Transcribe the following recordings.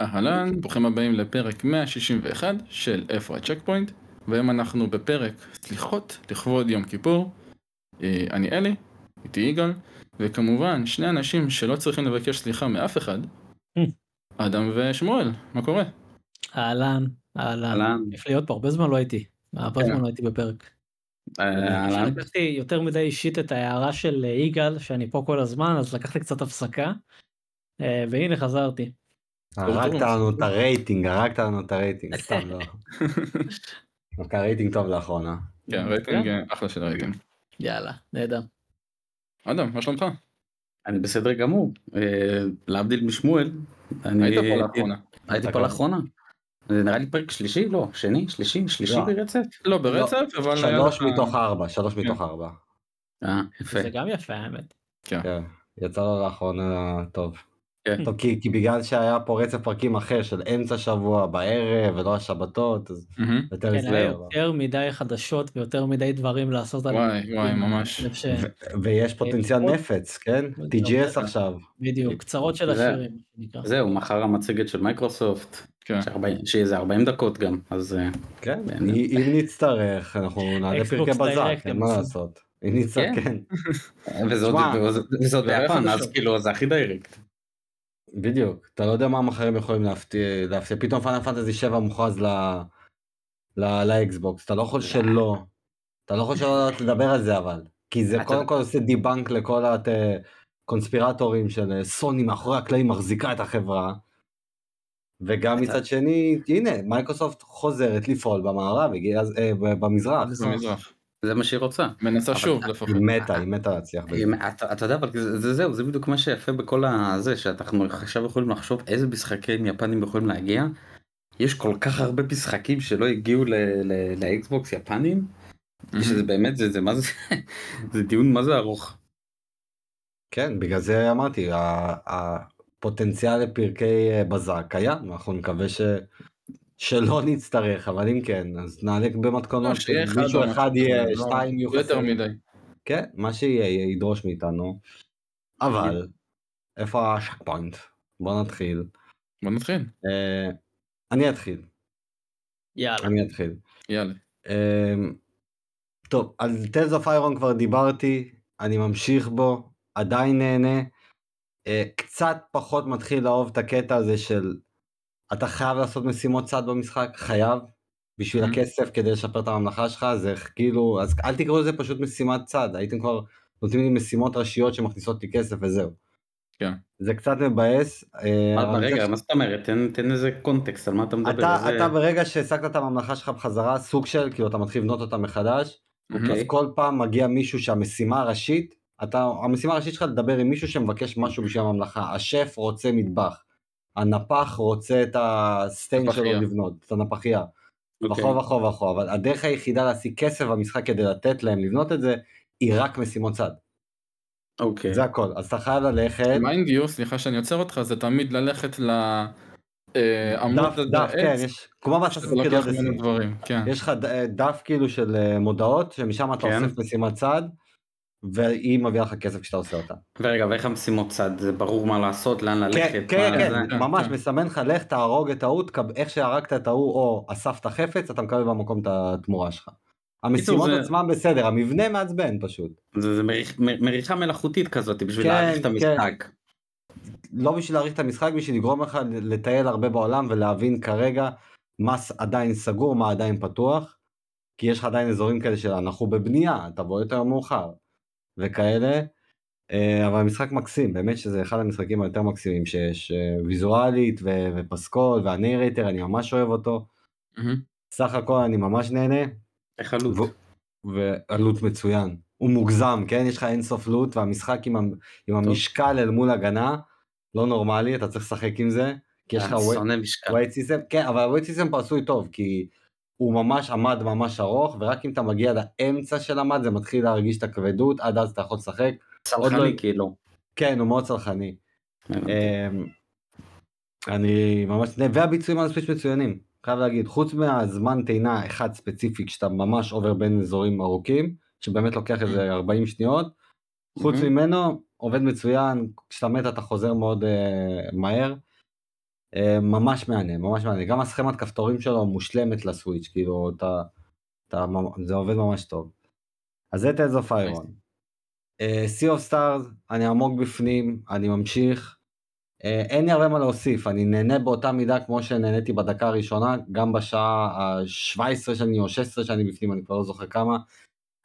אהלן, ברוכים הבאים לפרק 161 של איפה הצ'ק פוינט והיום אנחנו בפרק סליחות לכבוד יום כיפור אה, אני אלי, איתי יגאל וכמובן שני אנשים שלא צריכים לבקש סליחה מאף אחד אדם ושמואל, מה קורה? אהלן, אהלן, לי עוד פה הרבה זמן לא הייתי, הרבה כן. זמן לא הייתי בפרק. אהלן. לקחתי יותר מדי אישית את ההערה של אה, יגאל שאני פה כל הזמן אז לקחתי קצת הפסקה אה, והנה חזרתי. הרגת לנו את הרייטינג, הרגת לנו את הרייטינג, סתם לא. דווקא הרייטינג טוב לאחרונה. כן, רייטינג, אה, אחלה של רייטינג. יאללה, נהדר. אדם, מה שלומך? אני בסדר גמור, אה, להבדיל משמואל. אני- היית פה לאחרונה. הייתי פה. לאחרונה. זה נראה לי פרק שלישי? לא, שני? שלישי? שלישי לא. ברצף? לא ברצף, אבל... היה שלוש מתוך ארבע, שלוש מתוך ארבע. אה, יפה. זה גם יפה האמת. כן. כן, יצא לו לאחרונה טוב. כן. טוב, כי כי בגלל שהיה פה רצף פרקים אחר של אמצע שבוע בערב ולא השבתות, אז מהמם. יותר כן, היה אצלנו. יותר מדי חדשות ויותר מדי דברים לעשות. על- וואי, וואי, ממש. אני חושב ש- ויש פוטנציאל עוד- נפץ, כן? בדיוק. TGS עכשיו. בדיוק, קצרות של זה- השירים. מה שנקרא. זהו, מחר המצגת של מייקרוסופט, כן. שארבעים- שיהיה איזה 40 דקות גם, אז אה, כן, באמת. אם נצטרך אנחנו נעלה Xbox פרקי בזק, Direct, אין מה. לעשות. אם נצטרך, כן. וזה עוד- תשמע, וזה- וזה עוד זה היה ביפן, אז. כאילו זה הכי direct. בדיוק, אתה לא יודע מה המחר יכולים להפתיע, להפתיע. פתאום Final Fantasy 7 מוכרז ל-Xbox, אתה לא יכול שלא, אתה לא יכול שלא לדבר על זה אבל, כי זה קודם כל עושה debunk לכל הקונספירטורים של אה, סוני מאחורי הקלעים מחזיקה את החברה, וגם מצד שני, הנה, מייקרוסופט חוזרת לפעול במערב, אה, במזרח, במזרח. זה מה שהיא רוצה. מנסה שוב לפחות. היא מתה, היא מתה להצליח בזה. אתה אתה יודע אבל זה זה- זהו זה בדיוק מה שיפה בכל הזה שאנחנו עכשיו יכולים לחשוב איזה משחקים יפנים יכולים להגיע. יש כל כך הרבה משחקים שלא הגיעו ל- ל- לאקסבוקס יפנים. שזה באמת זה זה מה זה זה דיון מה זה ארוך. כן, בגלל זה אמרתי, ה- הפוטנציאל לפרקי אה, בזק קיים, אנחנו נקווה ש... שלא נצטרך, אבל אם כן, אז נעלה לא, במתכונות שיהיה אחד שמישהו אחד יהיה, לא- שתיים יהיו יותר. מדי. כן, מה שיהיה יהיה, ידרוש מאיתנו. אבל, איפה השק פוינט? בוא נתחיל. בוא נתחיל. אה, אני אתחיל, יאללה. אני אתחיל. יאללה. אה, טוב, על טלס אוף איירון כבר דיברתי, אני ממשיך בו, עדיין נהנה. אה, קצת פחות מתחיל לאהוב את הקטע הזה של אתה חייב לעשות משימות צד במשחק, חייב, בשביל Mhm. הכסף כדי לשפר את הממלכה שלך, זה כאילו, אז אל תקראו לזה פשוט משימת צד, הייתם כבר נותנים לי משימות ראשיות שמכניסות לי כסף וזהו. כן. זה קצת מבאס. אה, אבל רגע זה- מה זאת אומרת תן תן איזה קונטקסט על מה אתה מדבר. אתה, איזה- אתה ברגע שהעסקת את הממלכה שלך בחזרה, סוג של, כאילו אתה מתחיל לבנות אותה מחדש, מהמם. אז כל פעם מגיע מישהו שהמשימה הראשית, אתה, המשימה הראשית שלך לדבר עם מישהו שמבקש משהו בשביל הממלכה, השף רוצה מטבח, הנפח רוצה את הסטיין שלו. לבנות, את הנפחייה, אוקיי. וכו' וכו' וכו', אבל הדרך היחידה להשיג כסף במשחק כדי לתת להם לבנות את זה, היא רק משימות צד, אוקיי. זה הכל, אז אתה חייב ללכת, מיינד יו, סליחה שאני עוצר אותך, זה תמיד ללכת לעמוד דף, דף, כן, יש, כמו ממנו אודיסי. דברים, כן. יש לך ד- דף כאילו של אה, מודעות שמשם אתה כן. אוסף משימת צד והיא מביאה לך כסף כשאתה עושה אותה. ורגע ואיך המשימות צד זה ברור מה לעשות לאן ללכת. כן, מה כן? כן, כן, ממש כן. מסמן לך לך תהרוג את ההוא, איך שהרגת את ההוא או אספת חפץ אתה מקבל במקום את התמורה שלך. המשימות זה- עצמם בסדר, המבנה מעצבן פשוט. זה זה מריח- מ- מריחה מלאכותית כזאת בשביל כן, להעריך את כן. המשחק. לא בשביל להעריך את המשחק, בשביל לגרום לך לטייל הרבה בעולם ולהבין כרגע מה עדיין סגור, מה עדיין פתוח. כי יש לך עדיין אזורים כאלה של אנחנו בבנייה, תבוא יותר מאוחר. וכאלה. אה, אבל המשחק מקסים, באמת שזה אחד המשחקים היותר מקסימים שיש, אה, ויזואלית ו- ופסקול והניירייטר, אני ממש אוהב אותו. מהמם. סך הכל אני ממש נהנה, איך עלות? ו- ועלות מצוין. הוא מוגזם, כן? יש לך אינסוף לוט והמשחק עם, ה- עם. המשקל אל מול הגנה, לא נורמלי, אתה צריך לשחק עם זה. כי יש לך. weight system, כן, אבל ה-weight system פה עשוי טוב, כי הוא ממש, המד ממש ארוך, ורק אם אתה מגיע לאמצע של המד זה מתחיל להרגיש את הכבדות, עד אז אתה יכול לשחק. עוד סלחני לא- כאילו. כן, הוא מאוד סלחני. אמ, אני ממש, והביצועים על הסוויץ' מצוינים, חייב להגיד, חוץ מהזמן טעינה אחד ספציפי, כשאתה ממש עובר בין אזורים ארוכים, שבאמת לוקח איזה 40 שניות, חוץ. ממנו עובד מצוין, כשאתה מת אתה חוזר מאוד uh, מהר. אה, ממש מהנה, ממש מהנה. גם הסכמת כפתורים שלו מושלמת לסוויץ', כאילו, אתה, אתה, זה עובד ממש טוב. אז זה of Iron. Uh, sea of Stars, אני עמוק בפנים, אני ממשיך. Uh, אין לי הרבה מה להוסיף, אני נהנה באותה מידה כמו שנהניתי בדקה הראשונה, גם בשעה ה-17 שאני או 16 שאני בפנים, אני כבר לא זוכר כמה.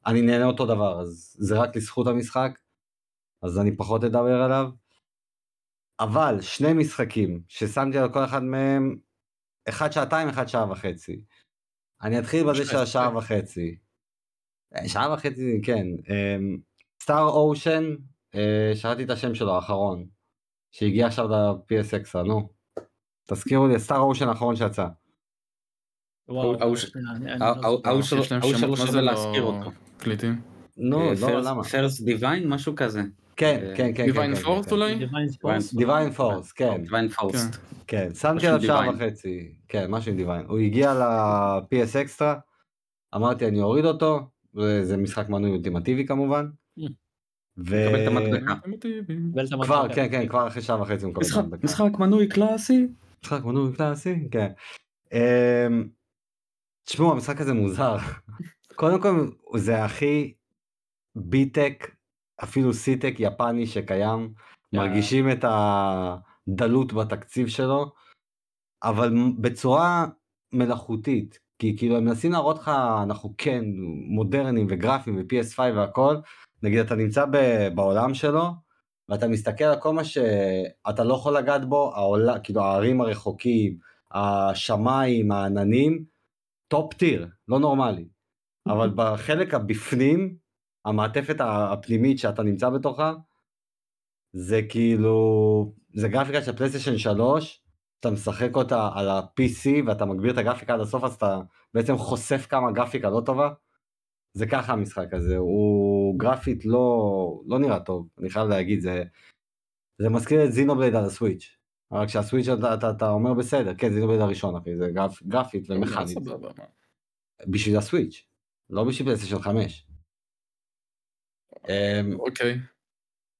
אני נהנה אותו דבר, אז זה רק לזכות המשחק, אז אני פחות אדבר עליו. אבל שני משחקים ששמתי על כל אחד מהם, אחד שעתיים, אחד שעה וחצי. אני אתחיל בזה של השעה וחצי. אה, שעה וחצי, כן. סטאר אושן, שאלתי את השם שלו האחרון, שהגיע עכשיו ל-PSX, נו. תזכירו לי, סטאר אושן האחרון שיצא. ההוא שלא שווה להזכיר אותו. קליטים. נו, לא, למה? פרס דיוויין, משהו כזה. כן, כן, כן. דיוויין פורס אולי? דיוויין פורס, כן. דיוויין פורס. כן, שמתי עליו שעה וחצי. כן, משהו עם דיוויין. הוא הגיע ל-PS אקסטרה, אמרתי אני אוריד אותו, זה משחק מנוי אולטימטיבי כמובן. ו... מקבל את המדבקה. כבר, כן, כן, כבר אחרי שעה וחצי הוא מקבל את המדבקה. משחק מנוי קלאסי? משחק מנוי קלאסי, כן. אמ, תשמעו, המשחק הזה מוזר. קודם כל, זה הכי ביטק, אפילו סיטק יפני שקיים. מרגישים את הדלות בתקציב שלו, אבל בצורה מלאכותית. כי כאילו הם מנסים להראות לך, אנחנו כן מודרניים וגרפיים ו-PS5 והכל, נגיד אתה נמצא בעולם שלו, ואתה מסתכל על כל מה שאתה לא יכול לגעת בו, העולה, כאילו הערים הרחוקים, השמיים, העננים, top tier, לא נורמלי. אבל בחלק הבפנים, המעטפת הפנימית שאתה נמצא בתוכה, זה כאילו, זה גרפיקה של פלייסטיישן 3, אתה משחק אותה על ה-PC ואתה מגביר את הגרפיקה עד הסוף, אז אתה בעצם חושף כמה גרפיקה לא טובה. זה ככה המשחק הזה, הוא גרפית לא, לא נראה טוב, אני חייב להגיד, זה, זה מזכיר את Xenoblade על הסוויץ'. רק שהסוויץ' אתה, אתה, אתה אומר בסדר, כן Xenoblade הראשון אחי, זה גרפ, גרפית ומכנית. בשביל הסוויץ', לא בשביל פלייסטיישן 5. אמ, אוקיי.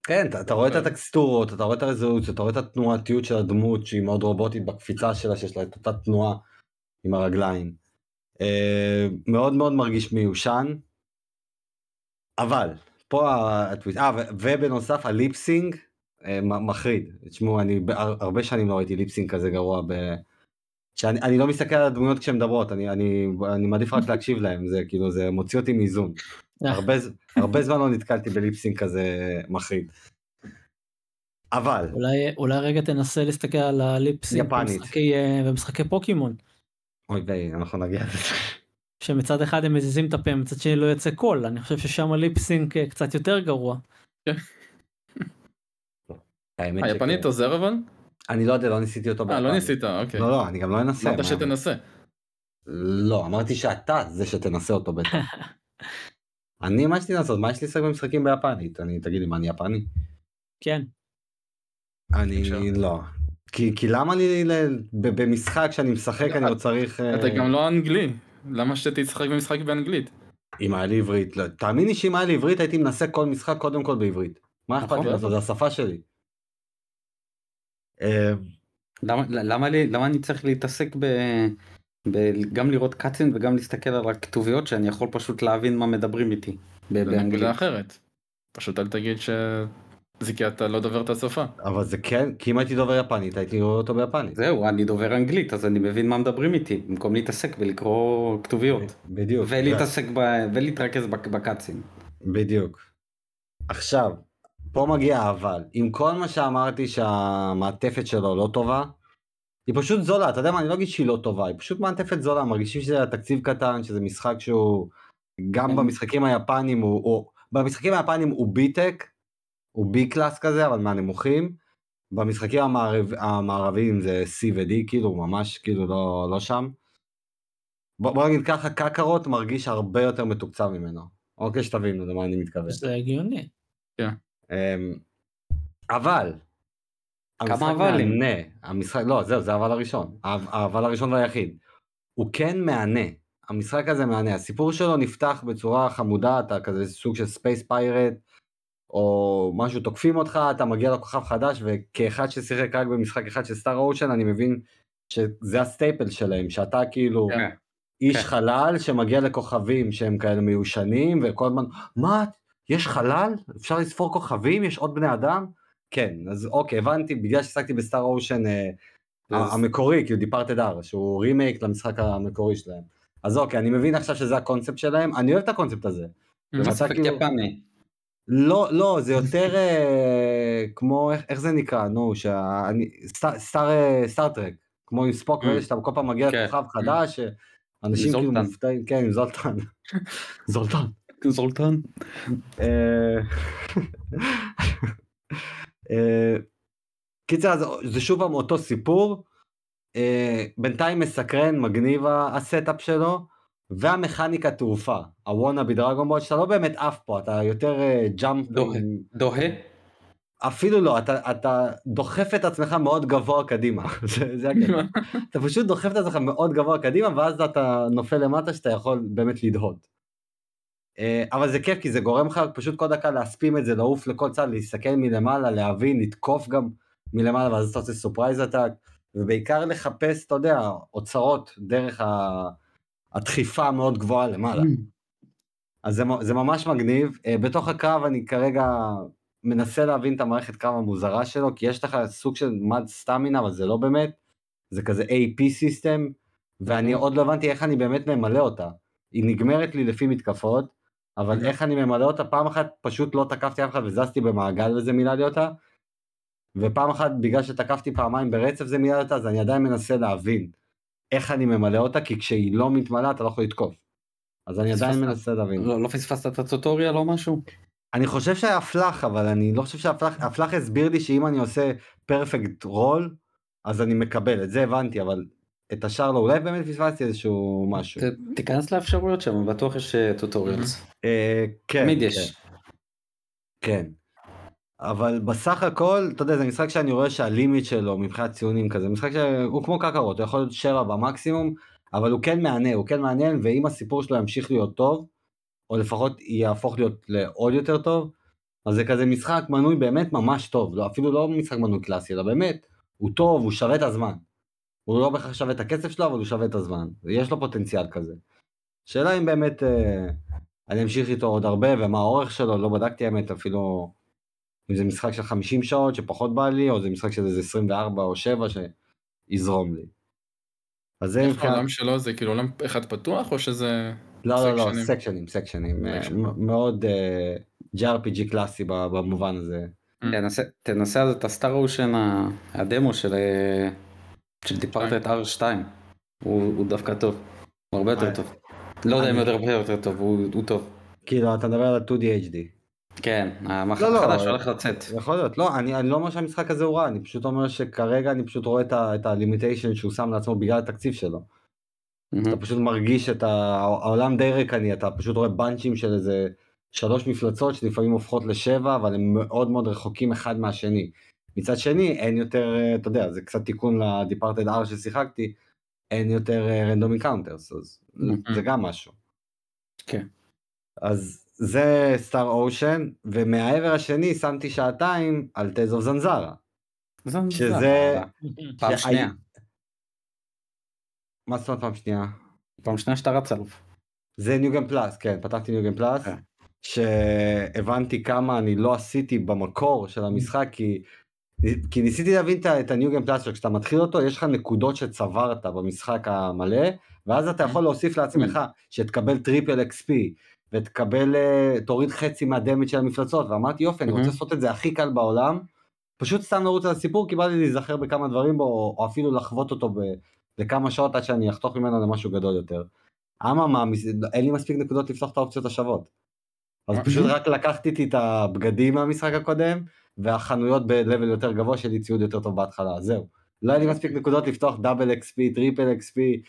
כן, אתה, אתה רואה את הטקסטורות, אתה רואה את הרזולוציות, אתה רואה את התנועתיות של הדמות שהיא מאוד רובוטית בקפיצה שלה, שיש לה את אותה תנועה עם הרגליים. אה, מאוד מאוד מרגיש מיושן. אבל, פה הטוויט, אה, ובנוסף ה lip sync אה, מחריד. תשמעו, אני הרבה שנים לא ראיתי lip sync כזה גרוע ב... שאני אני לא מסתכל על הדמויות כשהן מדברות, אני, אני, אני מעדיף רק להקשיב להם, זה כאילו, זה מוציא אותי מאיזון. הרבה, הרבה זמן לא נתקלתי ב lip sync כזה מחריד. אבל אולי אולי רגע תנסה להסתכל על ה lip sync במשחקי, אה, במשחקי פוקימון. אוי ויי אנחנו נגיע לזה. שמצד אחד הם מזיזים את הפה מצד שני לא יוצא קול אני חושב ששם הליפסינג אה, קצת יותר גרוע. היפנית עוזר אבל? אני לא יודע לא ניסיתי אותו. אה לא ניסית אוקיי. לא לא אני גם לא אנסה. אמרת שתנסה. לא אמרתי שאתה זה שתנסה אותו בטח. אני מה יש לי לעשות מה יש לי לשחק במשחקים ביפנית אני תגיד לי מה אני יפני. כן. אני לא. כי, כי למה לי במשחק שאני משחק אני לא צריך... אתה גם לא אנגלי למה שתשחק במשחק באנגלית? אם היה לי עברית לא, תאמין לי שאם היה לי עברית הייתי מנסה כל משחק קודם כל בעברית. מה אכפת לי לעשות זה השפה שלי. אה, למה, למה, למה אני צריך להתעסק ב... גם לראות קאצין וגם להסתכל על הכתוביות שאני יכול פשוט להבין מה מדברים איתי. באנגלית אחרת. פשוט אל תגיד שזה כי אתה לא דובר את השפה. אבל זה כן, כי אם הייתי דובר יפנית הייתי רואה אותו ביפנית. זהו, אני דובר אנגלית אז אני מבין מה מדברים איתי במקום להתעסק ולקרוא כתוביות. בדיוק. ולהתעסק ב... ולהתרכז בקאצין. בדיוק. עכשיו, פה מגיע אבל, עם כל מה שאמרתי שהמעטפת שלו לא טובה, היא פשוט זולה, אתה יודע מה, אני לא אגיד שהיא לא טובה, היא פשוט מעטפת זולה, מרגישים שזה תקציב קטן, שזה משחק שהוא, גם כן. במשחקים היפנים הוא, הוא, במשחקים היפנים הוא ביטק, הוא בי קלאס כזה, אבל מהנמוכים, במשחקים המערב, המערביים זה C ו-D, כאילו, ממש כאילו לא, לא שם. בוא, בוא נגיד ככה, קקרות מרגיש הרבה יותר מתוקצב ממנו. אוקיי, שתבינו למה אני מתכוון. זה הגיוני. כן. אמ, אבל, כמה אבלים? מהנה, המשחק, לא, זהו, זה האבל הראשון, האבל הראשון והיחיד. הוא כן מהנה, המשחק הזה מהנה, הסיפור שלו נפתח בצורה חמודה, אתה כזה סוג של space pirate, או משהו תוקפים אותך, אתה מגיע לכוכב חדש, וכאחד ששיחק רק במשחק אחד של Star Ocean, אני מבין שזה ה staple שלהם, שאתה כאילו כן. איש כן. חלל שמגיע לכוכבים שהם כאלה מיושנים, וכל הזמן, מה, יש חלל? אפשר לספור כוכבים? יש עוד בני אדם? כן, אז אוקיי, הבנתי, בגלל שהשחקתי ב Star Ocean אה, המקורי, כאילו Departure R, שהוא רימייק למשחק המקורי שלהם. אז אוקיי, אני מבין עכשיו שזה הקונספט שלהם, אני אוהב את הקונספט הזה. כאילו- יפני. לא, לא, זה יותר אה, כמו, איך, זה נקרא, נו, שה... אני, Star, Star, אה, Star Trek, כמו עם ספוק Mm. ואלה שאתה כל פעם מגיע כן. לכוכב חדש, אנשים כאילו. מופתעים, כן, עם זולטן. זולטן. זולטן. אה, אה, קיצר, זה- זה שוב פעם אותו סיפור, אה, בינתיים מסקרן, מגניב ה setup שלו, והמכניקה תעופה, ה wannabe Dragon Ball, שאתה לא באמת עף פה, אתה יותר jump, דואה. דואה? אפילו לא, אתה, אתה דוחף את עצמך מאוד גבוה קדימה, זה, זה הקטע. אתה פשוט דוחף את עצמך מאוד גבוה קדימה, ואז אתה נופל למטה שאתה יכול באמת לדאות. אה, אבל זה כיף, כי זה גורם לך פשוט כל דקה להספים את זה, לעוף לכל צד, להסתכל מלמעלה, להבין, לתקוף גם מלמעלה, ואז אתה עושה surprise attack, ובעיקר לחפש, אתה יודע, אוצרות דרך ה- הדחיפה המאוד גבוהה למעלה. אז זה, זה ממש מגניב. Uh, בתוך הקרב אני כרגע מנסה להבין את המערכת קרב המוזרה שלו, כי יש לך סוג של מד סטמינה, אבל זה לא באמת. זה כזה AP system, ואני Mhm. עוד לא הבנתי איך אני באמת ממלא אותה. היא נגמרת לי לפי מתקפות, אבל. איך אני ממלא אותה, פעם אחת פשוט לא תקפתי אף אחד וזזתי במעגל וזה מילא לי אותה, ופעם אחת בגלל שתקפתי פעמיים ברצף זה מילא אותה, אז אני עדיין מנסה להבין איך אני ממלא אותה, כי כשהיא לא מתמלאה אתה לא יכול לתקוף. אז אני עדיין. מנסה להבין. לא לא פספסת את הטוטוריאל או משהו? אני חושב שהיה פלאח, אבל אני לא חושב שהפלאח, הפלאח הסביר לי שאם אני עושה פרפקט רול, אז אני מקבל, את זה הבנתי, אבל את השאר לא, אולי באמת פספסתי איזשהו משהו. תיכנס לאפשרויות שם, בטוח יש טוטוריאלס. אה, כן, תמיד כן, יש. כן. אבל בסך הכל, אתה יודע, זה משחק שאני רואה שהלימיט שלו מבחינת ציונים כזה, משחק שהוא כמו קקרות, הוא יכול להיות שבע במקסימום, אבל הוא כן מהנה, הוא כן מעניין, ואם הסיפור שלו ימשיך להיות טוב, או לפחות יהפוך להיות לעוד יותר טוב, אז זה כזה משחק מנוי באמת ממש טוב, לא, אפילו לא משחק מנוי קלאסי, אלא באמת, הוא טוב, הוא שווה את הזמן. הוא לא בהכרח שווה את הכסף שלו, אבל הוא שווה את הזמן, ויש לו פוטנציאל כזה. שאלה אם באמת אה, אני אמשיך איתו עוד הרבה, ומה האורך שלו, לא בדקתי האמת, אפילו אם זה משחק של 50 שעות שפחות בא לי, או זה משחק של איזה 24 או 7 שיזרום לי. אז זה איך מבחינת... העולם שלו זה כאילו עולם אחד פתוח או שזה... לא, לא, לא, סקשנים? סקשנים. אה, מאוד אה, JRPG קלאסי ב- במובן הזה. תנסה- תנסה אז את הסטאר אושן הדמו של אה, של דיפרת את R2. הוא הוא דווקא טוב. הוא הרבה יותר אה, טוב. לא יודע אם יותר הרבה יותר טוב, הוא הוא טוב. כאילו, אתה מדבר על 2D HD. כן, לא, לא, החדש הולך לצאת. יכול להיות, לא, אני, אני לא אומר שהמשחק הזה הוא רע, אני פשוט אומר שכרגע אני פשוט רואה את, הלימיטיישן שהוא שם לעצמו בגלל התקציב שלו. מהמם. אתה פשוט מרגיש את ה... העולם די ריקני, אתה פשוט רואה באנצ'ים של איזה שלוש מפלצות שלפעמים הופכות לשבע, אבל הם מאוד מאוד רחוקים אחד מהשני. מצד שני, אין יותר, אה, אתה יודע, זה קצת תיקון לדיפרטד R ששיחקתי, אין יותר random encounters, אז. זה גם משהו. כן. אז זה Star Ocean, ומהעבר השני שמתי שעתיים על Tales of Zestiria. זה- שזה- זה- פעם שנייה. מה זאת אומרת פעם שנייה? פעם שנייה שאתה רץ עליו. זה New Game Plus, כן, פתחתי New Game Plus, כן. שהבנתי כמה אני לא עשיתי במקור של המשחק, כי, כי ניסיתי להבין את ה- את ה New Game Plus, כשאתה מתחיל אותו, יש לך נקודות שצברת במשחק המלא, ואז אתה יכול להוסיף לעצמך שתקבל triple XP, ותקבל, אה, תוריד חצי מה damage של המפלצות, ואמרתי יופי, אני רוצה. לעשות את זה הכי קל בעולם, פשוט סתם לרוץ על הסיפור, כי בא לי להיזכר בכמה דברים בו, או, אפילו לחוות אותו לכמה שעות עד שאני אחתוך ממנו למשהו גדול יותר. אממה, אין לי מספיק נקודות לפתוח את האופציות השוות. אז אוקיי. פשוט רק לקחתי את הבגדים מהמשחק הקודם, והחנויות ב-level יותר גבוה שלי ציוד יותר טוב בהתחלה, זהו. לא היה לי מספיק נקודות לפתוח double XP, triple XP,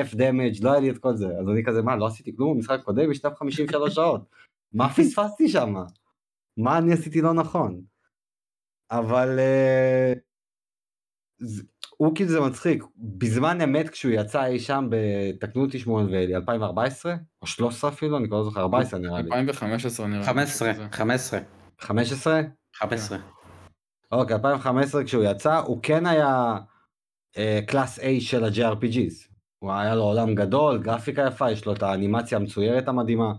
half damage, לא היה לי את כל זה. אז אני כזה, מה, לא עשיתי כלום במשחק הקודם, יש 53 שעות. מה פספסתי שם? מה אני עשיתי לא נכון? אבל אה, זה- הוא כאילו זה מצחיק, בזמן אמת כשהוא יצא אי שם, תקנו אותי שמואל ואלי, 2014? או 13 אפילו, אני כבר לא זוכר, 14 נראה לי. 2015 נראה לי. 15, משהו כזה. 15. 15? 15. אוקיי, 2015 כשהוא יצא, הוא כן היה אה, קלאס A של ה-JRPGs. הוא היה לו עולם גדול, גרפיקה יפה, יש לו את האנימציה המצוירת המדהימה.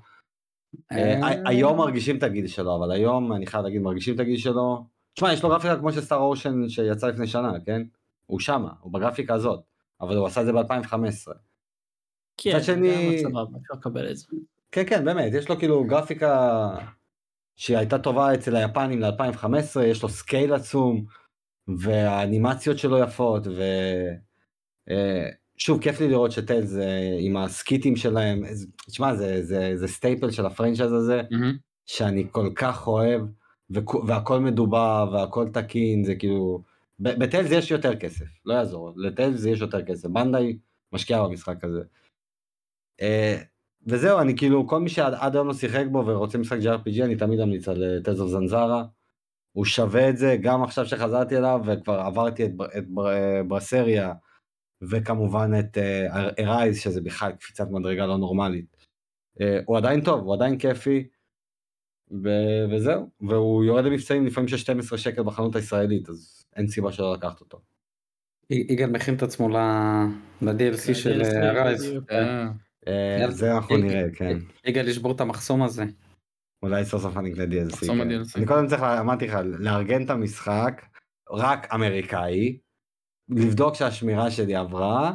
אה, אה, היום מרגישים את הגיל שלו, אבל היום אני חייב להגיד מרגישים את הגיל שלו. תשמע, יש לו גרפיקה כמו של Star Ocean שיצא לפני שנה, כן? הוא שמה, הוא בגרפיקה הזאת, אבל הוא עשה את זה ב-2015. כן, מצד שני- גם סבבה, אפשר לקבל את זה. כן, כן, באמת, יש לו כאילו גרפיקה שהייתה טובה אצל היפנים ל-2015, יש לו scale עצום, והאנימציות שלו יפות, ו... אה, שוב, כיף לי לראות ש Tales אה, עם הסקיטים שלהם, זה- תשמע, זה, זה, זה staple של ה franchise הזה, מהמם. שאני כל כך אוהב, והכל מדובר, והכל תקין, זה כאילו... בטיילס יש יותר כסף, לא יעזור, לטיילס יש יותר כסף, בנדאי משקיע במשחק הזה. אה, וזהו, אני כאילו, כל מי שעד עד היום לא שיחק בו ורוצה משחק JRPG, אני תמיד אמליץ על אוף זנזרה. הוא שווה את זה, גם עכשיו שחזרתי אליו, וכבר עברתי את, בר- את בר- ברסריה, וכמובן את ארייז, שזה בכלל קפיצת מדרגה לא נורמלית. אה, הוא עדיין טוב, הוא עדיין כיפי, ו- וזהו, והוא יורד למבצעים לפעמים של 12 שקל בחנות הישראלית, אז אין סיבה שלא לקחת אותו. יגאל מכין את עצמו ל-DLC של DLC, אה. זה אנחנו נראה, כן. יגאל ישבור את המחסום הזה. אולי סוף סוף אני אקנה DLC. כן. אני קודם צריך, אמרתי לך, לארגן את המשחק, רק אמריקאי, לבדוק שהשמירה שלי עברה,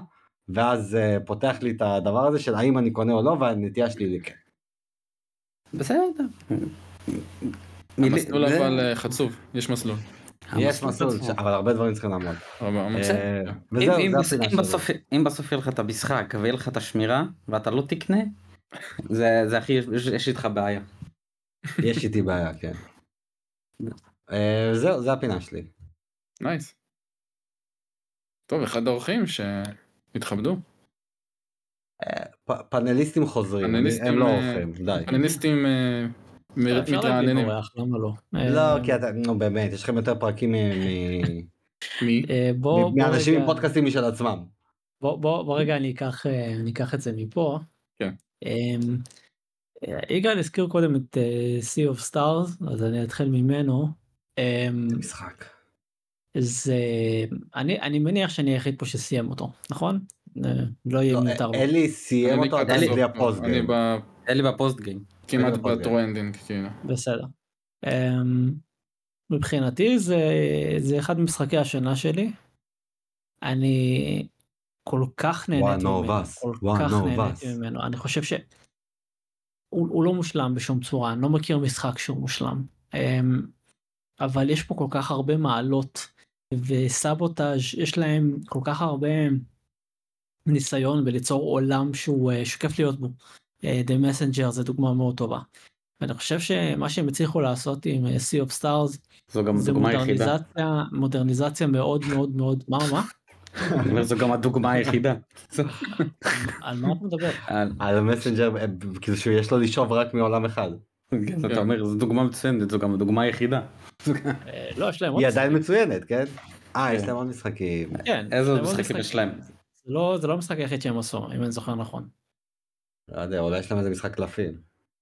ואז אה, פותח לי את הדבר הזה של האם אני קונה או לא, והנטייה שלי לי כן. בסדר. המסלול זה- אבל אה, חצוב, יש מסלול. יש מסלול, אבל הרבה דברים צריכים לעמוד. אה, אם-. בסוף- אם בסוף יהיה לך את המשחק ויהיה לך את השמירה ואתה לא תקנה, זה זה הכי, יש- יש איתך בעיה. יש איתי בעיה, כן. אה, זהו, זה הפינה שלי. Nice. טוב, אחד האורחים שהתכבדו. פ- פאנליסטים חוזרים, הם לא אה, אורחים, די. פאנליסטים מתרעננים. למה לא? לא, אה, כי אתה, נו באמת, יש לכם יותר פרקים מ- מי? אה, מאנשים עם פודקאסטים משל עצמם. בוא, בוא, בוא רגע אני אקח, אה, אני אקח את זה מפה. כן. אמ, יגאל הזכיר קודם את Sea of Stars, אז אני אתחיל ממנו. אמ, משחק. זה, אני, אני מניח שאני היחיד פה שסיים אותו, נכון? לא יהיה לא, מיותר. לו. אלי סיים אותו עדיין בלי ה post game. ב- אלי ב post game. כמעט. ב true ending, כאילו. בסדר. אמ, מבחינתי זה, זה אחד ממשחקי השנה שלי. אני כל כך נהניתי וואו, ממנו, נובס, כל וואו, כך נובס. נהניתי ממנו. אני חושב שהוא הוא לא מושלם בשום צורה, אני לא מכיר משחק שהוא מושלם. אמ, אבל יש פה כל כך הרבה מעלות וסבוטאז' יש להם כל כך הרבה ניסיון בליצור עולם שהוא אה, שכיף להיות בו. אה, The Messenger זה דוגמה מאוד טובה. ואני חושב שמה שהם הצליחו לעשות עם אה, Sea of Stars זו גם זה היחידה. מודרניזציה, מודרניזציה מאוד מאוד מאוד, מה מה? אני אומר, זו גם הדוגמה היחידה. על מה אתה מדבר? על- המסנג'ר, אה, כאילו שיש לו לשאוב רק מעולם אחד. כן, אתה אומר, זו דוגמה מצוינת, זו גם הדוגמה היחידה. לא, יש להם עוד היא עדיין משחקים. מצוינת, כן? אה, יש כן. להם עוד משחקים. כן, איזה עוד משחקים יש להם? לא, זה לא המשחק היחיד שהם עשו, אם אני זוכר נכון. לא יודע, אולי יש להם איזה משחק קלפים.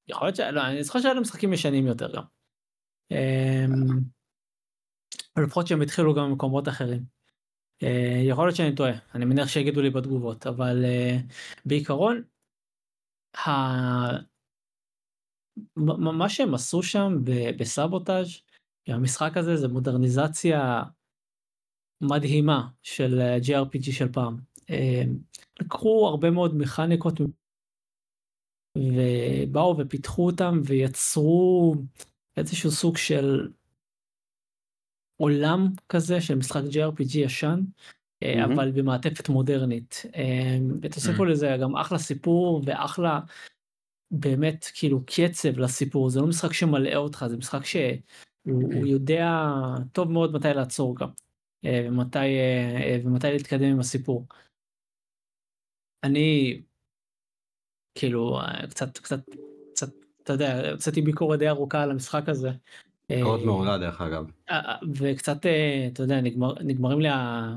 יכול להיות ש... לא, אני זוכר שהיה להם משחקים ישנים יותר גם. אמ, לפחות שהם התחילו גם במקומות אחרים. אה, יכול להיות שאני טועה, אני מניח שיגידו לי בתגובות, אבל אה, בעיקרון, ה- מה שהם עשו שם בסבוטאז' המשחק הזה זה מודרניזציה מדהימה של אה, JRPG של פעם. אה, לקחו הרבה מאוד מכניקות ובאו ופיתחו אותם ויצרו איזשהו סוג של עולם כזה של משחק JRPG ישן מהמם. אבל במעטפת מודרנית אה, ותוסיפו לזה גם אחלה סיפור ואחלה באמת כאילו קצב לסיפור זה לא משחק שמלאה אותך זה משחק שהוא הוא יודע טוב מאוד מתי לעצור גם אה, ומתי ומתי להתקדם עם הסיפור. אני כאילו אה, קצת קצת קצת אתה יודע יצאתי ביקורת די ארוכה על המשחק הזה. ביקורת אה, מעולה דרך אגב. אה, וקצת אתה יודע נגמר, נגמרים לי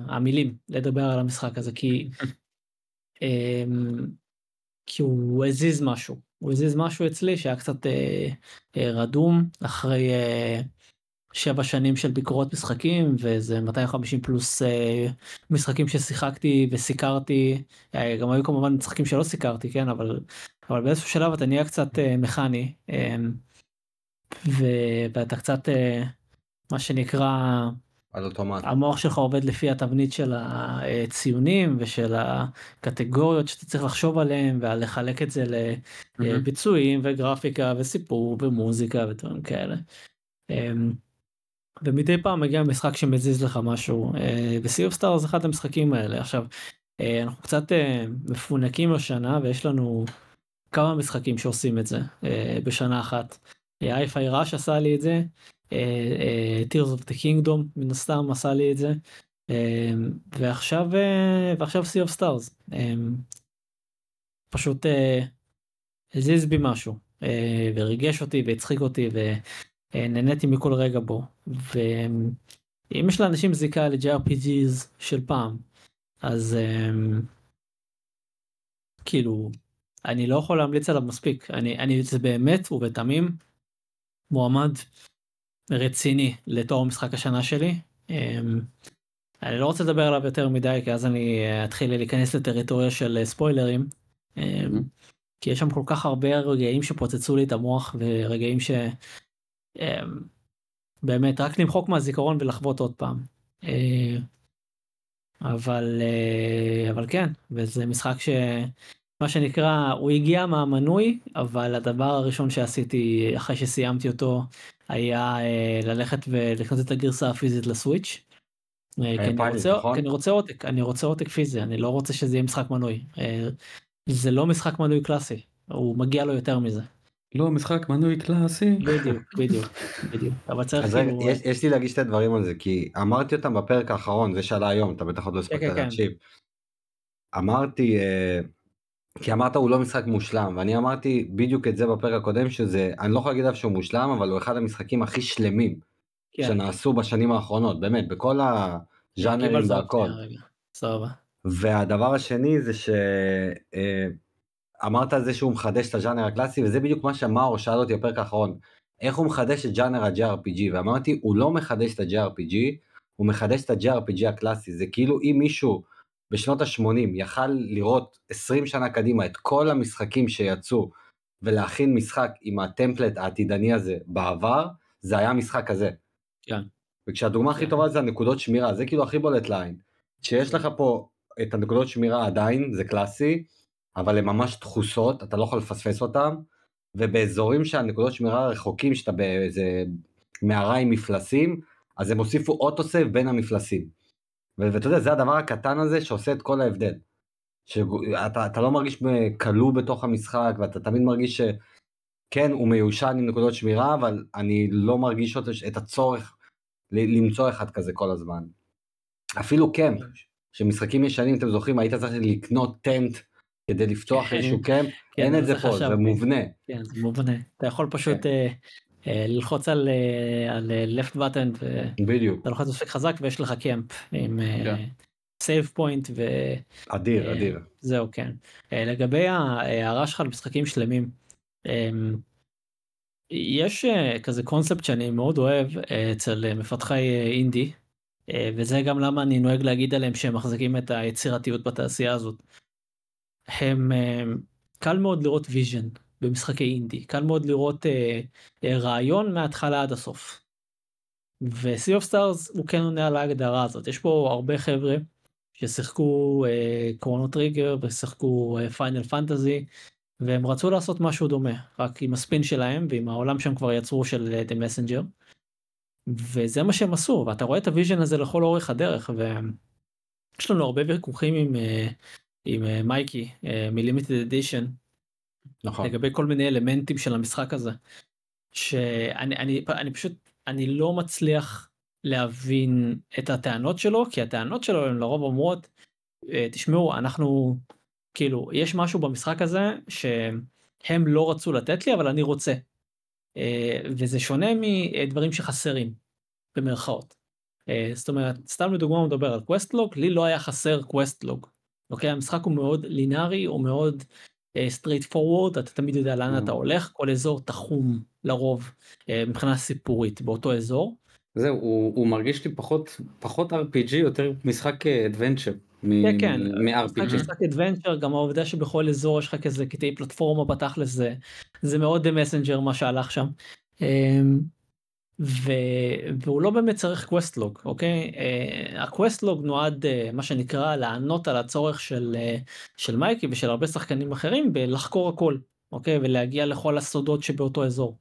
המילים לדבר על המשחק הזה כי אמ, כי הוא הזיז משהו הוא הזיז משהו אצלי שהיה קצת אה, אה, רדום אחרי אה, שבע שנים של ביקורות משחקים וזה 250 פלוס אה, משחקים ששיחקתי וסיקרתי אה, גם היו כמובן משחקים שלא סיקרתי כן אבל אבל באיזשהו שלב אתה נהיה קצת אה, מכני אה, ו- ואתה קצת אה, מה שנקרא על אוטומט. המוח שלך עובד לפי התבנית של הציונים ושל הקטגוריות שאתה צריך לחשוב עליהם ולחלק את זה לביצועים וגרפיקה וסיפור ומוזיקה ודברים כאלה. אמ, ומדי פעם מגיע משחק שמזיז לך משהו of Stars זה אחד המשחקים האלה. עכשיו אה, אנחנו קצת אה, מפונקים השנה ויש לנו כמה משחקים שעושים את זה אה, בשנה אחת. i-fi rush עשה לי את זה Tears of the Kingdom מן הסתם עשה לי את זה. ועכשיו ועכשיו Sea of Stars. פשוט הזיז בי משהו וריגש אותי והצחיק אותי ונהניתי מכל רגע בו ואם יש לאנשים זיקה ל-JRPGs של פעם אז כאילו אני לא יכול להמליץ עליו מספיק אני אני זה באמת ובתמים מועמד רציני לתור משחק השנה שלי. אמ, אני לא רוצה לדבר עליו יותר מדי כי אז אני אה, אתחיל להיכנס לטריטוריה של אה, ספוילרים. אמ, כי יש שם כל כך הרבה רגעים שפוצצו לי את המוח ורגעים ש... אמ, באמת רק למחוק מהזיכרון ולחוות עוד פעם. אה, אבל אבל כן וזה משחק ש... מה שנקרא הוא הגיע מהמנוי אבל הדבר הראשון שעשיתי אחרי שסיימתי אותו היה אה, ללכת ולקנות את הגרסה הפיזית לסוויץ'. אה, כי אני, רוצה, נכון? כי אני רוצה עותק אני רוצה עותק פיזי אני לא רוצה שזה יהיה משחק מנוי אה, זה לא משחק מנוי קלאסי הוא מגיע לו יותר מזה. לא משחק מנוי קלאסי בדיוק בדיוק בדיוק אבל צריך אז כאילו... יש, יש לי להגיד שתי דברים על זה כי אמרתי אותם בפרק האחרון זה שעלה היום אתה בטח עוד לא הספקת כן, כן, כן. להקשיב. אמרתי. כי אמרת הוא לא משחק מושלם ואני אמרתי בדיוק את זה בפרק הקודם שזה אני לא יכול להגיד עליו שהוא מושלם אבל הוא אחד המשחקים הכי שלמים כן. שנעשו בשנים האחרונות באמת בכל הז'אנרים והכל. והדבר השני זה שאמרת אה, על זה שהוא מחדש את הז'אנר הקלאסי וזה בדיוק מה שמאור שאל אותי בפרק האחרון איך הוא מחדש את ז'אנר ה-JRPG ואמרתי הוא לא מחדש את ה-JRPG הוא מחדש את ה-JRPG הקלאסי זה כאילו אם מישהו בשנות ה-80 יכל לראות 20 שנה קדימה את כל המשחקים שיצאו ולהכין משחק עם הטמפלט העתידני הזה בעבר, זה היה משחק הזה. כן. וכשהדוגמה הכי כן. טובה זה הנקודות שמירה, זה כאילו הכי בולט לעין. שיש לך פה את הנקודות שמירה עדיין, זה קלאסי, אבל הן ממש דחוסות, אתה לא יכול לפספס אותן, ובאזורים שהנקודות שמירה רחוקים, שאתה באיזה מערה עם מפלסים, אז הם הוסיפו אוטוסייב בין המפלסים. ואתה יודע, זה הדבר הקטן הזה שעושה את כל ההבדל. שאתה לא מרגיש כלוא בתוך המשחק, ואתה תמיד מרגיש שכן, הוא מיושן עם נקודות שמירה, אבל אני לא מרגיש את הצורך למצוא אחד כזה כל הזמן. אפילו camp, שמשחקים ישנים, אתם זוכרים, היית צריך לקנות tent כדי לפתוח איזשהו camp, כן, אין את זה פה, זה מובנה. כן, זה מובנה. אתה יכול פשוט כן. אה, אה, ללחוץ על, אה, על left button בדיוק אתה לוחץ מספיק חזק ויש לך camp עם save כן. point ו... אדיר אדיר זהו כן לגבי ההערה שלך על משחקים שלמים אמ, יש כזה קונספט שאני מאוד אוהב אצל מפתחי אינדי וזה גם למה אני נוהג להגיד עליהם שהם מחזיקים את היצירתיות בתעשייה הזאת. הם קל מאוד לראות vision במשחקי אינדי קל מאוד לראות אה, אה, רעיון מההתחלה עד הסוף. ו-Sea of Stars הוא כן עונה על ההגדרה הזאת יש פה הרבה חבר'ה ששיחקו Chrono אה, טריגר ושיחקו Final Fantasy והם רצו לעשות משהו דומה רק עם ה spin שלהם ועם העולם שהם כבר יצרו של The Messenger. וזה מה שהם עשו ואתה רואה את ה vision הזה לכל אורך הדרך ויש לנו הרבה ויכוחים עם, אה, עם אה, מייקי מ Limited Edition נכון. לגבי כל מיני אלמנטים של המשחק הזה. שאני אני, אני פשוט אני לא מצליח להבין את הטענות שלו כי הטענות שלו הן לרוב אומרות אה, תשמעו אנחנו כאילו יש משהו במשחק הזה שהם לא רצו לתת לי אבל אני רוצה. אה, וזה שונה מדברים שחסרים במרכאות. אה, זאת אומרת סתם לדוגמה הוא מדבר על quest log לי לא היה חסר quest log. אוקיי המשחק הוא מאוד לינארי הוא מאוד straight forward אתה תמיד יודע לאן Mm. אתה הולך כל אזור תחום לרוב אה, מבחינה סיפורית באותו אזור. זהו, הוא, הוא מרגיש לי פחות, פחות RPG, יותר משחק adventure. כן כן, מ-RPG. משחק adventure גם העובדה שבכל אזור יש לך כזה קטעי פלטפורמה בתכלס זה זה מאוד Messenger מה שהלך שם. ו... והוא לא באמת צריך quest log אוקיי אה, ה quest log נועד אה, מה שנקרא לענות על הצורך של אה, של מייקי ושל הרבה שחקנים אחרים בלחקור הכל אוקיי ולהגיע לכל הסודות שבאותו אזור.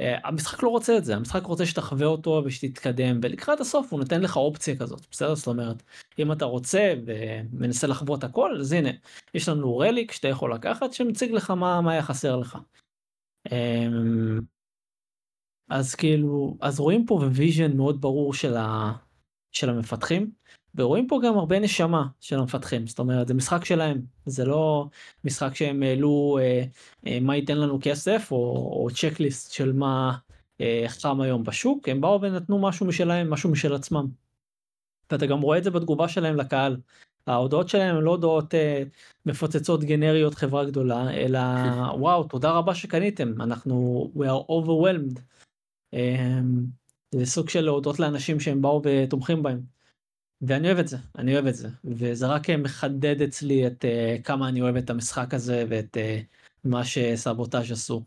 אה, המשחק לא רוצה את זה המשחק רוצה שתחווה אותו ושתתקדם ולקראת הסוף הוא נותן לך אופציה כזאת בסדר זאת אומרת אם אתה רוצה ומנסה לחוות הכל אז הנה יש לנו relic שאתה יכול לקחת שמציג לך מה מה היה חסר לך. אמ, אז כאילו אז רואים פה vision מאוד ברור של, ה, של המפתחים ורואים פה גם הרבה נשמה של המפתחים זאת אומרת זה משחק שלהם זה לא משחק שהם העלו אה, אה, מה ייתן לנו כסף או, או צ'קליסט של מה אה, חם היום בשוק הם באו ונתנו משהו משלהם משהו משל עצמם. ואתה גם רואה את זה בתגובה שלהם לקהל. ההודעות שלהם הן לא הודעות אה, מפוצצות גנריות חברה גדולה אלא וואו תודה רבה שקניתם אנחנו we are overwhelmed. אה, זה סוג של להודות לאנשים שהם באו ותומכים בהם. ואני אוהב את זה אני אוהב את זה וזה רק אה, מחדד אצלי את uh, כמה אני אוהב את המשחק הזה ואת uh, מה שסבוטאז' עשו.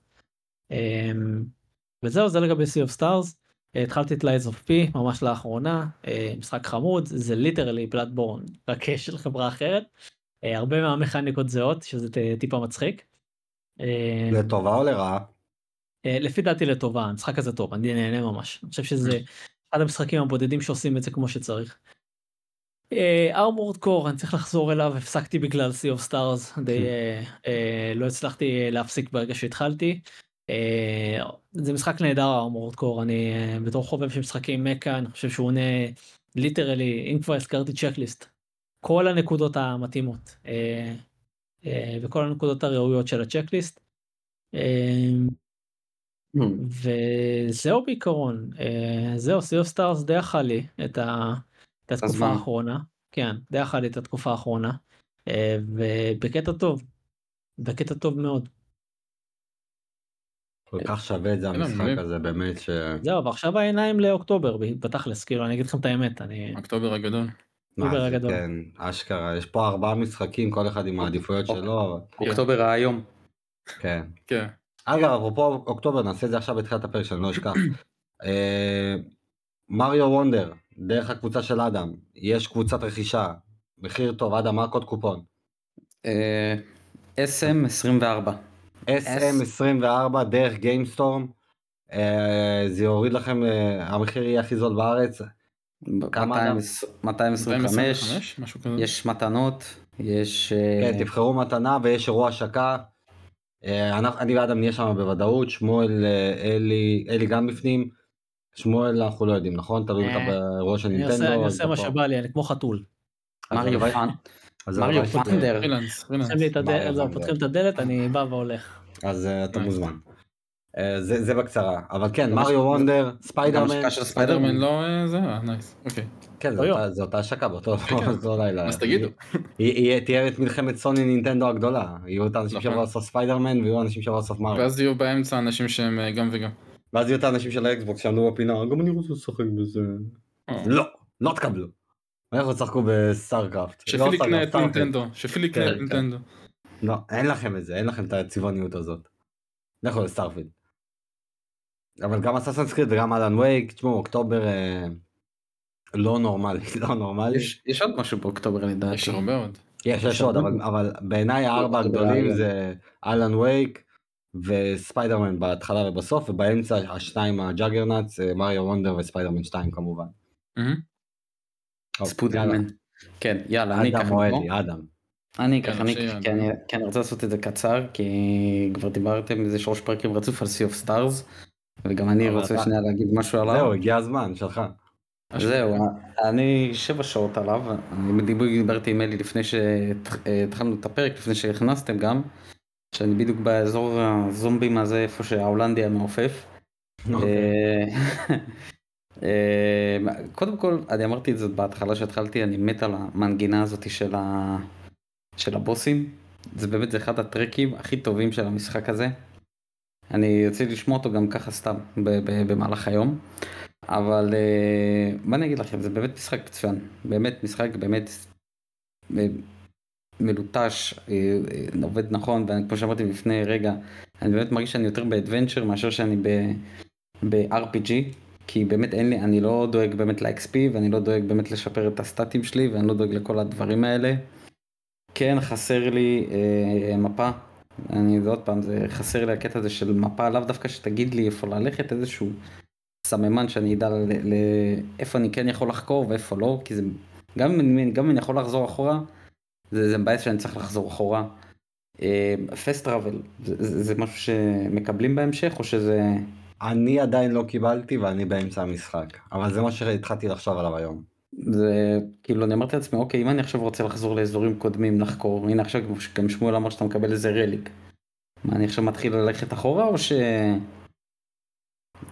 Um, וזהו זה לגבי Sea of Stars. התחלתי את Lies of P ממש לאחרונה uh, משחק חמוד זה ליטרלי בלאדבורן רק של חברה אחרת. Uh, הרבה מהמכניקות זהות שזה טיפה מצחיק. Uh, לטובה או לרעה? אה, לפי דעתי לטובה המשחק הזה טוב אני נהנה ממש אני חושב שזה אחד המשחקים הבודדים שעושים את זה כמו שצריך. ארמורד קור אני צריך לחזור אליו הפסקתי בגלל Sea of Stars די אה, אה, לא הצלחתי אה, להפסיק ברגע שהתחלתי. אה, זה משחק נהדר ארמורד קור אני אה, בתור חובב של משחקים מכה אני חושב שהוא עונה ליטרלי אם כבר הזכרתי צ'קליסט כל הנקודות המתאימות אה, אה, וכל הנקודות הראויות של הצ'קליסט. אה, וזהו בעיקרון אה, זהו Sea of Stars די אכל לי את, ה, את התקופה. האחרונה כן די אכל לי את התקופה האחרונה אה, ובקטע טוב בקטע טוב מאוד כל כך שווה את זה כן, המשחק. הזה באמת ש... זהו ועכשיו העיניים לאוקטובר בתכלס כאילו אני אגיד לכם את האמת אני אוקטובר הגדול. אוקטובר הגדול. כן, אשכרה, יש פה ארבעה משחקים, כל אחד עם העדיפויות שלו, אבל אוקטובר היום. כן. כן. אגב, אפרופו אוקטובר, נעשה את זה עכשיו בתחילת הפרק, שאני לא אשכח. אה, Mario Wonder, דרך הקבוצה של אדם, יש קבוצת רכישה, מחיר טוב, אדם, מה הקוד קופון? אה, SM 24. SM24 דרך GameStorm, אה, זה יוריד לכם, אה, המחיר יהיה הכי זול בארץ, כמה אדם? 225, 225? משהו כזה. יש מתנות, יש... אה, כן, תבחרו מתנה ויש אירוע השקה. אה, אנחנו- אני ואדם נהיה שם בוודאות, שמואל, אה, אלי, אלי גם בפנים. שמואל אנחנו לא יודעים, נכון? תלוי אה, אותה באירוע של נינטנדו. אני עושה מה. שבא לי אני כמו חתול. מריו פרילנס. פותחים לי את הדלת, אני בא והולך. אז אה, אתה. מוזמן. אה, זה זה בקצרה, אבל כן, Mario Wonder, גם ספיידרמן, השקה של ספיידרמן. לא אה, זה, אה, nice. אוקיי. כן, זה אוי, אותה- השקה באותו כן. באותו לילה. אז תגידו. תהיה את מלחמת סוני נינטנדו הגדולה, יהיו את האנשים נכון. שיבואו לעשות ספיידרמן ויהיו אנשים שיבואו לעשות מריו. ואז יהיו באמצע אנשים שהם אה, גם וגם. ואז יהיו את האנשים של האקסבוקס שעמדו בפינה, גם אני רוצה לשחק בזה. אה. לא, לא תקבלו. לכו תשחקו ב StarCraft. לא שפיל יקנה את נינטנדו. שפיל יקנה כן, את כן. נינטנדו. לא, אין לכם את זה, אין לכם את הצבעוניות הזאת. לכו ל Starfield. אבל גם Assassin's Creed וגם Alan Wake, תשמעו, אוקטובר אה, לא נורמלי, לא נורמלי. יש- יש עוד משהו באוקטובר לדעתי. יש הרבה עוד. יש, יש יש עוד. אבל, אבל בעיניי הארבע אוקטובר הגדולים. זה Alan Wake וספיידרמן בהתחלה ובסוף, ובאמצע השניים ה juggernauts, אה, Mario Wonder וספיידרמן 2 כמובן. ספודרמן. כן, יאללה, אני אקח אדם או מפה. אלי, אדם. אני אקח, כן, אני שיהיה. כי אני כי אני רוצה לעשות את זה קצר, כי כבר דיברתם איזה שלוש פרקים רצוף על Sea of Stars, וגם אני רוצה אתה- שנייה להגיד משהו עליו. זהו, הגיע הזמן, שלך. זהו, אני שבע שעות עליו, אני בדיוק דיברתי עם אלי לפני שהתחלנו את הפרק, לפני שנכנסתם גם, שאני בדיוק באזור הזומבים הזה, איפה שההולנדי המעופף. אוקיי. אה, אה, קודם כל, אני אמרתי את זה בהתחלה שהתחלתי, אני מת על המנגינה הזאת של, ה... של הבוסים. זה באמת זה אחד הטרקים הכי טובים של המשחק הזה. אני יוצא לשמוע אותו גם ככה סתם במהלך היום. אבל אה, מה אני אגיד לכם, זה באמת משחק מצוין. באמת משחק באמת מלוטש, אה, אה, עובד נכון, וכמו שאמרתי לפני רגע, אני באמת מרגיש שאני יותר באדוונצ'ר מאשר שאני ב-RPG, כי באמת אין לי, אני לא דואג באמת ל-XP, ואני לא דואג באמת לשפר את הסטטים שלי, ואני לא דואג לכל הדברים האלה. כן, חסר לי אה, מפה, אני, עוד פעם, זה חסר לי הקטע הזה של מפה, לאו דווקא שתגיד לי איפה ללכת, איזשהו סממן שאני אדע לאיפה אני כן יכול לחקור ואיפה לא, כי זה, גם אם אני יכול לחזור אחורה, זה, זה מבאס שאני צריך לחזור אחורה. פסט uh, טראבל, זה, זה משהו שמקבלים בהמשך או שזה... אני עדיין לא קיבלתי ואני באמצע המשחק, אבל זה מה שהתחלתי לחשוב עליו היום. זה כאילו אני אמרתי לעצמי אוקיי אם אני עכשיו רוצה לחזור לאזורים קודמים לחקור הנה עכשיו גם שמואל אמר שאתה מקבל איזה רליק. מה אני עכשיו מתחיל ללכת אחורה או ש...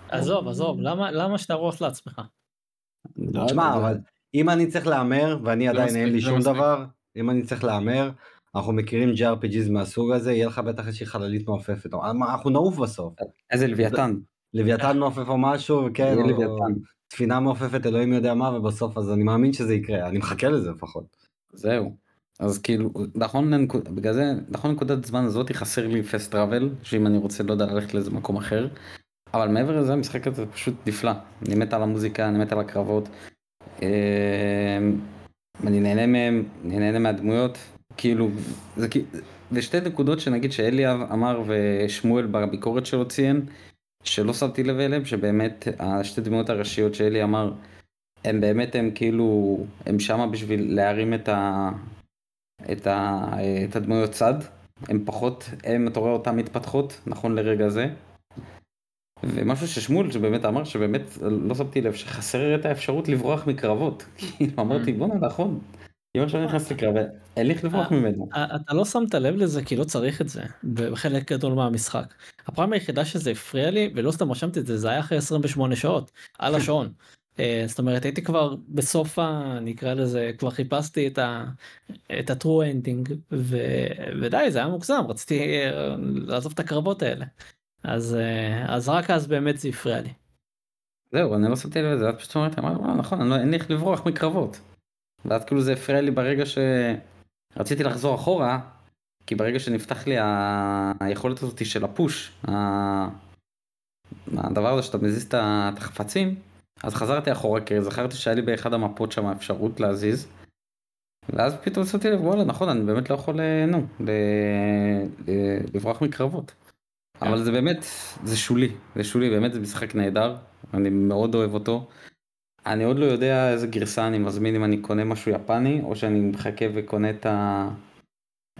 עזוב עזוב למה למה שאתה רוס לעצמך. לא תשמע אבל אם אני צריך להמר ואני עדיין אין לי שום דבר אם אני צריך להמר, אנחנו מכירים JRPGs מהסוג הזה, יהיה לך בטח איזושהי חללית מעופפת, אנחנו נעוף בסוף. איזה לוויתן. לוויתן מעופף או משהו, כן, או ספינה מעופפת, אלוהים יודע מה, ובסוף אז אני מאמין שזה יקרה, אני מחכה לזה לפחות. זהו. אז כאילו, נכון, בגלל זה, נכון נקודת זמן הזאת חסר לי פסט טראבל, שאם אני רוצה, לא יודע, ללכת לאיזה מקום אחר. אבל מעבר לזה, המשחק הזה פשוט נפלא. אני מת על המוזיקה, אני מת על הקרבות. אמ, אני נהנה מהם, אני נהנה מהדמויות, כאילו, זה ושתי נקודות שנגיד שאליאב אמר ושמואל בביקורת שלו ציין, שלא שמתי לב אליהם, שבאמת השתי דמויות הראשיות שאלי אמר, הם באמת הם כאילו, הם שמה בשביל להרים את, ה, את, ה, את הדמויות צד, הם פחות, הם, אתה רואה אותם מתפתחות, נכון לרגע זה. ומשהו ששמואל שבאמת אמר שבאמת לא שמתי לב שחסר את האפשרות לברוח מקרבות. כאילו אמרתי בואנה נכון. אם עכשיו נכנס לקרב אין לי איך לברוח ממנו. אתה לא שמת לב לזה כי לא צריך את זה בחלק גדול מהמשחק. הפעם היחידה שזה הפריע לי ולא סתם רשמתי את זה זה היה אחרי 28 שעות על השעון. אה, זאת אומרת הייתי כבר בסוף ה... נקרא לזה כבר חיפשתי את ה... את ה true ending ודי זה היה מוגזם רציתי אה, לעזוב את הקרבות האלה. אז אה, אז רק אז באמת זה הפריע לי. זהו אני לא שמתי לב לזה את פשוט אומרת נכון לא, אין לי איך לברוח מקרבות. ואז כאילו זה הפריע לי ברגע שרציתי לחזור אחורה כי ברגע שנפתח לי היכולת הזאת של הפוש הדבר הזה שאתה מזיז את החפצים אז חזרתי אחורה כי זכרתי שהיה לי באחד המפות שם אפשרות להזיז. ואז פתאום עשיתי לב וואלה נכון אני באמת לא יכול אה, נו לברוח מקרבות. אבל זה באמת, זה שולי, זה שולי, באמת זה משחק נהדר, אני מאוד אוהב אותו. אני עוד לא יודע איזה גרסה אני מזמין אם אני קונה משהו יפני, או שאני מחכה וקונה את, ה...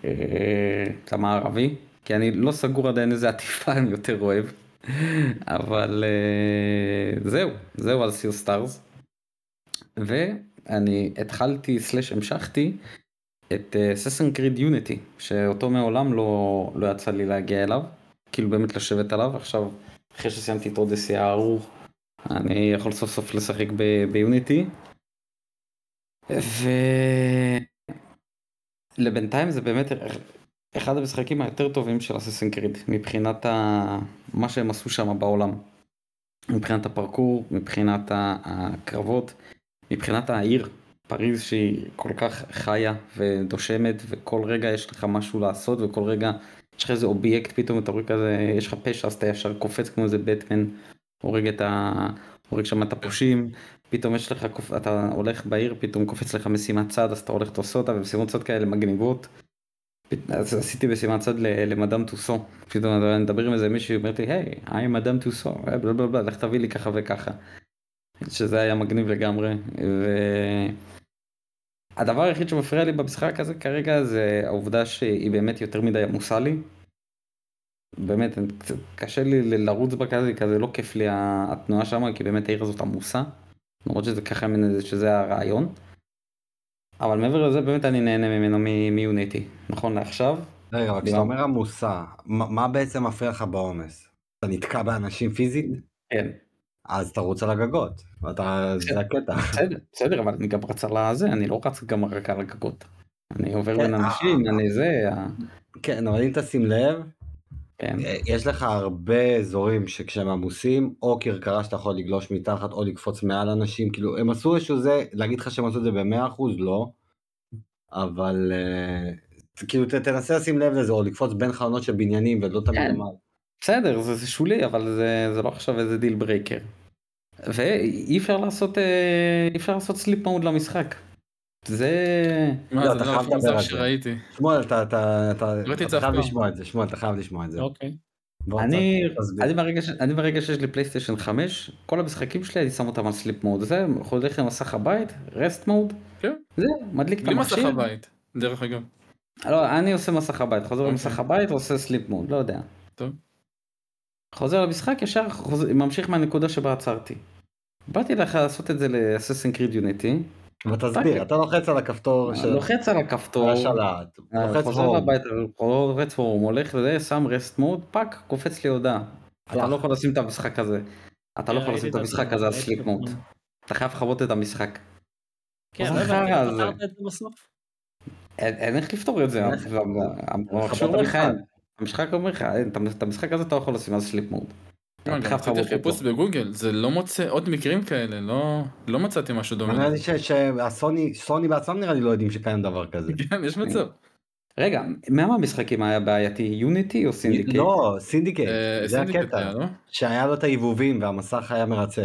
אה, את המערבי, כי אני לא סגור עדיין איזה עטיפה אני יותר אוהב. אבל אה, זהו, זהו על Sea of Stars. ואני התחלתי slash המשכתי את Assassin's Creed Unity, שאותו מעולם לא, לא יצא לי להגיע אליו. כאילו באמת לשבת עליו עכשיו אחרי שסיימתי את Odyssey הארוך אני יכול סוף סוף לשחק ב Unity. ולבינתיים זה באמת אחד המשחקים היותר טובים של אססן קריד מבחינת ה... מה שהם עשו שם בעולם. מבחינת הפרקור, מבחינת הקרבות, מבחינת העיר, פריז שהיא כל כך חיה ודושמת וכל רגע יש לך משהו לעשות וכל רגע יש לך איזה אובייקט פתאום אתה רואה כזה יש לך פשע אז אתה ישר קופץ כמו איזה בטמן הורג את ה... הורג שם את הפושעים פתאום יש לך אתה הולך בעיר פתאום קופץ לך משימת צד אז אתה הולך לעשות אותה ומשימות צד כאלה מגניבות. אז עשיתי משימת צד למדאם טוסו פתאום אני מדבר עם איזה מישהו אומרת לי היי היי מדאם טוסו לך תביא לי ככה וככה. שזה היה מגניב לגמרי. ו... הדבר היחיד שמפריע לי במשחק הזה כרגע זה העובדה שהיא באמת יותר מדי עמוסה לי. באמת קשה לי לרוץ בה כזה כזה לא כיף לי התנועה שם כי באמת העיר הזאת עמוסה. למרות שזה ככה שזה הרעיון. אבל מעבר לזה באמת אני נהנה ממנו מיוניטי נכון לעכשיו. רגע אבל כשאתה אומר עמוסה מה בעצם מפריע לך בעומס? אתה נתקע באנשים פיזית? כן. אז תרוץ על הגגות, אתה, זה הקטע. בסדר, בסדר, אבל אני גם רץ על הזה, אני לא רץ גם רק על הגגות. אני עובר כן, בין אה. אנשים, אני זה, כן, אבל אם תשים לב, כן. אה, יש לך הרבה אזורים שכשהם עמוסים, או כרכרה שאתה יכול לגלוש מתחת, או לקפוץ מעל אנשים, כאילו, הם עשו איזשהו זה, להגיד לך שהם עשו את זה ב-100% לא, אבל אה, כאילו, ת- תנסה לשים לב לזה, או לקפוץ בין חלונות של בניינים, ולא תמיד כן. למעלה. בסדר, זה, זה שולי, אבל זה, זה לא עכשיו איזה deal breaker. ואי אפשר לעשות, אה, אי אפשר לעשות sleep mode למשחק. זה... מה לא, זה חייב הכי מוזר. שראיתי. שמואל, אתה, אף חייב פעם. לשמוע את זה, שמואל, אתה חייב לשמוע את זה. אוקיי. אני, ברגע ש, אני ברגע שיש לי פלייסטיישן 5, כל המשחקים שלי אני שם אותם על sleep mode. זה הולך למסך הבית, rest mode, כן. זה, מדליק את בלי מסך המכשיר. הבית, דרך אגב. לא, אני עושה מסך הבית, חוזר אוקיי. למסך הבית ועושה sleep mode, לא יודע. טוב. חוזר למשחק, ישר חוזר, ממשיך מהנקודה שבה עצרתי. באתי לך לעשות את זה ל Assassin's Creed Unity, אבל תסביר, אתה לוחץ על הכפתור של לוחץ על הכפתור, השלט, אה, לוחץ חוזר הביתה, לוחץ פורום, הולך לזה, שם rest mode, fuck, קופץ לי הודעה. אתה. לא יכול לשים את המשחק הזה. אתה לא יכול לשים את המשחק הזה על rest mode. אתה חייב לחוות את המשחק. כן, זה לא הבנתי, חרא, איך זה- פתרת את זה בסוף? אין איך לפתור את זה. המחשב אומר לך. המשחק אומר לך, את המשחק הזה אתה לא יכול לשים על sleep mode. עשיתי. חיפוש בגוגל, זה לא מוצא עוד מקרים כאלה, לא לא מצאתי משהו דומה. נראה לי ש- שהסוני, סוני בעצמם נראה לי לא יודעים שקיים דבר כזה. כן, יש מצב. רגע, מה מהמשחקים היה בעייתי? Unity או Syndicate? לא, Syndicate, אה, זה הקטע, לא? שהיה לו את העיבובים והמסך היה מרצד.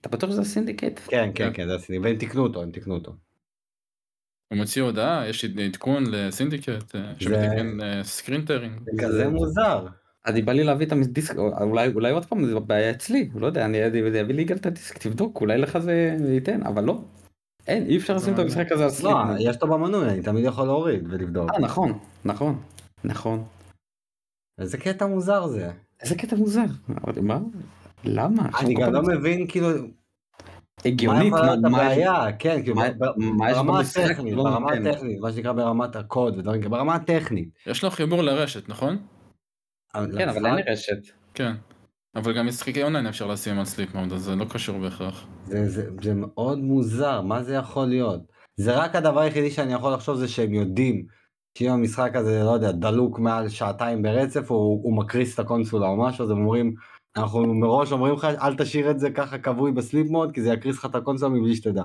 אתה בטוח שזה Syndicate? כן, כן, כן. כן, זה ה Syndicate, והם תיקנו אותו, הם תיקנו אותו. הם הוציאו הודעה, יש עדכון ל Syndicate, אה, שמתקן screen tearing. זה כזה מוזר. אני בא לי להביא את הדיסק, אולי אולי עוד פעם זה בעיה אצלי, לא יודע, אני אני אביא לי גם את הדיסק, תבדוק, אולי לך זה ייתן, אבל לא. אין, אי אפשר לשים את המשחק הזה על sleep. לא, יש אותו במנוי, אני תמיד יכול להוריד ולבדוק. אה, נכון, נכון, נכון. איזה קטע מוזר זה. איזה קטע מוזר. מה? למה? אני גם לא מבין כאילו הגיונית, מה- מה יש- הבעיה, כן, כאילו ברמה במשחק הטכנית, לא ברמה נותן? הטכנית, מה שנקרא ברמת הקוד ודברים כאלה, ברמה הטכנית. יש לו חיבור לרשת, נכון? כן, אבל אין לי רשת. כן. אבל גם משחקי אונליין אפשר לשים על סליפ מוד, אז זה לא קשור בהכרח. זה, זה, זה מאוד מוזר, מה זה יכול להיות? זה רק הדבר היחידי שאני יכול לחשוב זה שהם יודעים שאם המשחק הזה, לא יודע, דלוק מעל שעתיים ברצף, הוא, הוא מקריס את הקונסולה או משהו, אז הם אומרים, אנחנו מראש אומרים לך, אל תשאיר את זה ככה כבוי ב sleep mode, כי זה יקריס לך את הקונסולה מבלי שתדע.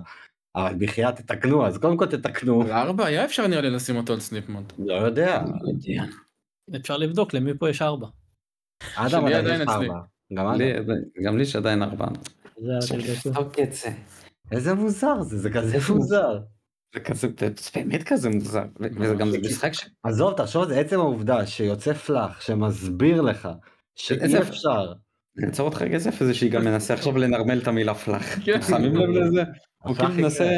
אבל בחייאת תתקנו, אז קודם כל תתקנו. לארבע היה אפשר נראה לי לשים אותו על sleep mode. לא יודע, אפשר לבדוק למי פה יש ארבע. אדם, עדיין יש אצלי. ארבע. גם לי- אדם. גם לי יש עדיין זה. איזה מוזר זה, זה כזה מוזר. זה כזה, זה באמת כזה מוזר. וזה גם זה משחק ש... עזוב, תחשוב על זה, עצם העובדה שיוצא פלאח שמסביר לך שאי אפשר. אני אעצור אותך רגע זה איזה שהיא גם מנסה עכשיו לנרמל את המילה פלאח. כן. שמים לב לזה? הוא הפלאח כאילו מנסה...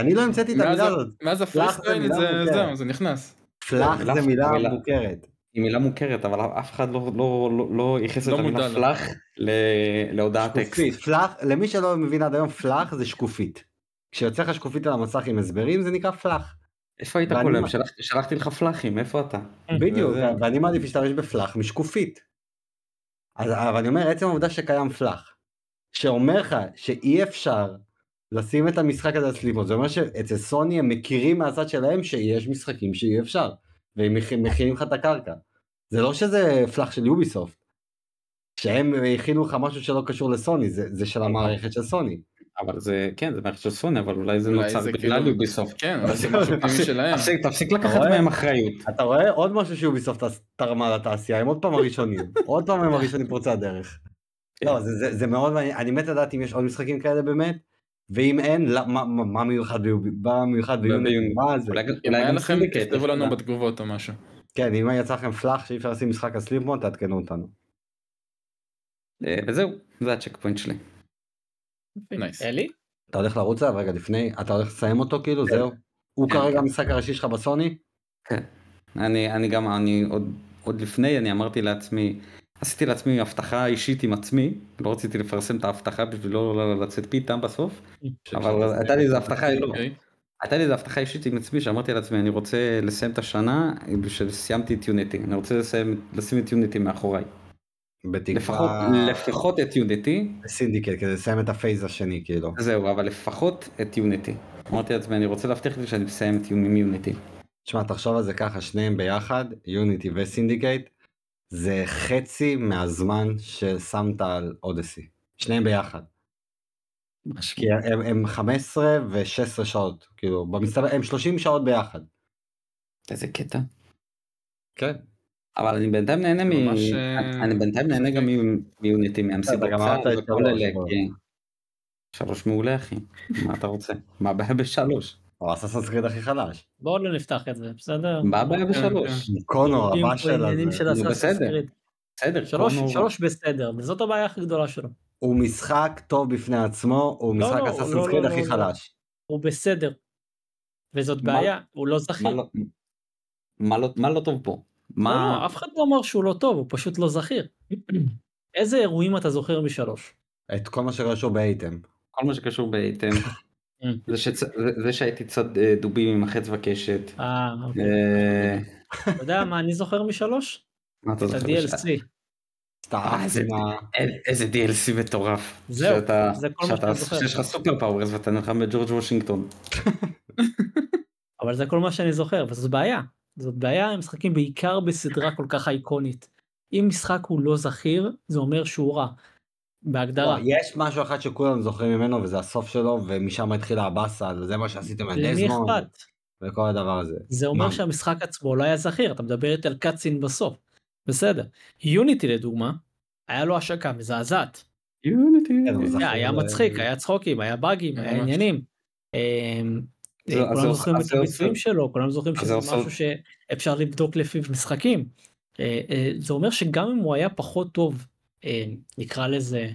אני לא המצאתי את המילה הזאת. מאז פלאח זה הפריסטייל מילה זה מוכרת. זהו, זה נכנס. פלאח זה מילה מוכרת. היא מילה מוכרת אבל אף אחד לא לא לא לא ייחס את לא המילה. פלאח ל- להודעת טקסט. פלאח, למי שלא מבין עד היום, פלאח זה שקופית. כשיוצא לך שקופית על המסך עם הסברים זה נקרא פלאח. איפה היית כל היום? שלחתי- שלחתי לך פלאחים איפה אתה? בדיוק, וזה- ואני מעדיף להשתמש בפלאח משקופית. אז אבל אני אומר, עצם העובדה שקיים פלאח, שאומר לך שאי אפשר לשים את המשחק הזה על סליפות, זה אומר שאצל סוני הם מכירים מהצד שלהם שיש משחקים שאי אפשר, והם מכ- מכינים לך את הקרקע. זה לא שזה פלאח של יוביסופט, שהם הכינו לך משהו שלא קשור לסוני, זה, זה של המערכת של סוני. אבל זה כן זה מערכת של סוני אבל אולי זה אולי נוצר זה בגלל כאילו- יוביסופט. כן, אבל זה משהו פנימי שלהם. תפסיק תפסיק לקחת? מהם אחריות. אתה רואה עוד משהו שיוביסופט תרמה לתעשייה, הם עוד פעם הראשונים, עוד פעם הם הראשונים פורצי הדרך. לא, זה, זה, זה מאוד מעניין, אני מת לדעת אם יש עוד משחקים כאלה באמת, ואם אין, לא, מה, מה, מה מיוחד ביובי, מה מיוחד ביוני, ביוני. מה זה? אולי גם לכם, תכתבו לנו בתגובות או משהו. כן, אם יצא לכם פלאח שאי אפשר לשים משחק על סליפמון, תעדכנו אותנו. אה, וזהו זה הצ'ק פוינט שלי. אלי? אתה הולך לרוץ עליו רגע לפני, אתה הולך לסיים אותו כאילו, כן. זהו? הוא כן, כרגע כן. המשחק הראשי שלך בסוני? אני אני גם אני עוד עוד לפני אני אמרתי לעצמי עשיתי לעצמי הבטחה אישית עם עצמי לא רציתי לפרסם את ההבטחה בשביל לא לא לצאת פיתם בסוף אבל הייתה לי איזה הבטחה לא אוקיי. הייתה לי איזה הבטחה אישית עם עצמי שאמרתי לעצמי אני רוצה לסיים את השנה בשביל סיימתי את יוניטי אני רוצה לסיים לשים את יוניטי מאחוריי. בתקווה לפחות, לפחות את Unity, Syndicate כדי לסיים את ה phase השני כאילו. זהו, אבל לפחות את Unity. אמרתי לעצמי, אני רוצה להבטיח לי שאני מסיים את יוני מ Unity. תשמע, תחשוב על זה ככה, שניהם ביחד, Unity ו Syndicate, זה חצי מהזמן ששמת על Odyssey. שניהם ביחד. משהו. כי הם, הם 15 ו-16 שעות, כאילו, במצטבר, הם 30 שעות ביחד. איזה קטע. כן. אבל אני בינתיים נהנה מ... ממש, אה, אני- אני בינתיים נהנה גם מיוניטי, מהמסיבות צה"ל. כן. שלוש מעולה אחי, מה אתה רוצה? מה הבעיה בשלוש? הוא עשה סנסקריט הכי חלש. בואו לא נפתח את זה, בסדר? מה הבעיה כן, בשלוש? קונור הבא פה של עניינים הזה. של נו, Assassin's בסדר. Creed. בסדר, שלוש, קונור- שלוש בסדר, וזאת הבעיה הכי גדולה שלו. הוא משחק טוב בפני עצמו, הוא לא, משחק לא, הסאסינס לא, קריד לא, הכי לא, לא. חלש. הוא בסדר. וזאת מה- בעיה, הוא לא מה זכיר. לא- מה לא- מה לא טוב פה? לא, מה... לא, אף אחד לא אמר שהוא לא טוב, הוא פשוט לא זכיר. איזה אירועים אתה זוכר משלוש? את כל מה שרשום באייטם. כל מה שקשור באייטם. Mm. זה שהייתי צד אה, דובים עם החץ וקשת. אה, אוקיי. אה, אתה יודע מה אני זוכר משלוש? מה אתה את זוכר? ה-DLC. סתם, איזה- DLC מטורף. זהו, זה כל מה שאתה- שאני זוכר. שיש לך super powers ואתה נלחם בג'ורג' וושינגטון. אבל זה כל מה שאני זוכר, וזאת בעיה. זאת בעיה, הם משחקים בעיקר בסדרה כל כך אייקונית. אם משחק הוא לא זכיר, זה אומר שהוא רע. בהגדרה. לא, יש משהו אחד שכולם זוכרים ממנו וזה הסוף שלו ומשם התחילה הבאסה זה מה שעשיתם על למי דזמונד אכפת? וכל הדבר הזה. זה אומר מה? שהמשחק עצמו לא היה זכיר, אתה מדבר איתי על cutscene בסוף. בסדר. יוניטי לדוגמה, היה לו השקה מזעזעת. יוניטי. כן, זכיר. היה מצחיק, היה צחוקים, היה באגים, היה ממש. עניינים. אז כולם זוכרים את הביצועים שלו, כולם זוכרים שזה משהו שאפשר לבדוק לפיו משחקים. אה, אה, זה אומר שגם אם הוא היה פחות טוב, אה, נקרא לזה,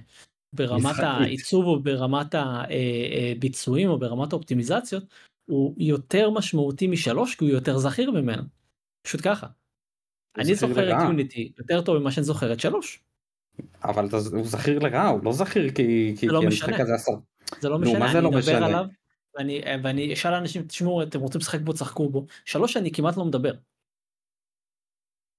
ברמת משחקית. העיצוב או ברמת הביצועים או ברמת האופטימיזציות, הוא יותר משמעותי משלוש כי הוא יותר זכיר ממנו. פשוט ככה. אני זוכר את. יוניטי יותר טוב ממה שאני זוכר את שלוש. אבל הוא זכיר לרעה, הוא לא זכיר כי זה לא כי המשחק משנה. הזה עשה... זה לא משנה, זה אני לא משנה? עליו, ואני, ואני אשאל אנשים, תשמעו, אתם רוצים לשחק בו, תשחקו בו. שלוש אני כמעט לא מדבר.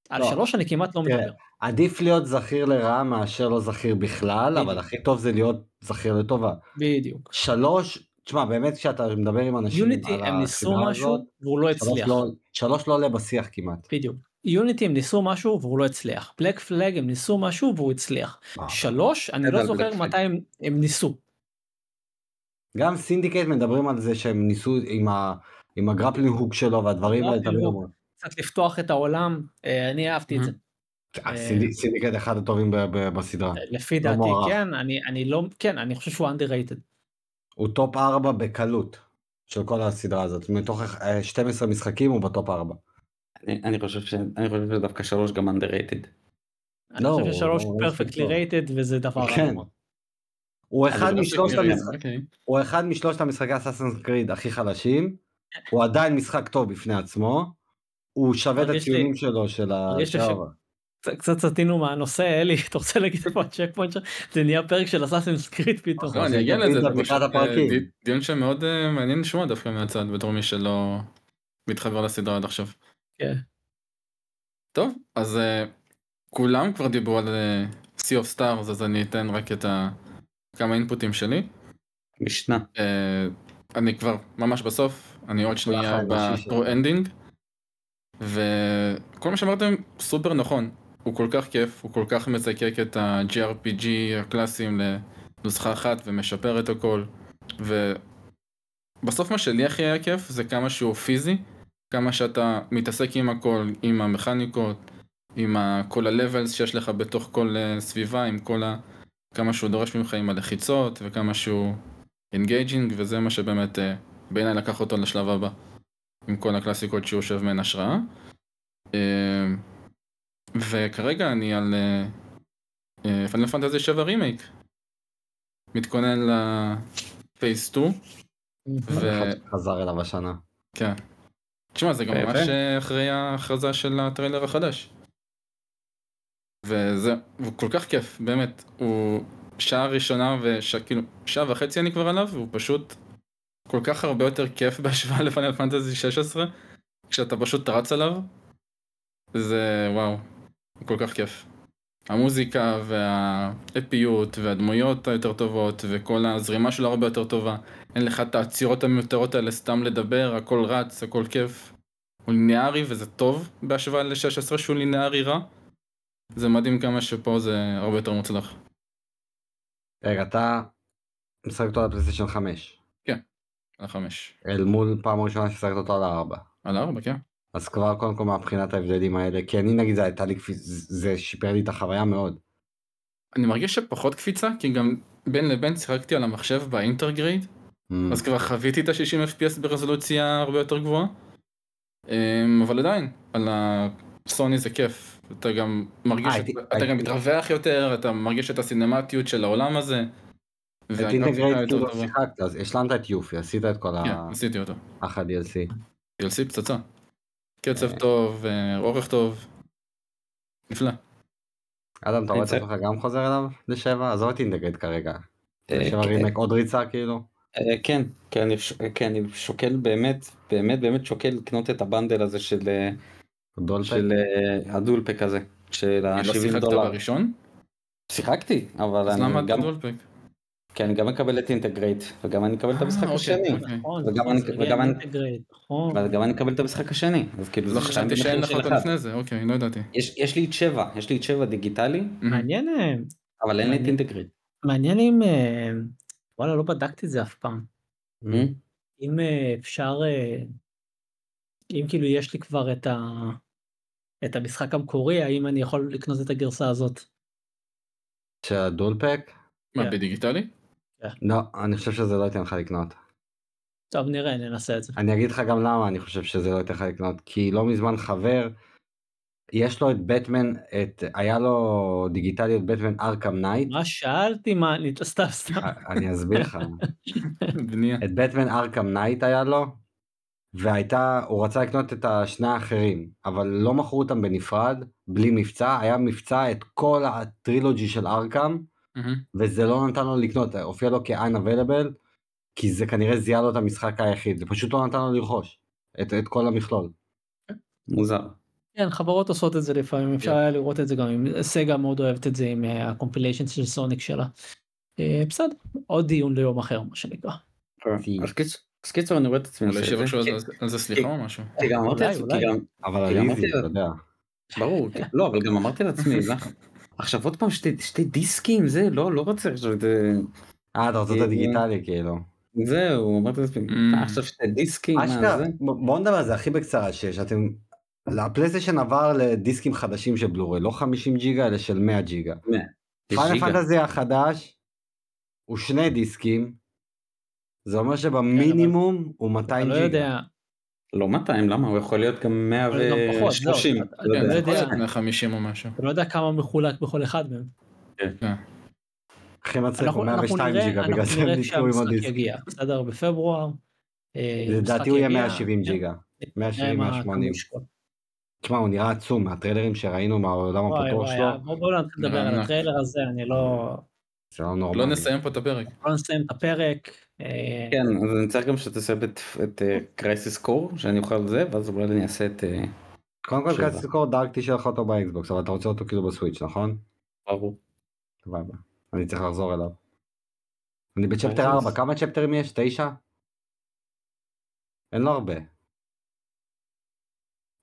על לא. שלוש אני כמעט לא תראה, מדבר. עדיף להיות זכיר לרעה מאשר לא זכיר בכלל. אבל הכי טוב זה להיות זכיר לטובה. בדיוק. שלוש תשמע באמת כשאתה מדבר עם אנשים יוניטי על הם ניסו משהו והוא לא שלוש הצליח. לא- שלוש לא עולה בשיח כמעט. בדיוק. Unity הם ניסו משהו והוא לא הצליח. Black Flag הם ניסו משהו והוא הצליח. שלוש אני לא זוכר. מתי הם, ניסו. גם Syndicate מדברים על זה שהם ניסו עם ה grappling hook שלו והדברים האלה קצת לפתוח את העולם אה, אני אהבתי את זה. אה, סינדי- Syndicate אחד הטובים ב- ב- בסדרה. לפי לא דעתי. כן אני אני לא כן אני חושב שהוא underrated. הוא טופ 4 בקלות של כל הסדרה הזאת מתוך אה, 12 משחקים הוא בטופ 4. אני- אני חושב שדווקא שלוש גם underrated. אני לא, חושב ששלוש לא, הוא לא פרפקטלי טוב. רייטד וזה דבר רע כן. הוא אחד לא משלושת המשחקים. אוקיי. הוא אחד משלושת המשחקי אסאסינס קריד הכי חלשים, הוא עדיין משחק טוב בפני עצמו, הוא שווה את לי- הציונים שלו של השער. קצת- סטינו מהנושא אלי אתה רוצה להגיד איפה הצ'ק פוינט שלך? זה נהיה פרק של Assassin's Creed פתאום. לא, אני אגיע לזה, את זה פשוט אה, דיון שמאוד אה, מעניין לשמוע דווקא מהצד בתור מי שלא מתחבר לסדרה עד עכשיו. כן. טוב, אז אה, כולם כבר דיברו על Sea of Stars, אז אני אתן רק את כמה input ים שלי. משנה. אני כבר ממש בסוף, אני עוד שנייה האנושי בפרו שלו. ending. וכל מה שאמרתם סופר נכון, הוא כל כך כיף, הוא כל כך מזקק את ה-JRPG הקלאסיים לנוסחה אחת ומשפר את הכל. ובסוף מה שלי הכי היה כיף זה כמה שהוא פיזי, כמה שאתה מתעסק עם הכל, עם המכניקות, עם כל ה-levels שיש לך בתוך כל אה, סביבה, עם כל ה... כמה שהוא דורש ממך עם הלחיצות וכמה שהוא engaging וזה מה שבאמת אה, בעיניי לקח אותו לשלב הבא עם כל הקלאסיקות שהוא יושב מהן השראה. אה, וכרגע אני על פאנל פנטזי 7 רימייק. מתכונן לפייס 2 ו... אחד חזר אליו השנה. כן. תשמע זה גם. ממש אה, אחרי ההכרזה של הטריילר החדש. וזה, כל כך כיף, באמת, הוא שעה ראשונה וכאילו שעה וחצי אני כבר עליו, והוא פשוט כל כך הרבה יותר כיף בהשוואה לפאנל פנטזי 16, כשאתה פשוט רץ עליו, זה וואו, כל כך כיף. המוזיקה והאפיות והדמויות היותר טובות וכל הזרימה שלו הרבה יותר טובה. אין לך את העצירות המיותרות האלה סתם לדבר, הכל רץ, הכל כיף. הוא ליניארי וזה טוב בהשוואה ל-16 שהוא ליניארי רע. זה מדהים כמה שפה זה הרבה יותר מוצלח. רגע, אתה משחק אותו על הפלייסטיישן 5. על החמש. אל מול פעם ראשונה ששחקת אותו על הארבע. על הארבע, כן. אז כבר קודם כל מבחינת ההבדלים האלה, כי אני נגיד זה הייתה לי קפיץ, זה שיפר לי את החוויה מאוד. אני מרגיש שפחות קפיצה, כי גם בין לבין שיחקתי על המחשב באינטרגרייד, Mm. אז כבר חוויתי את ה-60 FPS ברזולוציה הרבה יותר גבוהה. אמ, אבל עדיין, על הסוני זה כיף. אתה גם מרגיש, אה, שאתה- הייתי- אתה גם הייתי- מתרווח יותר, אתה מרגיש את הסינמטיות של העולם הזה. את Intergrade יותר כאילו. שיחקת, אז השלמת את יופי, עשית את כל כן, ה- עשיתי אותו. אח ה-DLC. DLC פצצה. קצב אה. טוב, אה, אורך טוב. נפלא. אדם, אתה רואה את עצמך גם חוזר אליו לשבע? עזוב את Intergrade כרגע. אה, לשבע כן. רימק עוד ריצה כאילו? כן, כן, אני כן, אני שוקל באמת, באמת, באמת שוקל לקנות את ה bundle הזה של? של ה dual pack הזה, של לא ה-70 שיחקת דולר. בראשון? שיחקתי, אבל אז למה אני אתה גם, dual pack? כי אני גם מקבל את Intergrade, וגם אני אקבל את אה, המשחק אוקיי, השני. נכון, וגם נכון, אני- זה וגם אני- Intergrade, נכון. אבל גם אני אקבל את המשחק השני, אז כאילו לא חשבתי שאין לך אותו. לפני זה, אוקיי, לא ידעתי. יש לי את שבע, יש לי את שבע דיגיטלי, מעניין, אה, אבל אין לי את. Intergrade. מעניין אם, אה, וואלה לא בדקתי את זה אף פעם. אם אפשר, אם כאילו יש לי כבר את ה... את המשחק המקורי, האם אני יכול לקנות את הגרסה הזאת? של ה dual pack? מה, כן. בדיגיטלי? לא, אני חושב שזה לא ייתן לך לקנות. טוב נראה, ננסה את זה. אני אגיד לך גם למה אני חושב שזה לא ייתן לך לקנות, כי לא מזמן חבר, יש לו את בטמן, את, היה לו דיגיטלי את Batman Arkham Knight, מה שאלתי מה, אני סתם סתם. אני אסביר לך. את Batman Arkham Knight היה לו, והייתה, הוא רצה לקנות את השני האחרים, אבל לא מכרו אותם בנפרד, בלי מבצע, היה מבצע את כל הטרילוגי של ארכם. וזה לא נתן לו לקנות, הופיע לו כ-unavailable, כי זה כנראה זיהה לו את המשחק היחיד, זה פשוט לא נתן לו לרכוש את, את כל המכלול. מוזר. כן, חברות עושות את זה לפעמים, אפשר כן. היה לראות את זה גם, עם- סגה מאוד אוהבת את זה עם אה, הקומפיליישן של סוניק שלה. אה, בסדר, עוד דיון ליום אחר מה שנקרא. אז קיצ- אז קיצור אני רואה את עצמי אולי שיבקשו זה, על זה- סליחה או משהו. כי גם אמרתי אולי, לעצמי, אולי. אבל על אמרתי איזי, אתה יודע. ברור, כן. לא אבל גם אמרתי לעצמי, "לך, עכשיו עוד פעם שתי שתי דיסקים זה לא לא רוצה עכשיו את זה. אה, אתה רוצה את אה, הדיגיטלי כאילו. זהו אמרתי לעצמי Mm. "מה, עכשיו שתי דיסקים אשכרה, זה?" ב- בוא נדבר על זה הכי בקצרה שיש, אתם, הפלייסטיישן עבר לדיסקים חדשים של בלורי, לא 50 ג'יגה אלא של 100 ג'יגה. פיינל ג'יגה. פנטזי החדש הוא שני דיסקים, זה אומר שבמינימום הוא 200 אתה לא ג'יגה. לא 200 למה הוא יכול להיות גם יכול להיות גם פחות, זהו, 130. אתה- לא יודע. לא יכול יודע. להיות 150 או משהו. אתה לא יודע כמה מחולק בכל אחד מהם. הכי מצחיק אנחנו הוא אנחנו 102 נראה, ג'יגה, בגלל אנחנו זה הם נתקעו עם עוד דיסק. יגיע, בסדר? בפברואר. אה, לדעתי הוא יהיה יגיע, 170 כן, ג'יגה. נראה 170, מה 180. כמה תשמע, הוא נראה עצום מהטריילרים שראינו מהעולם הפתוח שלו, בוא בוא נתחיל לדבר על. הטריילר הזה, אני לא... זה לא נורמלי. לא נסיים פה את הפרק. בוא נסיים את הפרק. אה, כן אז אני צריך גם שתעשה את- את Crisis Core שאני אוכל זה ואז אולי אני אעשה את אה, קודם כל. קצת לזכור דארק תשאר לך אותו ב Xbox, אבל אתה רוצה אותו כאילו ב Switch, נכון? ברור. סבבה. אני צריך לחזור אליו. אני ב chapter ברור. 4, כמה צ'פטרים יש? 9? אין לו הרבה.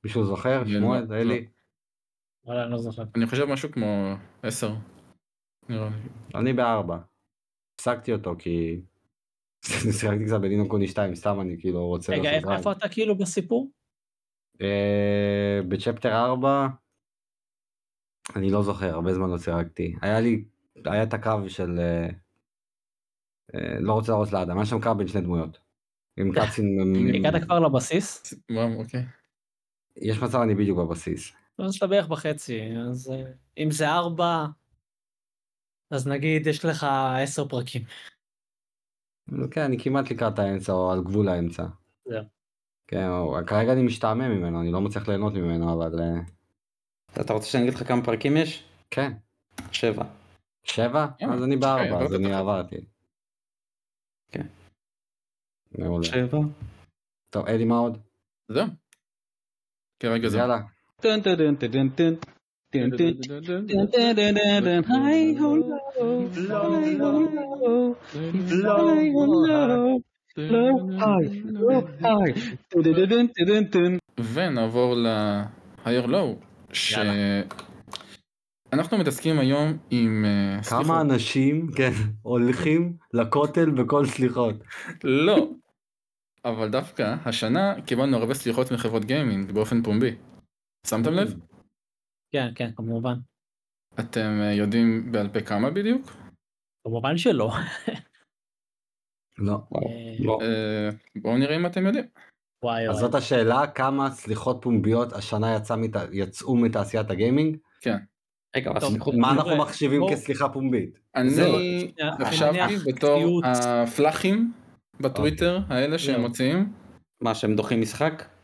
מישהו זוכר? שמואל? אלי? וואלה, אני לא זוכר. אני חושב משהו כמו 10. נראה לי. אני בארבע. הפסקתי אותו כי... שיחקתי קצת בדינו קוני 2, סתם אני כאילו רוצה רגע, איפה- אתה כאילו בסיפור? אה, בצ'פטר 4 אני לא זוכר, הרבה זמן לא שיחקתי. היה לי, היה את הקרב של... אה, אה, לא רוצה להרוס לאדם, היה שם קרב בין שני דמויות. עם קאצין... הגעת כבר לבסיס? אוקיי. יש מצב אני בדיוק בבסיס. אז אתה בערך בחצי, אז אם זה ארבע, אז נגיד יש לך עשר פרקים. כן, אני כמעט לקראת האמצע או על גבול האמצע. זהו. כן, או- כרגע אני משתעמם ממנו, אני לא מצליח ליהנות ממנו, אבל אה, אתה רוצה שאני אגיד לך כמה פרקים יש? כן. שבע. שבע? אז אני בארבע, אז אני. עברתי. כן. מעולה. שבע. טוב, אלי מה עוד? זהו. כרגע אז זה. יאללה. לא היי, לא היי. ונעבור ל-higher low, שאנחנו מתעסקים היום עם אה. כמה אנשים, כן, הולכים לכותל בכל סליחות. לא. אבל דווקא השנה קיבלנו הרבה סליחות מחברות גיימינג באופן פומבי. שמתם לב? כן, כן, כמובן. אתם אה, יודעים בעל פה כמה בדיוק? כמובן שלא. לא. אה, לא. אה, בואו נראה אם אתם יודעים. וואי אז. זאת השאלה, כמה סליחות פומביות השנה. יצאו מתעשיית הגיימינג? כן. רגע, מה אנחנו מחשיבים כסליחה פומבית? אני חשבתי בתור. הפלאחים בטוויטר האלה שהם זהו. מוציאים. מה שהם דוחים משחק?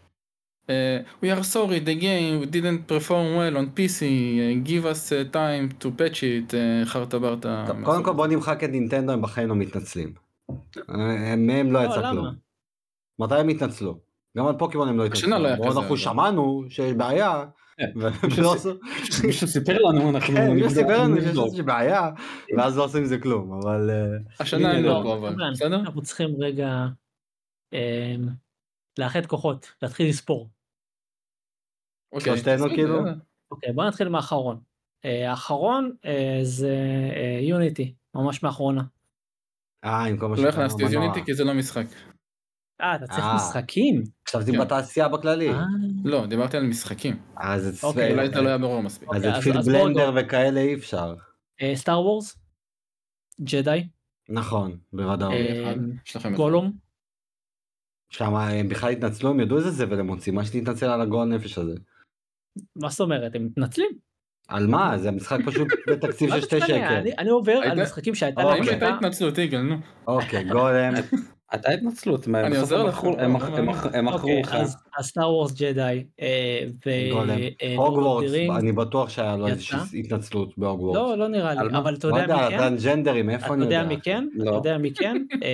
אה, We are sorry, the game didn't perform well on PC, uh, give us uh, time to patch it, uh, חרטה ברטה. טוב, מהסוג קודם כל. בוא נמחק את נינטנדו, הם בחיים לא מתנצלים. אה, מהם לא לא, יצא? כלום. מתי הם התנצלו? גם על פוקימון הם לא התנצלו. לא אנחנו אבל- שמענו שיש בעיה. כן. לא מישהו סיפר לנו אנחנו כן, מישהו סיפר לנו שיש בעיה, ואז לא עושים עם זה כלום, אבל... אה, השנה הם לא, לא אבל, בסדר? אנחנו צריכים רגע אמ, לאחד כוחות, להתחיל לספור. אוקיי, שלושתנו כאילו? אוקיי, בוא נתחיל מהאחרון. אה, האחרון אה, זה יוניטי, ממש מאחרונה. אה, עם כל מה לא שקרה הכנסתי את. יוניטי כי זה לא משחק. אה, אתה צריך אה. משחקים? חשבתי כן. בתעשייה בכללי. אה, לא, דיברתי על משחקים. אז את אוקיי, אולי זה לא היה ברור מספיק. אז אוקיי, אז בואו בלנדר. וכאלה אי אפשר. אה, סטאר וורס, ג'די, נכון. אה, אחד. גולום, שם הם בכלל התנצלו, הם ידעו איזה זבל הם מוצאים, מה שתתנצל על הגועל נפש הזה. מה זאת אומרת, הם מתנצלים. על מה? זה משחק פשוט בתקציב של שתי משנה? שקל. אני- עובר על משחקים שהייתה אוקיי. להם האם הייתה. התנצלות יגאל נו. אוקיי, גולם, הייתה התנצלות, מה, אני עוזר לך, הם מכ- הם. מכ- הם מכרו אוקיי, לך. אז הסטאר וורס ג'די גולם. אה, הוגוורטס, אני בטוח שהיה לו? איזושהי התנצלות בהוגוורטס. לא, לא נראה לי? אבל אתה יודע מי כן? אתה יודע? מי כן? אתה. יודע מי כן? אה,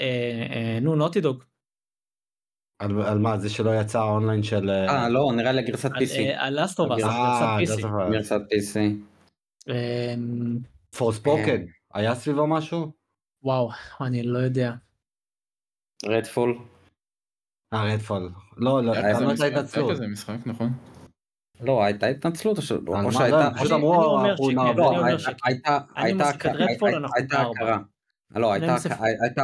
אה, אה, נו, נוטי דוג. על על מה, זה שלא יצא האונליין של... אה, לא, נראה לי גרסת PC. אה, על לאסטובס, אה, גרסת PC. גרסת PC. אמ, פורספוקן, היה סביבו משהו? וואו, אני לא יודע. רדפול. אה, רדפול. לא, לא, לא משחק, הייתה התנצלות. משחק, נכון? לא, הייתה התנצלות או? שהייתה... פשוט אמרו, אני אומר אנחנו שכן, נעבור. אני אומר שכן. הייתה, הכרה-. לא, הייתה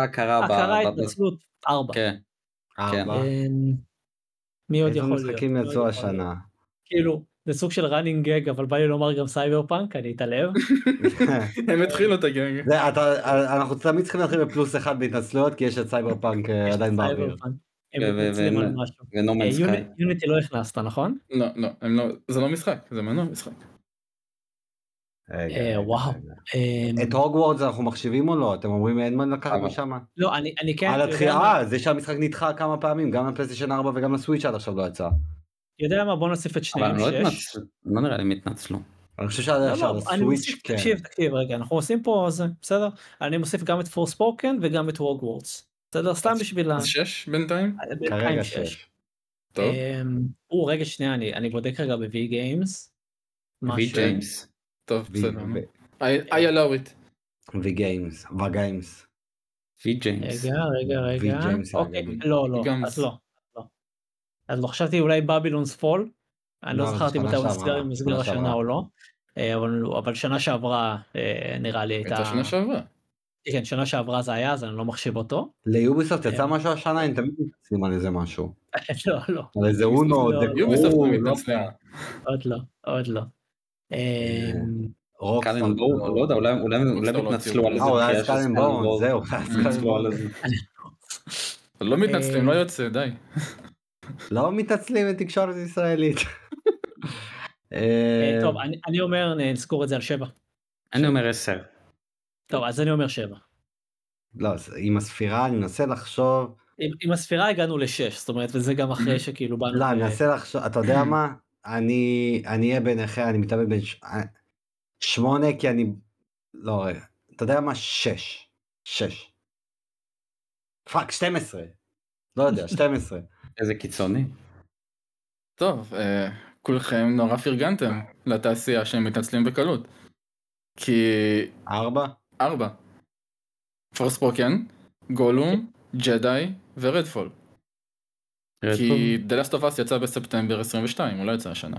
הכרה. הכרה, התנצלות, ארבע. כן. אמ, מי עוד איזה יכול להיות? משחקים מי עוד יצאו השנה? כאילו, זה סוג של running gag, אבל בא לי לומר גם סייבר פאנק, אני אתעלב. הם התחילו את ה gag. זה, אתה, אנחנו תמיד צריכים להתחיל בפלוס אחד בהתנצלויות כי יש את סייבר פאנק אה, עדיין באוויר. פאנק. הם ו- מתנצלים על משהו. אה, Unity לא הכנסת, נכון? לא, לא, לא, זה לא משחק, זה מנוע משחק. רגע, אה, וואו. אמ, את הוגוורדס אנחנו מחשיבים או לא? אתם אומרים אין מה לקחת משם? לא, אני אני כן, על התחילה? אה, זה שהמשחק נדחה כמה פעמים, גם ל PlayStation 4 וגם ל Switch עד עכשיו לא יצא. יודע מה, בוא נוסיף את אבל שניהם, הם לא שש. התנצלו. לא נראה לי הם התנצלו. אני חושב שעד לא, עכשיו לא, אני ל Switch מוסיף, כן. תקשיב, תקשיב רגע, אנחנו עושים פה זה, בסדר? אני מוסיף גם את Forspoken וגם את ווגוורדס. בסדר? סתם בשביל ה... אז שש בינתיים? בינתיים כרגע שש. טוב. אמ, רגע שנייה, אני אני בודק רגע ב-V Games. משהו. ג'יימס. טוב, וי- בסדר. allow it. וגיימס, וגיימס. וי ג'יימס. רגע, רגע, רגע. אוקיי. לא, לא, אז לא. לא. אז לא חשבתי אולי בבילונס פול. אני לא לא, זכרתי מתי הוא נסגר, אם נסגר שנה השנה. או לא. אה, אבל אבל שנה שעברה אה, נראה לי הייתה... הייתה שנה שעברה. כן, שנה שעברה זה היה, אז אני לא מחשיב אותו. ליוביסופט יצא כן. משהו השנה, הם תמיד מתעצלים על איזה משהו. לא, לא. על איזה אונו, לא, דקו, יוביסופט לא תמיד מתנצלים. עוד לא, עוד לא. אמ, רוקסטאר. קלן בואו, לא יודע, אולי הם התנצלו על הוציאו. איזה אה, אולי. זהו, על בורן. איזה- לא מתנצלים, אה, לא יוצא, די. לא מתעצלים בתקשורת ישראלית. אה, אה, טוב, אני- אומר נזכור את זה על שבע. אני אומר עשר. טוב, אז אני אומר שבע. לא, אז עם הספירה אני מנסה לחשוב, עם הספירה הגענו לשש, זאת אומרת, וזה גם אחרי שכאילו באנו... לא, אני מנסה לחשוב, אתה יודע מה? אני אני אהיה ביניכם, אני מתאבד בין ש- אה, שמונה כי אני, לא, רגע, אתה יודע מה? שש. שש. פאק, 12. לא יודע, 12. איזה קיצוני. טוב, אה, כולכם נורא פרגנתם לתעשייה שהם מתנצלים בקלות. כי ארבע? ארבע. פורספוקן, גולום, ג'די ורדפול. כי The Last of Us יצא בספטמבר 22, הוא לא יצא השנה.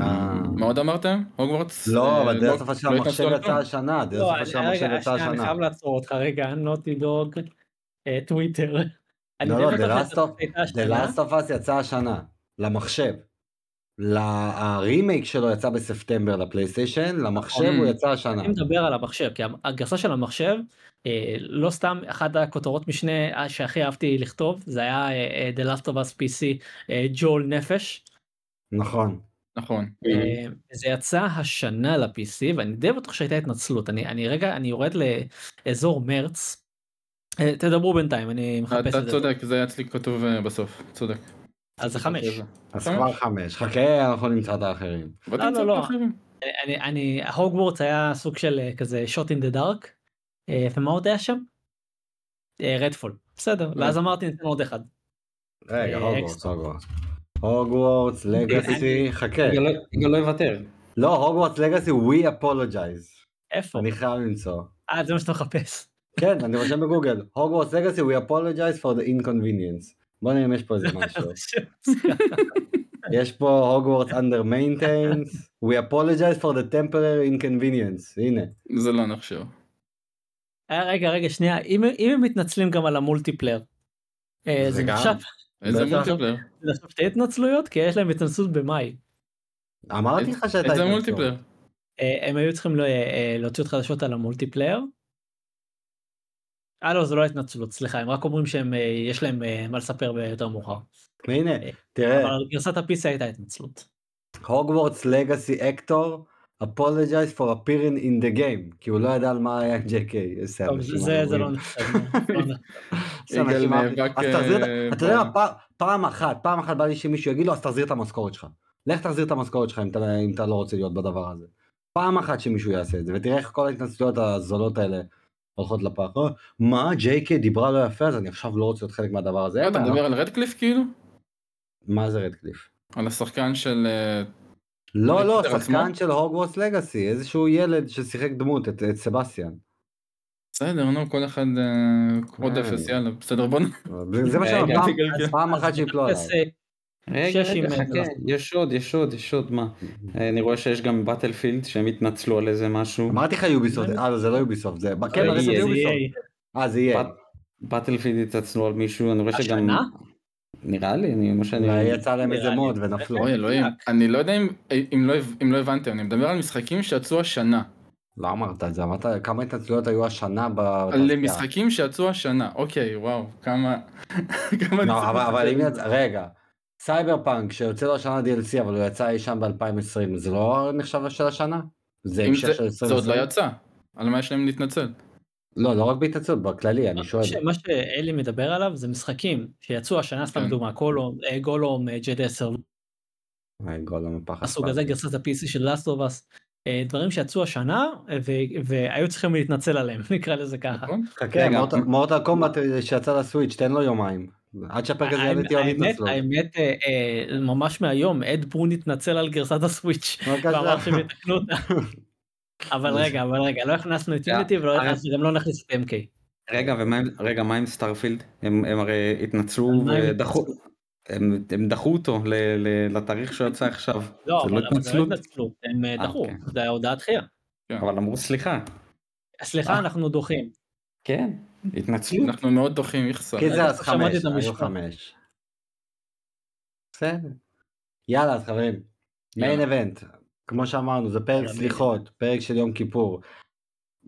אה. מה עוד אמרתם? הוגוורטס? לא, אה, אבל דרך השפה של לא המחשב יצא? השנה, דרך לא, השפה של המחשב רגע, יצא שנייה, אני השנה. חייב לעצור אותך רגע, נוטי דוג, אה, טוויטר. אני לא, די לא, בטוח The השנה. Last of Us יצא השנה, למחשב. הרימייק שלו יצא בספטמבר לפלייסטיישן, למחשב נכון. הוא יצא השנה. אני מדבר על המחשב, כי הגרסה של המחשב, אה, לא סתם אחת הכותרות משנה שהכי אהבתי לכתוב, זה היה אה, אה, The Last of Us PC, אה, ג'ול נפש. נכון. נכון. זה יצא השנה ל-PC ואני די בטוח שהייתה התנצלות אני אני רגע אני יורד לאזור מרץ. תדברו בינתיים אני מחפש אתה את זה. צודק, זה היה אצלי כתוב בסוף, צודק. אז זה חמש. אז. כבר חמש. חכה, אנחנו נמצא את האחרים. לא, לא, לא. אני אני הוגוורטס היה סוג של אה, כזה in the dark. אה, ומה עוד היה שם? רדפול בסדר ואז אמרתי ניתן עוד אחד. רגע, אה, הוגוורטס. הוגוורטס. הוגוורטס, לגאסי, חכה. יגאל לא- יגאל לא יוותר. לא, Hogwarts Legacy, we apologize. איפה? אני חייב למצוא. אה זה מה שאתה מחפש. כן, אני רושם בגוגל. Hogwarts Legacy, we apologize for the inconvenience. בוא נראה אם יש פה איזה משהו. יש פה Hogwarts under maintenance, we apologize for the temporary inconvenience. הנה. זה לא נחשב. אה, רגע רגע שנייה אם אם הם מתנצלים גם על ה multiplayer. אה, זה. נחשב איזה בטח. multiplayer? זה נחשב שתי התנצלויות כי יש להם התנצלות במאי. אמרתי לך שהייתה איזה. multiplayer? אה, הם היו צריכים אה, להוציא עוד חדשות על ה multiplayer. אה לא זה לא התנצלות סליחה הם רק אומרים שהם אה, יש להם אה, מה לספר ביותר מאוחר. הנה, אה, תראה, אבל גרסת ה-PC הייתה התנצלות. Hogwarts Legacy actor, apologize for appearing in the game, כי הוא לא ידע על מה היה טוב, אנשים זה לא. נחשב. לא את- אה, אתה יודע פעם- אחת, פעם אחת בא לי שמישהו יגיד לו אז תחזיר את המשכורת שלך. לך תחזיר את המשכורת שלך אם אתה- אם אתה לא רוצה להיות בדבר הזה. פעם אחת שמישהו יעשה את זה, ותראה איך כל ההתנצלויות הזולות האלה הולכות לפח. "אה, מה, JK דיברה לא יפה אז אני עכשיו לא רוצה להיות חלק מהדבר הזה. אתה מדבר. על רדקליף כאילו? מה זה רדקליף? על השחקן של... אה, לא, לא, שחקן? של הוגוורטס לגאסי, איזשהו ילד ששיחק דמות, את את סבסטיאן. בסדר נו כל אחד אה, עוד אה. אפס יאללה בסדר בוא נ... זה מה רגע, שאמרתי, פעם- רגע, פעם אחת שיפלו עליו. אה, רגע, רגע, אה, חכה. יש עוד, יש עוד, יש עוד, מה? אה, אני רואה שיש גם באטלפילד שהם התנצלו על איזה משהו. אמרתי לך יוביסופט, אה זה לא יוביסופט, זה כן, זה אבל זה יוביסופט. אה זה יהיה. באטלפילד התנצלו על מישהו, אני רואה שגם... השנה? נראה לי, אני, מה שאני... אולי יצא להם איזה. מוד ונפלו. אוי אלוהים אני לא יודע אם לא אם לא הבנתם אני מדבר על משחקים שיצאו השנה. לא אמרת את זה, אמרת כמה התנצלויות היו השנה על בתעשייה. משחקים שיצאו השנה אוקיי וואו כמה. כמה לא, אבל אם רגע, סייבר פאנק שיוצא לו השנה DLC אבל הוא יצא אי שם ב-2020, זה לא נחשב של השנה? זה המשך זה- של זה עוד לא 2020? יצא. על מה יש להם להתנצל. לא, לא רק בהתנצלות, בכללי, אני שואל. מה שאלי מדבר עליו זה משחקים שיצאו השנה סתם כן. דוגמה אה, Gollum אה, ג'ד 10 איי, גולם הפחד. הסוג הזה גרסת ה-PC של Last of Us דברים שיצאו השנה אה, והיו צריכים להתנצל עליהם נקרא לזה ככה. נכון? חכה, Mortal- Kombat אה, שיצא ל Switch, תן לו יומיים. עד שהפרק הזה יעלה איתי עוד התנצלות. האמת אה, אה, ממש מהיום אד בון התנצל על גרסת ה Switch. ואמר שהם יתקנו אותה. אבל רגע אבל רגע לא הכנסנו את Unity ולא אה, הכנסנו גם לא נכניס את MK. רגע, ומה עם- רגע, מה עם Starfield? הם הרי התנצלו ודחו... הם הם דחו אותו ל- ל- לתאריך שהוא יצא עכשיו. לא זה אבל לא התנצלות? התנצלות הם דחו אוקיי. זה היה הודעת דחייה. אבל אמרו סליחה. סליחה. אנחנו דוחים. כן, התנצלות. אנחנו מאוד דוחים מכסה. קיצר אז שמעתי חמש, היו. חמש. בסדר. יאללה אז חברים, מיין. אבנט, כמו שאמרנו זה פרק סליחות, פרק של יום כיפור.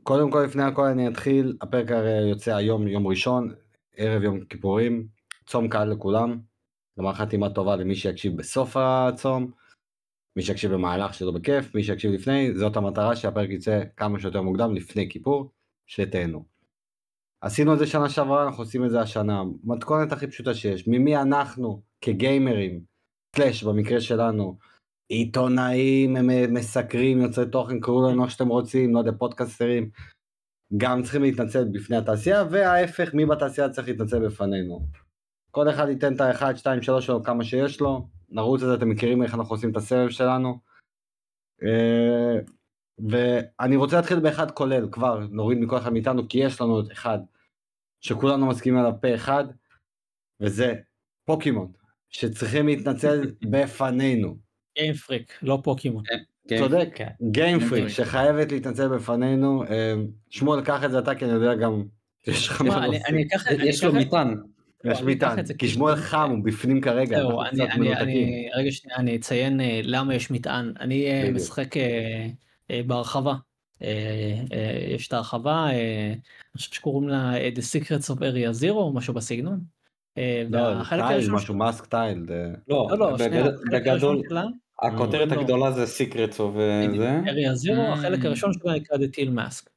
קודם כל לפני הכל אני אתחיל, הפרק הרי יוצא היום יום ראשון, ערב יום כיפורים, צום קל לכולם, גמר חתימה טובה למי שיקשיב בסוף הצום, מי שיקשיב במהלך שלו בכיף, מי שיקשיב לפני, זאת המטרה שהפרק יצא כמה שיותר מוקדם לפני כיפור, שתהנו. עשינו את זה שנה שעברה, אנחנו עושים את זה השנה. מתכונת הכי פשוטה שיש. ממי אנחנו כגיימרים, סלאש במקרה שלנו, עיתונאים, הם מסקרים, יוצרי תוכן, קראו לנו איך שאתם רוצים, לא יודע, פודקאסטרים, גם צריכים להתנצל בפני התעשייה, וההפך, מי בתעשייה צריך להתנצל בפנינו. כל אחד ייתן את האחד, שתיים, שלוש שלו, כמה שיש לו. נרוץ על זה, אתם מכירים איך אנחנו עושים את הסבב שלנו. ואני רוצה להתחיל באחד כולל, כבר נוריד מכל אחד מאיתנו, כי יש לנו את אחד שכולנו מסכימים עליו פה אחד, וזה פוקימון, שצריכים להתנצל בפנינו. גיימפריק, לא פוקימון. כן, צודק, כן. גיימפריק Game Freak. שחייבת להתנצל בפנינו. אה, שמואל, קח את זה אתה, כי אני יודע גם שיש לך תשמע, מה להוסיף. יש לו מטען. יש אקח מטען, כי שמואל חם, הוא בפנים כרגע, זהו, אנחנו אני, קצת אני, מנותקים. אני, רגע שנייה, אני אציין אה, למה יש מטען. אני אה. משחק בהרחבה. אה, אה, יש את ההרחבה, אה, אני חושב שקוראים לה אה, The Secrets of Area Zero או משהו בסגנון. אה, לא, והחלק טייל, משהו מאסק טייל. זה- לא, לא, לא, בגדול, הכותרת לא. הגדולה זה סיקרטס וזה. אריה זירו, Mm. החלק הראשון שלה נקרא The Teal Mask.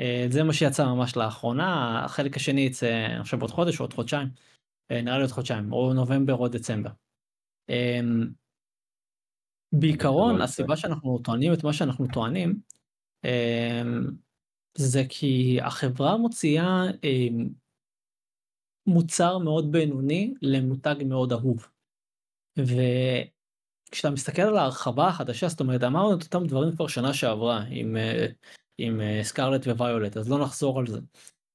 אה, זה מה שיצא ממש לאחרונה, החלק השני יצא חושב עוד חודש או עוד חודשיים, אה, נראה לי עוד חודשיים, או נובמבר או דצמבר. בעיקרון לא הסיבה שאנחנו טוענים את מה שאנחנו טוענים, אה, זה כי החברה מוציאה אה, מוצר מאוד בינוני למותג מאוד אהוב. וכשאתה מסתכל על ההרחבה החדשה זאת אומרת אמרנו את אותם דברים כבר שנה שעברה עם אה, עם אה, Scarlet ו Violet אז לא נחזור על זה.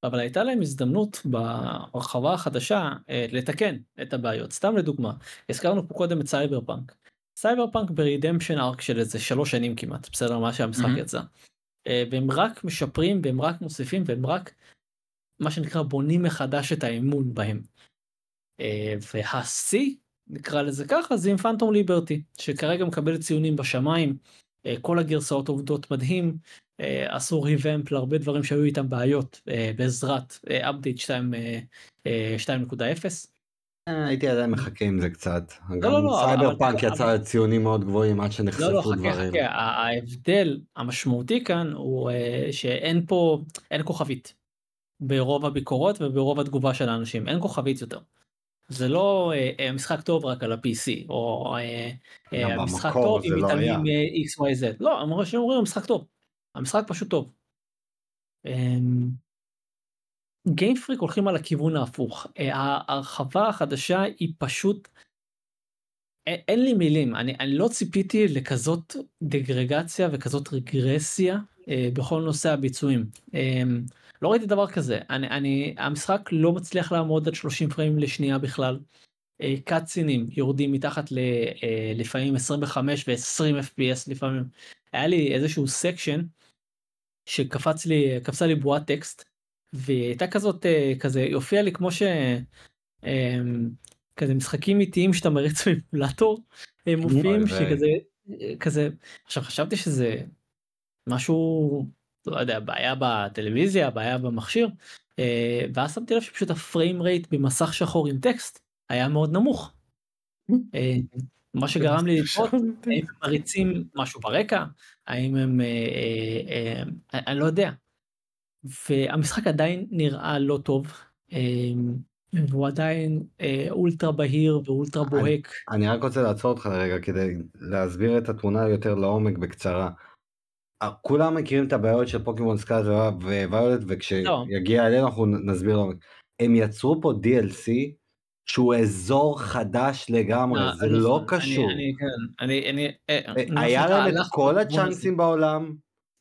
אבל הייתה להם הזדמנות בהרחבה החדשה אה, לתקן את הבעיות סתם לדוגמה הזכרנו פה קודם את Cyberpunk. Cyberpunk ב redemption arc של איזה שלוש שנים כמעט בסדר מה שהמשחק מהמם. יצא. אה, והם רק משפרים והם רק מוסיפים והם רק מה שנקרא בונים מחדש את האמון בהם. אה, והשיא נקרא לזה ככה זה עם Phantom Liberty שכרגע מקבל ציונים בשמיים אה, כל הגרסאות עובדות מדהים עשו revamp להרבה דברים שהיו איתם בעיות בעזרת update 2.0. הייתי עדיין מחכה עם זה קצת. לא, גם לא, אבל- סייבר פאנק יצא ציונים מאוד גבוהים עד לא שנחשפו לא חכה דברים. חכה ה- ההבדל המשמעותי כאן הוא אה, שאין פה אין כוכבית. ברוב הביקורות וברוב התגובה של האנשים אין כוכבית יותר. זה לא אה, אה, משחק טוב רק על ה-PC או אה, אה, במקור טוב אם לא מתעלמים היה. מ-XYZ לא הם אומרים- המשחק טוב. המשחק פשוט טוב. גיימפריק הולכים על הכיוון ההפוך. אה, ההרחבה החדשה היא פשוט אין, לי מילים. אני, אני לא ציפיתי לכזאת דגרדציה וכזאת רגרסיה אה, בכל נושא הביצועים. אה, לא ראיתי דבר כזה. אני, אני המשחק לא מצליח לעמוד על 30 פריים לשנייה בכלל. אה, קאטסינים יורדים מתחת ל, אה, לפעמים 25 ו-20 fps לפעמים. היה לי איזשהו section שקפץ לי קפצה לי בועת טקסט והיא הייתה כזאת אה, כזה יופיע לי כמו ש... אה, כזה משחקים איטיים שאתה מריץ מאמולטור הם מופיעים שכזה כזה עכשיו חשבתי שזה משהו לא יודע בעיה בטלוויזיה בעיה במכשיר אה, ואז שמתי לב שפשוט הפריים רייט במסך שחור עם טקסט היה מאוד נמוך. אה, מה שגרם לי לתהות האם הם מריצים משהו ברקע האם הם אה, אה, אה, אני לא יודע. והמשחק עדיין נראה לא טוב אה, והוא עדיין אה, אולטרה בהיר ואולטרה בוהק. אני רק רוצה לעצור אותך לרגע כדי להסביר את התמונה יותר לעומק בקצרה. אה, כולם מכירים את הבעיות של פוקימון סקארט וויולט וכשיגיע אלינו אנחנו נסביר לעומק. הם יצרו פה DLC שהוא אזור חדש לגמרי אה, זה נכון, לא אני- קשור. אני כן, אני אני אה, אה, מה היה להם את כל. הצ'אנסים בעולם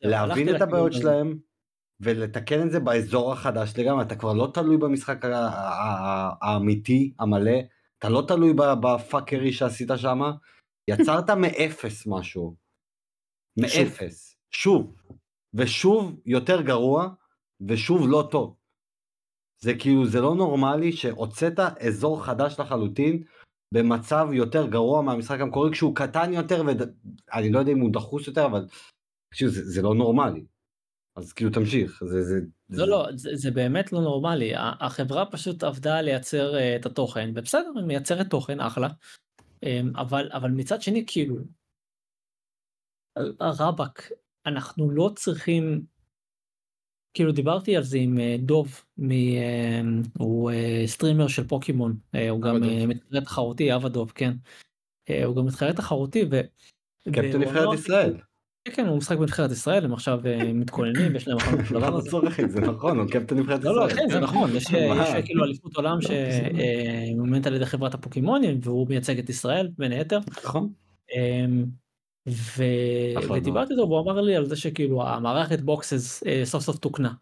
זהו, להבין את הבעיות. שלהם ולתקן את זה באזור החדש לגמרי אתה כבר לא תלוי במשחק האמיתי המלא אתה לא תלוי בפאקרי שעשית שם יצרת מאפס משהו. מאפס שוב ושוב יותר גרוע ושוב לא טוב. זה כאילו זה לא נורמלי שהוצאת אזור חדש לחלוטין במצב יותר גרוע מהמשחק המקורי כשהוא קטן יותר ואני לא יודע אם הוא דחוס יותר אבל תקשיב, זה, זה לא נורמלי. אז כאילו תמשיך זה זה לא זה, לא זה, זה באמת לא נורמלי. החברה פשוט עבדה לייצר אה, את התוכן ובסדר היא מייצרת תוכן אחלה אמ, אבל אבל מצד שני כאילו רבאק אנחנו לא צריכים כאילו דיברתי על זה עם אה, דוב מ... אה, הוא אה, סטרימר של פוקימון הוא גם מתחרה תחרותי אבא דוב כן. הוא גם מתחרה תחרותי ו... קפטן נבחרת ישראל. כן, הוא משחק בנבחרת ישראל, הם עכשיו אה, מתכוננים, ויש להם הכנות לדבר הזה. זה נכון, הוא קפטן נבחרת לא, לא, ישראל. כן, זה נכון, יש מה? יש כאילו אליפות עולם שמומנת על ידי חברת הפוקימונים, והוא מייצג את ישראל, בין היתר. נכון. אמ. ודיברתי איתו והוא אמר לי על זה שכאילו המערכת בוקסס אה, סוף סוף תוקנה.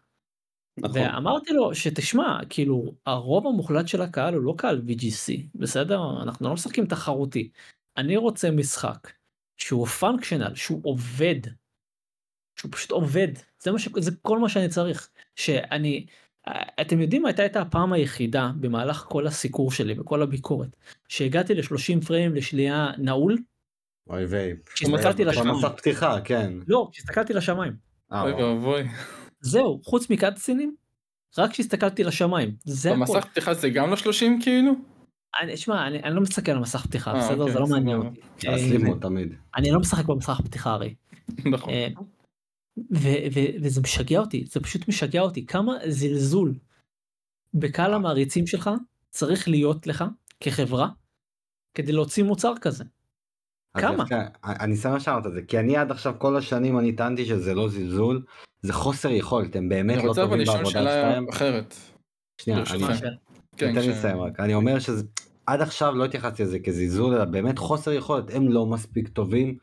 נכון. ואמרתי לו שתשמע כאילו הרוב המוחלט של הקהל הוא לא קהל VGC בסדר אנחנו לא משחקים תחרותי. אני רוצה משחק שהוא פונקשיונל שהוא עובד. שהוא פשוט עובד זה מה ש... זה כל מה שאני צריך שאני אתם יודעים מה הייתה הייתה הפעם היחידה במהלך כל הסיקור שלי וכל הביקורת שהגעתי ל-30 פריים לשנייה נעול אוי ויי. כשהסתכלתי לשמיים. במסך פתיחה, כן. לא כשהסתכלתי לשמיים אה, אוי. ואבוי. זהו חוץ מקאטסינים רק כשהסתכלתי לשמיים זה הכל. במסך פתיחה זה גם לא 30 כאילו? אני, שמע, אני, אני לא מסתכל על מסך פתיחה, אה, בסדר? אוקיי, זה לא מעניין. אותי. הסלימו תמיד. אני לא משחק במסך פתיחה הרי. נכון. אה, ו- ו- וזה משגע אותי, זה פשוט משגע אותי, כמה זלזול בקהל המעריצים שלך צריך להיות לך כחברה כדי להוציא מוצר כזה. כמה? אני שמח שאמרת את זה, כי אני עד עכשיו כל השנים אני טענתי שזה לא זלזול, זה חוסר יכולת, הם באמת אני לא רוצה אבל טובים לשאול בעבודה שאלה שלהם. אחרת. שנייה. אני- השאלה? כן, תן לי לסיים רק, אני אומר שזה, עד עכשיו לא התייחסתי לזה כזלזול, אלא באמת חוסר יכולת, הם לא מספיק טובים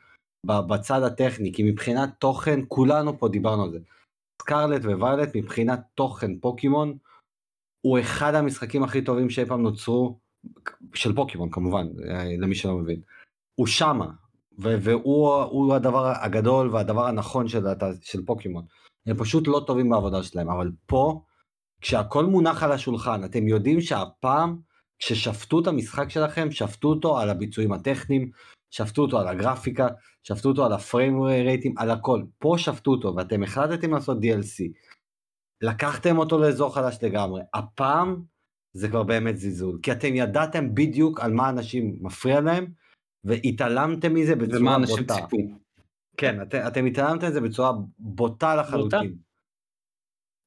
בצד הטכני, כי מבחינת תוכן, כולנו פה דיברנו על זה. סקרלט וויילט מבחינת תוכן פוקימון, הוא אחד המשחקים הכי טובים שאי פעם נוצרו, של פוקימון כמובן, אה, למי שלא מבין. הוא שמה, והוא הוא הדבר הגדול והדבר הנכון של, של פוקימון. הם פשוט לא טובים בעבודה שלהם, אבל פה, כשהכל מונח על השולחן, אתם יודעים שהפעם, כששפטו את המשחק שלכם, שפטו אותו על הביצועים הטכניים, שפטו אותו על הגרפיקה, שפטו אותו על הפריים רייטים, על הכל. פה שפטו אותו ואתם החלטתם לעשות DLC. לקחתם אותו לאזור חדש לגמרי. הפעם זה כבר באמת זלזול, כי אתם ידעתם בדיוק על מה אנשים מפריע להם, והתעלמתם מזה ומה בצורה אנשים בוטה. ציפו. כן, את, אתם התעלמתם מזה בצורה בוטה לחלוטין.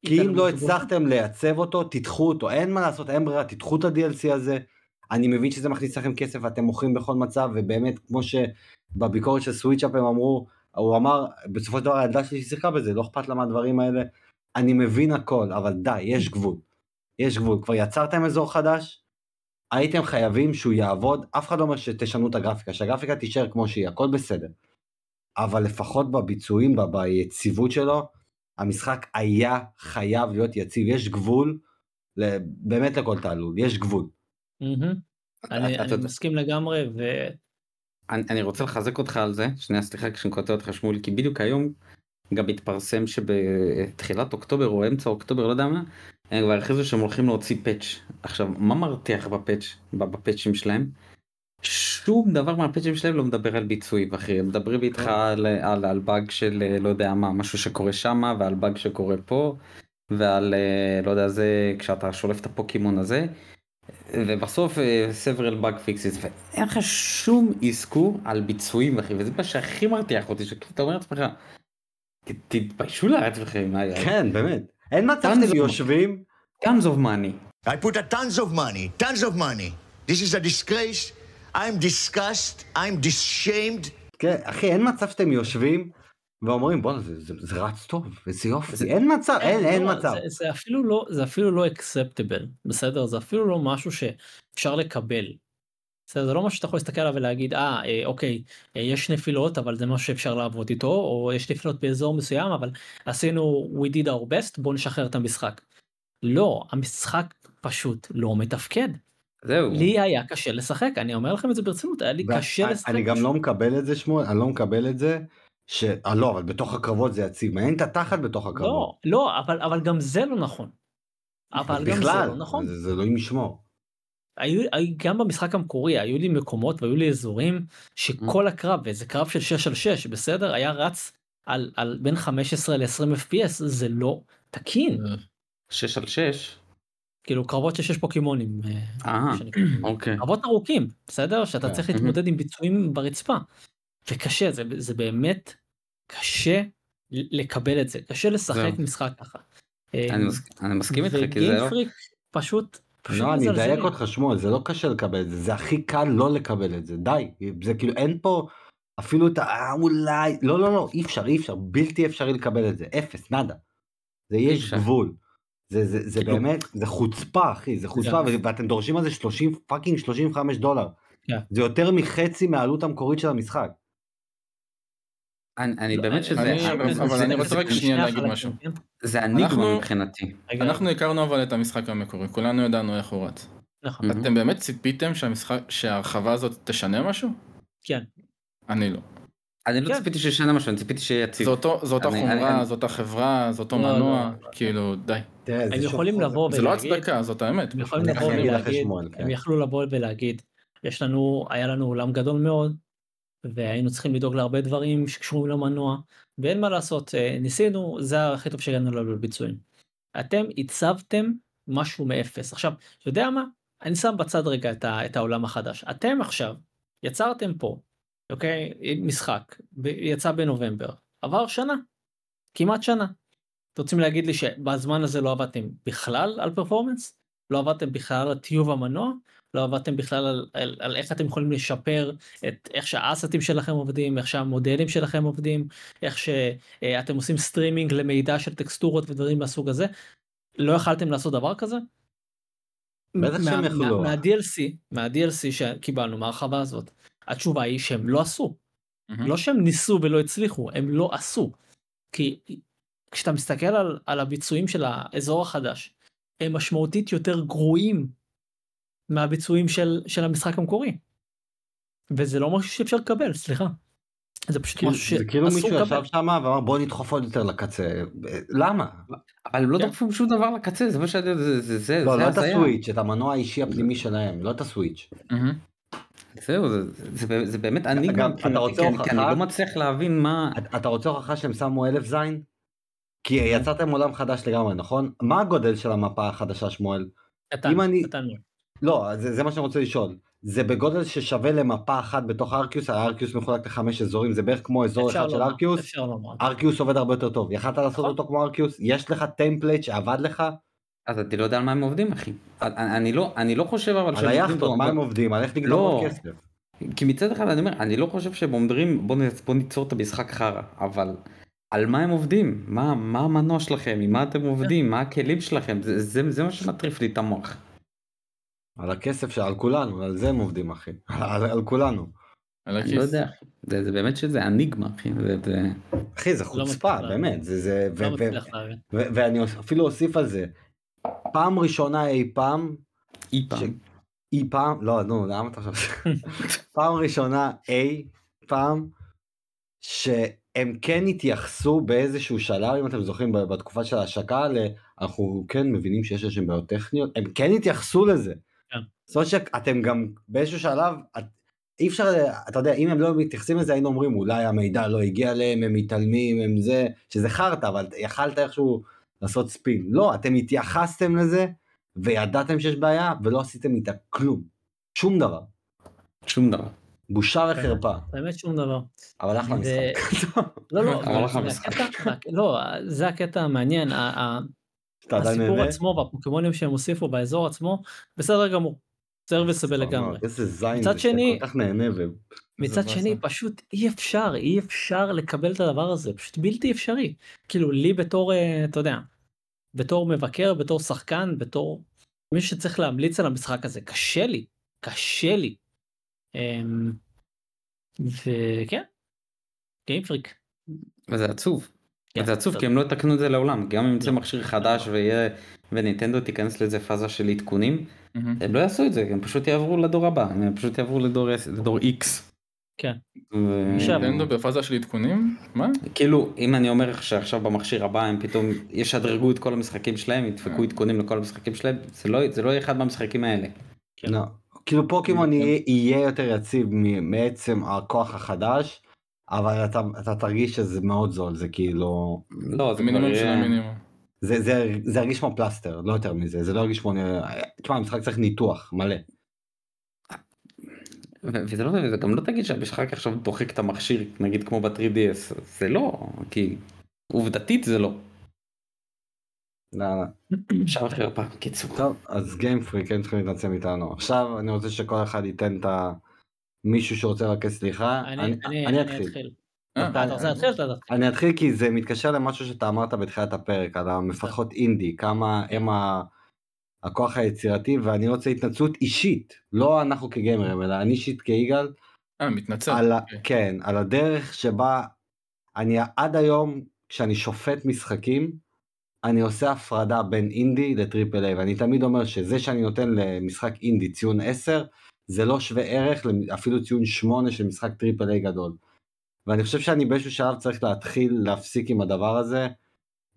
כי אם לא. הצלחתם לייצב אותו, תדחו אותו, אין מה לעשות, אין ברירה, תדחו את ה-DLC הזה. אני מבין שזה מכניס לכם כסף ואתם מוכרים בכל מצב, ובאמת, כמו שבביקורת של סוויצ'אפ הם אמרו, הוא אמר, בסופו של דבר הילדה שלי שיחקה בזה, לא אכפת לה מהדברים האלה. אני מבין הכל, אבל די, יש גבול. יש גבול, כבר יצרתם אזור חדש, הייתם חייבים שהוא יעבוד, אף אחד לא אומר שתשנו את הגרפיקה, שהגרפיקה תישאר כמו שהיא, הכל בסדר. אבל לפחות בביצועים, ביציבות שלו, המשחק היה חייב להיות יציב, יש גבול, באמת לכל תעלול, יש גבול. אני מסכים לגמרי ו... אני, אני רוצה לחזק אותך על זה, שנייה סליחה כשאני קוטע אותך שמואל, כי בדיוק היום גם התפרסם שבתחילת אוקטובר או אמצע אוקטובר, לא יודע מה, הם כבר הכריזו שהם הולכים להוציא פאץ'. עכשיו, מה מרתיח בפאץ', בפאצ'ים שלהם? שום דבר מהפאצ'ים שלהם לא מדבר על ביצועים אחי, הם מדברים איתך על, על, על באג של אה, לא יודע מה, משהו שקורה שמה ועל באג שקורה פה ועל אה, לא יודע זה כשאתה שולף את הפוקימון הזה ובסוף אה, several bug fixes ואין לך שום אזכור על ביצועים אחי וזה מה שהכי מרתיח אותי שכאילו אתה אומר לעצמך "ת- תתביישו לעצמכם כן, באמת. אין מצב שאתם יושבים, tons of money I put a tons of money, tons of money. This is a disgrace. I'm disgusted. I'm dishamed. כן, אחי, אין מצב שאתם יושבים ואומרים, בואנה, זה, זה, זה רץ טוב, איזה יופי, אין מצב, אין, אין לא, מצב. זה, זה אפילו לא זה אפילו לא אקספטבל בסדר זה אפילו לא משהו שאפשר לקבל. בסדר, זה לא משהו שאתה יכול להסתכל עליו ולהגיד אה אה, אוקיי אה, יש נפילות אבל זה משהו שאפשר לעבוד איתו או יש נפילות באזור מסוים אבל עשינו we did our best בוא נשחרר את המשחק. לא המשחק פשוט לא מתפקד זהו לי היה קשה לשחק אני אומר לכם את זה ברצינות היה לי ו- קשה אני- לשחק. אני גם. לא מקבל את זה שמואל, אני לא מקבל את זה, ש... אה, לא, אבל בתוך הקרבות זה יציב, מעניין את התחת בתוך הקרבות. לא לא אבל אבל גם זה לא נכון. אבל גם זה בכלל, לא נכון. זה, זה אלוהים ישמור. היו, היו גם במשחק המקורי היו לי מקומות והיו לי אזורים שכל הקרב וזה קרב של 6 על 6 בסדר היה רץ על, על בין 15 ל-20 fps זה לא תקין 6 על 6 כאילו קרבות 6 פוקימונים אה, אה. אוקיי קרבות ארוכים בסדר שאתה כן. צריך להתמודד עם ביצועים ברצפה. וקשה זה, זה באמת קשה לקבל את זה קשה לשחק זהו. משחק ככה. אני מס- אני מסכים איתך כי זה לא ו Game Freak פשוט. לא, אני. אדייק אותך שמואל, זה לא קשה לקבל את זה, זה הכי קל לא לקבל את זה, די, זה כאילו אין פה, אפילו את ה... אה, אולי... לא, לא, לא, אי אפשר, אי אפשר, בלתי אפשרי לקבל את זה, אפס, נאדה. זה יש. גבול. זה, זה, זה כאילו- באמת, זה חוצפה, אחי, זה חוצפה, ו- ואתם דורשים על זה 30, fucking 35 דולר. כן. זה יותר מחצי מהעלות המקורית של המשחק. אני, אני לא, באמת שזה... אני- אבל- זה- אבל זה- אני רוצה רק שנייה שני להגיד משהו. זה אנחנו- מבחינתי. אנחנו הכרנו אבל את המשחק המקורי, כולנו ידענו איך הוא רץ. נכון. אתם באמת ציפיתם שהמשחק, שההרחבה הזאת תשנה משהו? כן. אני לא. אני לא כן. ציפיתי שישנה משהו, אני ציפיתי שיהיה יציב. זה אותה חומרה, אני- זאת החברה, זה אותו לא, לא, מנוע, לא. כאילו די. הם יכולים. לבוא זה לא ולהגיד, הצדקה, זאת האמת. הם יכולים לבוא ולהגיד, כן. הם יכלו לבוא ולהגיד, יש לנו, היה לנו אולם גדול מאוד, והיינו צריכים לדאוג להרבה דברים שקשורים למנוע, ואין מה לעשות, אה, ניסינו, זה הכי טוב שהגענו לו לביצועים. אתם הצבתם משהו מאפס. עכשיו, אתה יודע מה? אני שם בצד רגע את העולם החדש. אתם עכשיו יצרתם פה, אוקיי? משחק, יצא בנובמבר, עבר שנה, כמעט שנה. אתם רוצים להגיד לי שבזמן הזה לא עבדתם בכלל על פרפורמנס? לא עבדתם בכלל על טיוב המנוע? לא עבדתם בכלל על, על, על איך אתם יכולים לשפר את איך שהאסטים שלכם עובדים, איך שהמודלים שלכם עובדים, איך שאתם עושים סטרימינג למידע של טקסטורות ודברים מהסוג הזה? לא יכלתם לעשות דבר כזה? בטח שהם יכלו. מה- מה-DLC, מה-DLC שקיבלנו, מההרחבה הזאת, התשובה היא שהם לא עשו. מהמם. לא שהם ניסו ולא הצליחו, הם לא עשו. כי כשאתה מסתכל על, על הביצועים של האזור החדש, הם משמעותית יותר גרועים מהביצועים של, של המשחק המקורי. וזה לא משהו שאפשר לקבל, סליחה. זה פשוט כאילו- משהו זה כאילו שאסור מישהו לקבל. ישב שם ואמר בוא נדחוף עוד יותר לקצה. למה? אבל הם לא כן. דוחפים שום דבר לקצה, זה מה שאני יודע, זה זה זה לא, זה לא את. הסוויץ', את המנוע האישי הפנימי שלהם, לא את הסוויץ'. זהו, זה- זה זה באמת אני גם, אתה רוצה כי אני הוכחה? לא מצליח להבין מה... אתה- אתה רוצה הוכחה שהם שמו אלף זין? כי יצרתם עולם חדש לגמרי, נכון? מה הגודל של המפה החדשה, שמואל? קטן, אם אני- קטן מאוד. לא, זה, זה מה שאני רוצה לשאול. זה בגודל ששווה למפה אחת בתוך Arceus, ה Arceus מחולק לחמש אזורים, זה בערך כמו אזור אחד של Arceus. אפשר לומר. Arceus עובד הרבה יותר טוב. יכלת לעשות נכון. אותו כמו Arceus? יש לך template שעבד לך? אז אני לא יודע על מה הם עובדים אחי. אני אני לא אני לא חושב אבל על שהם עובדים היאכטות, מה הם עובדים? על איך לגנוב לא. עוד כסף. כי מצד אחד אני אומר אני לא חושב שהם אומרים בוא, בוא ניצור את המשחק חרא אבל על מה הם עובדים מה מה המנוע שלכם עם מה אתם עובדים מה הכלים שלכם זה זה, זה מה שמטריף לי את המוח. על הכסף שעל כולנו, על זה הם עובדים אחי. על, על כולנו. על אני לא. יודע זה, זה באמת שזה אניגמה אחי. זה, זה... אחי זה לא חוצפה, מצליח באמת. זה, זה, ו- לא ו- להבין. ו- ואני אפילו אוסיף על זה. פעם ראשונה אי פעם אי פעם. אי פעם, לא, נו, למה אתה חושב? פעם ראשונה אי פעם שהם כן התייחסו באיזשהו שלב, אם אתם זוכרים, בתקופה של ההשקה, ל- אנחנו כן מבינים שיש איזשהם בעיות טכניות, הם כן התייחסו לזה. כן. זאת אומרת שאתם גם באיזשהו שלב, את- אי אפשר, אתה יודע, אם הם לא מתייחסים לזה, היינו אומרים, אולי המידע לא הגיע אליהם, הם מתעלמים, הם זה, שזה חרטא, אבל יכלת איכשהו לעשות ספין. לא, אתם התייחסתם לזה, וידעתם שיש בעיה, ולא עשיתם איתה כלום. שום דבר. שום דבר. בושה וחרפה. באמת שום דבר. אבל אחלה משחק. לא, לא, אבל זה אחלה משחק. הקטע- לא, זה הקטע המעניין. הסיפור? עצמו והפוקימונים שהם הוסיפו באזור עצמו, בסדר גמור. סרוויסבל לגמרי. איזה זין מצד זה שאתה שני- כל כך נהנה. ו- מצד שני. פשוט אי אפשר אי אפשר לקבל את הדבר הזה פשוט בלתי אפשרי כאילו לי בתור אה, אתה יודע בתור מבקר בתור שחקן בתור מי שצריך להמליץ על המשחק הזה קשה לי קשה לי. אמ, וכן. גיימפריק. וזה עצוב. כן, זה עצוב. כי הם לא יתקנו את זה לעולם גם אם יצא לא. מכשיר חדש ויהיה ונינטנדו תיכנס לזה פאזה של עדכונים. הם לא יעשו את זה הם פשוט יעברו לדור הבא הם פשוט יעברו לדור לדור X. כן. ו- עכשיו- נינטנדו בפאזה של עדכונים? מה? כאילו אם אני אומר שעכשיו במכשיר הבא הם פתאום ישדרגו את כל המשחקים שלהם ידפקו עדכונים לכל המשחקים שלהם זה לא זה לא יהיה אחד מהמשחקים האלה. כן. לא. כאילו פוקימון כן. יהיה- יותר יציב מ- מעצם הכוח החדש, אבל אתה אתה תרגיש שזה מאוד זול, זה כאילו... לא זה מינימום של המינימום. זה זה זה ירגיש כמו פלסטר, לא יותר מזה, זה לא ירגיש כמו... תשמע, המשחק צריך ניתוח מלא. וזה לא זה גם לא תגיד שהמשחק עכשיו דוחק את המכשיר נגיד כמו ב-3DS זה לא כי עובדתית זה לא. לא, לא. עכשיו חרפה קיצור. טוב, אז גיימפריק הם צריכים להתנצל איתנו. עכשיו אני רוצה שכל אחד ייתן את מישהו שרוצה לבקש סליחה, אני אתחיל. אה, אתה רוצה להתחיל? אתה תתחיל. אני אתחיל כי זה מתקשר למשהו שאתה אמרת בתחילת הפרק, על המפתחות אינדי, כמה הם הכוח היצירתי, ואני רוצה התנצלות אישית, לא אנחנו כגיימרים, אלא אני אישית כיגאל, אה, מתנצל. אוקיי. כן, על הדרך שבה אני עד היום, כשאני שופט משחקים, אני עושה הפרדה בין אינדי ל triple A, ואני תמיד אומר שזה שאני נותן למשחק אינדי ציון 10, זה לא שווה ערך אפילו ציון 8 של משחק triple A גדול. ואני חושב שאני באיזשהו שלב צריך להתחיל להפסיק עם הדבר הזה,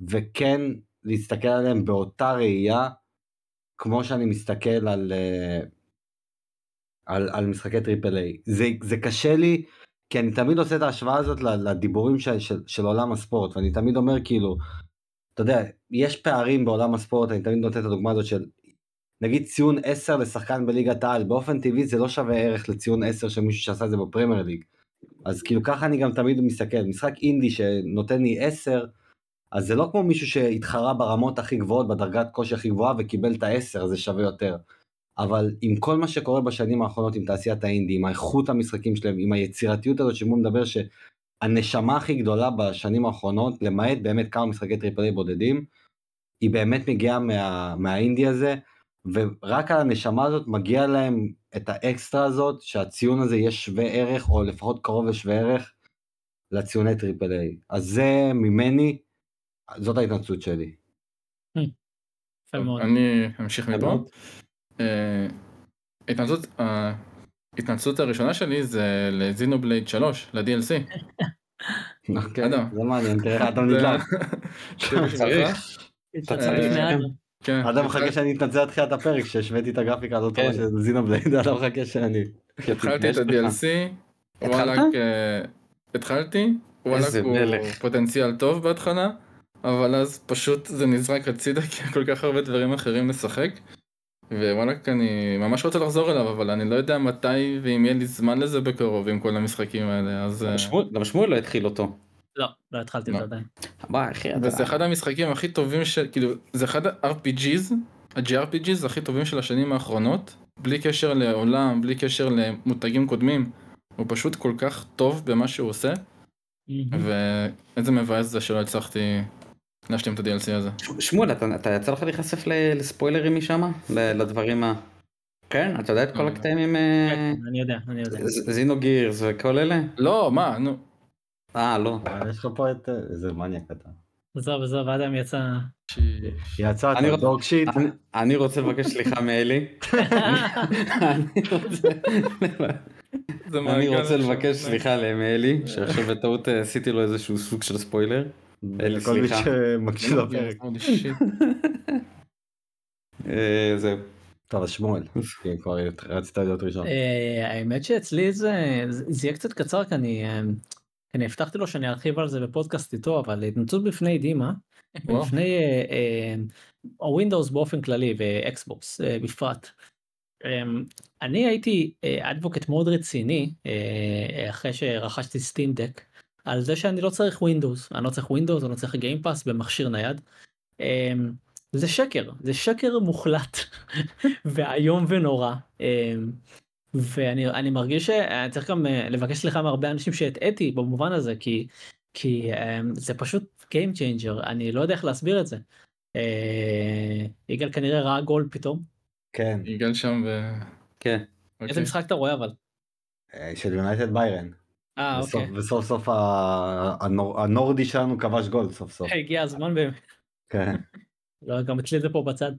וכן להסתכל עליהם באותה ראייה, כמו שאני מסתכל על, אה, על, על משחקי triple A. זה, זה קשה לי, כי אני תמיד עושה את ההשוואה הזאת לדיבורים של, של, של עולם הספורט, ואני תמיד אומר כאילו, אתה יודע, יש פערים בעולם הספורט, אני תמיד נותן את הדוגמה הזאת של, נגיד ציון 10 לשחקן בליגת העל, באופן טבעי זה לא שווה ערך לציון 10 של מישהו שעשה את זה בפרמייר ליג. אז כאילו ככה אני גם תמיד מסתכל, משחק אינדי שנותן לי 10, אז זה לא כמו מישהו שהתחרה ברמות הכי גבוהות, בדרגת קושי הכי גבוהה וקיבל את ה-10, זה שווה יותר. אבל עם כל מה שקורה בשנים האחרונות עם תעשיית האינדי, עם האיכות המשחקים שלהם, עם היצירתיות הזאת שבו מדבר שהנשמה הכי גדולה בשנים האחרונות, למעט באמת כמה משחקי triple A בודדים, היא באמת מגיעה מה, מהאינדי הזה, ורק על הנשמה הזאת מגיע להם את האקסטרה הזאת, שהציון הזה יהיה שווה ערך, או לפחות קרוב לשווה ערך, לציוני triple A. אז זה ממני, זאת ההתנצלות שלי. אני אמשיך מפה. אה, ההתנצלות הראשונה שלי זה ל Xenoblade 3, ל-DLC. אוקיי. זה מעניין, תראה, אדם נדלק. אתה אה, צריך, כן. אדם. כן. אדם מחכה שאני אתנצל על תחילת הפרק, שהשוויתי את הגרפיקה טובה כן. של Xenoblade, אדם מחכה שאני... התחלתי את ה-DLC, וואלאק, אה, התחלתי, איזה הוא. פוטנציאל טוב בהתחלה, אבל אז פשוט זה נזרק הצידה כי כל כך הרבה דברים אחרים לשחק. ווואלאק אני ממש רוצה לחזור אליו אבל אני לא יודע מתי ואם יהיה לי זמן לזה בקרוב עם כל המשחקים האלה אז אה, גם שמואל לא התחיל אותו. לא, לא התחלתי את לא. זה עדיין. מה אחי אתה... וזה אחד המשחקים הכי טובים של כאילו זה אחד ה-RPGs, ה-GRPGs הכי טובים של השנים האחרונות בלי קשר לעולם בלי קשר למותגים קודמים הוא פשוט כל כך טוב במה שהוא עושה ואיזה מבאס זה שלא הצלחתי להשלים את ה-DLC הזה. שמואל אתה אתה יצא לך להיחשף ל- לספוילרים משם? ל- לדברים ה... כן אתה יודע את כל אה. הקטעים עם אה, כן, אני יודע, אני יודע. זינו גירס וכל אלה? לא מה נו אה לא. יש לך פה את... איזה מניאק אתה. עזוב, עזוב, אדם יצא. יצא אני את רוצה- הדוג שיט. אני- אני רוצה לבקש סליחה מאלי. אני רוצה-. לבקש סליחה מאלי שעכשיו בטעות אה, עשיתי לו איזשהו סוג של ספוילר. אלי, לכל מי סליחה. שמקשיב לא, לפרק. holy shit. אה, זהו. טוב אז שמואל, כבר רצית להיות ראשון. אה, האמת שאצלי זה יהיה קצת קצר כי אני אני הבטחתי לו שאני ארחיב על זה בפודקאסט איתו אבל התנצלות בפני דימה. בפני אה, אה, ה Windows באופן כללי ו Xbox אה, בפרט. אה, אני הייתי advocate מאוד רציני אה, אחרי שרכשתי Steam Deck על זה שאני לא צריך Windows אני לא צריך Windows אני לא צריך Game Pass במכשיר נייד. אה, זה שקר זה שקר מוחלט ואיום ונורא. אה, ואני אני מרגיש שאני צריך גם אה, לבקש סליחה מהרבה אנשים שהטעיתי במובן הזה כי כי אה, זה פשוט Game Changer אני לא יודע איך להסביר את זה. אה, יגאל כנראה ראה גול פתאום. כן, יגאל שם ו... כן. איזה אוקיי. משחק אתה רואה אבל? אה, של יונייטד ביירן. אה וסוף- אוקיי. וסוף סוף הנורדי שלנו כבש גול סוף סוף. הגיע הזמן באמת. כן. לא, גם אצלי זה פה בצד.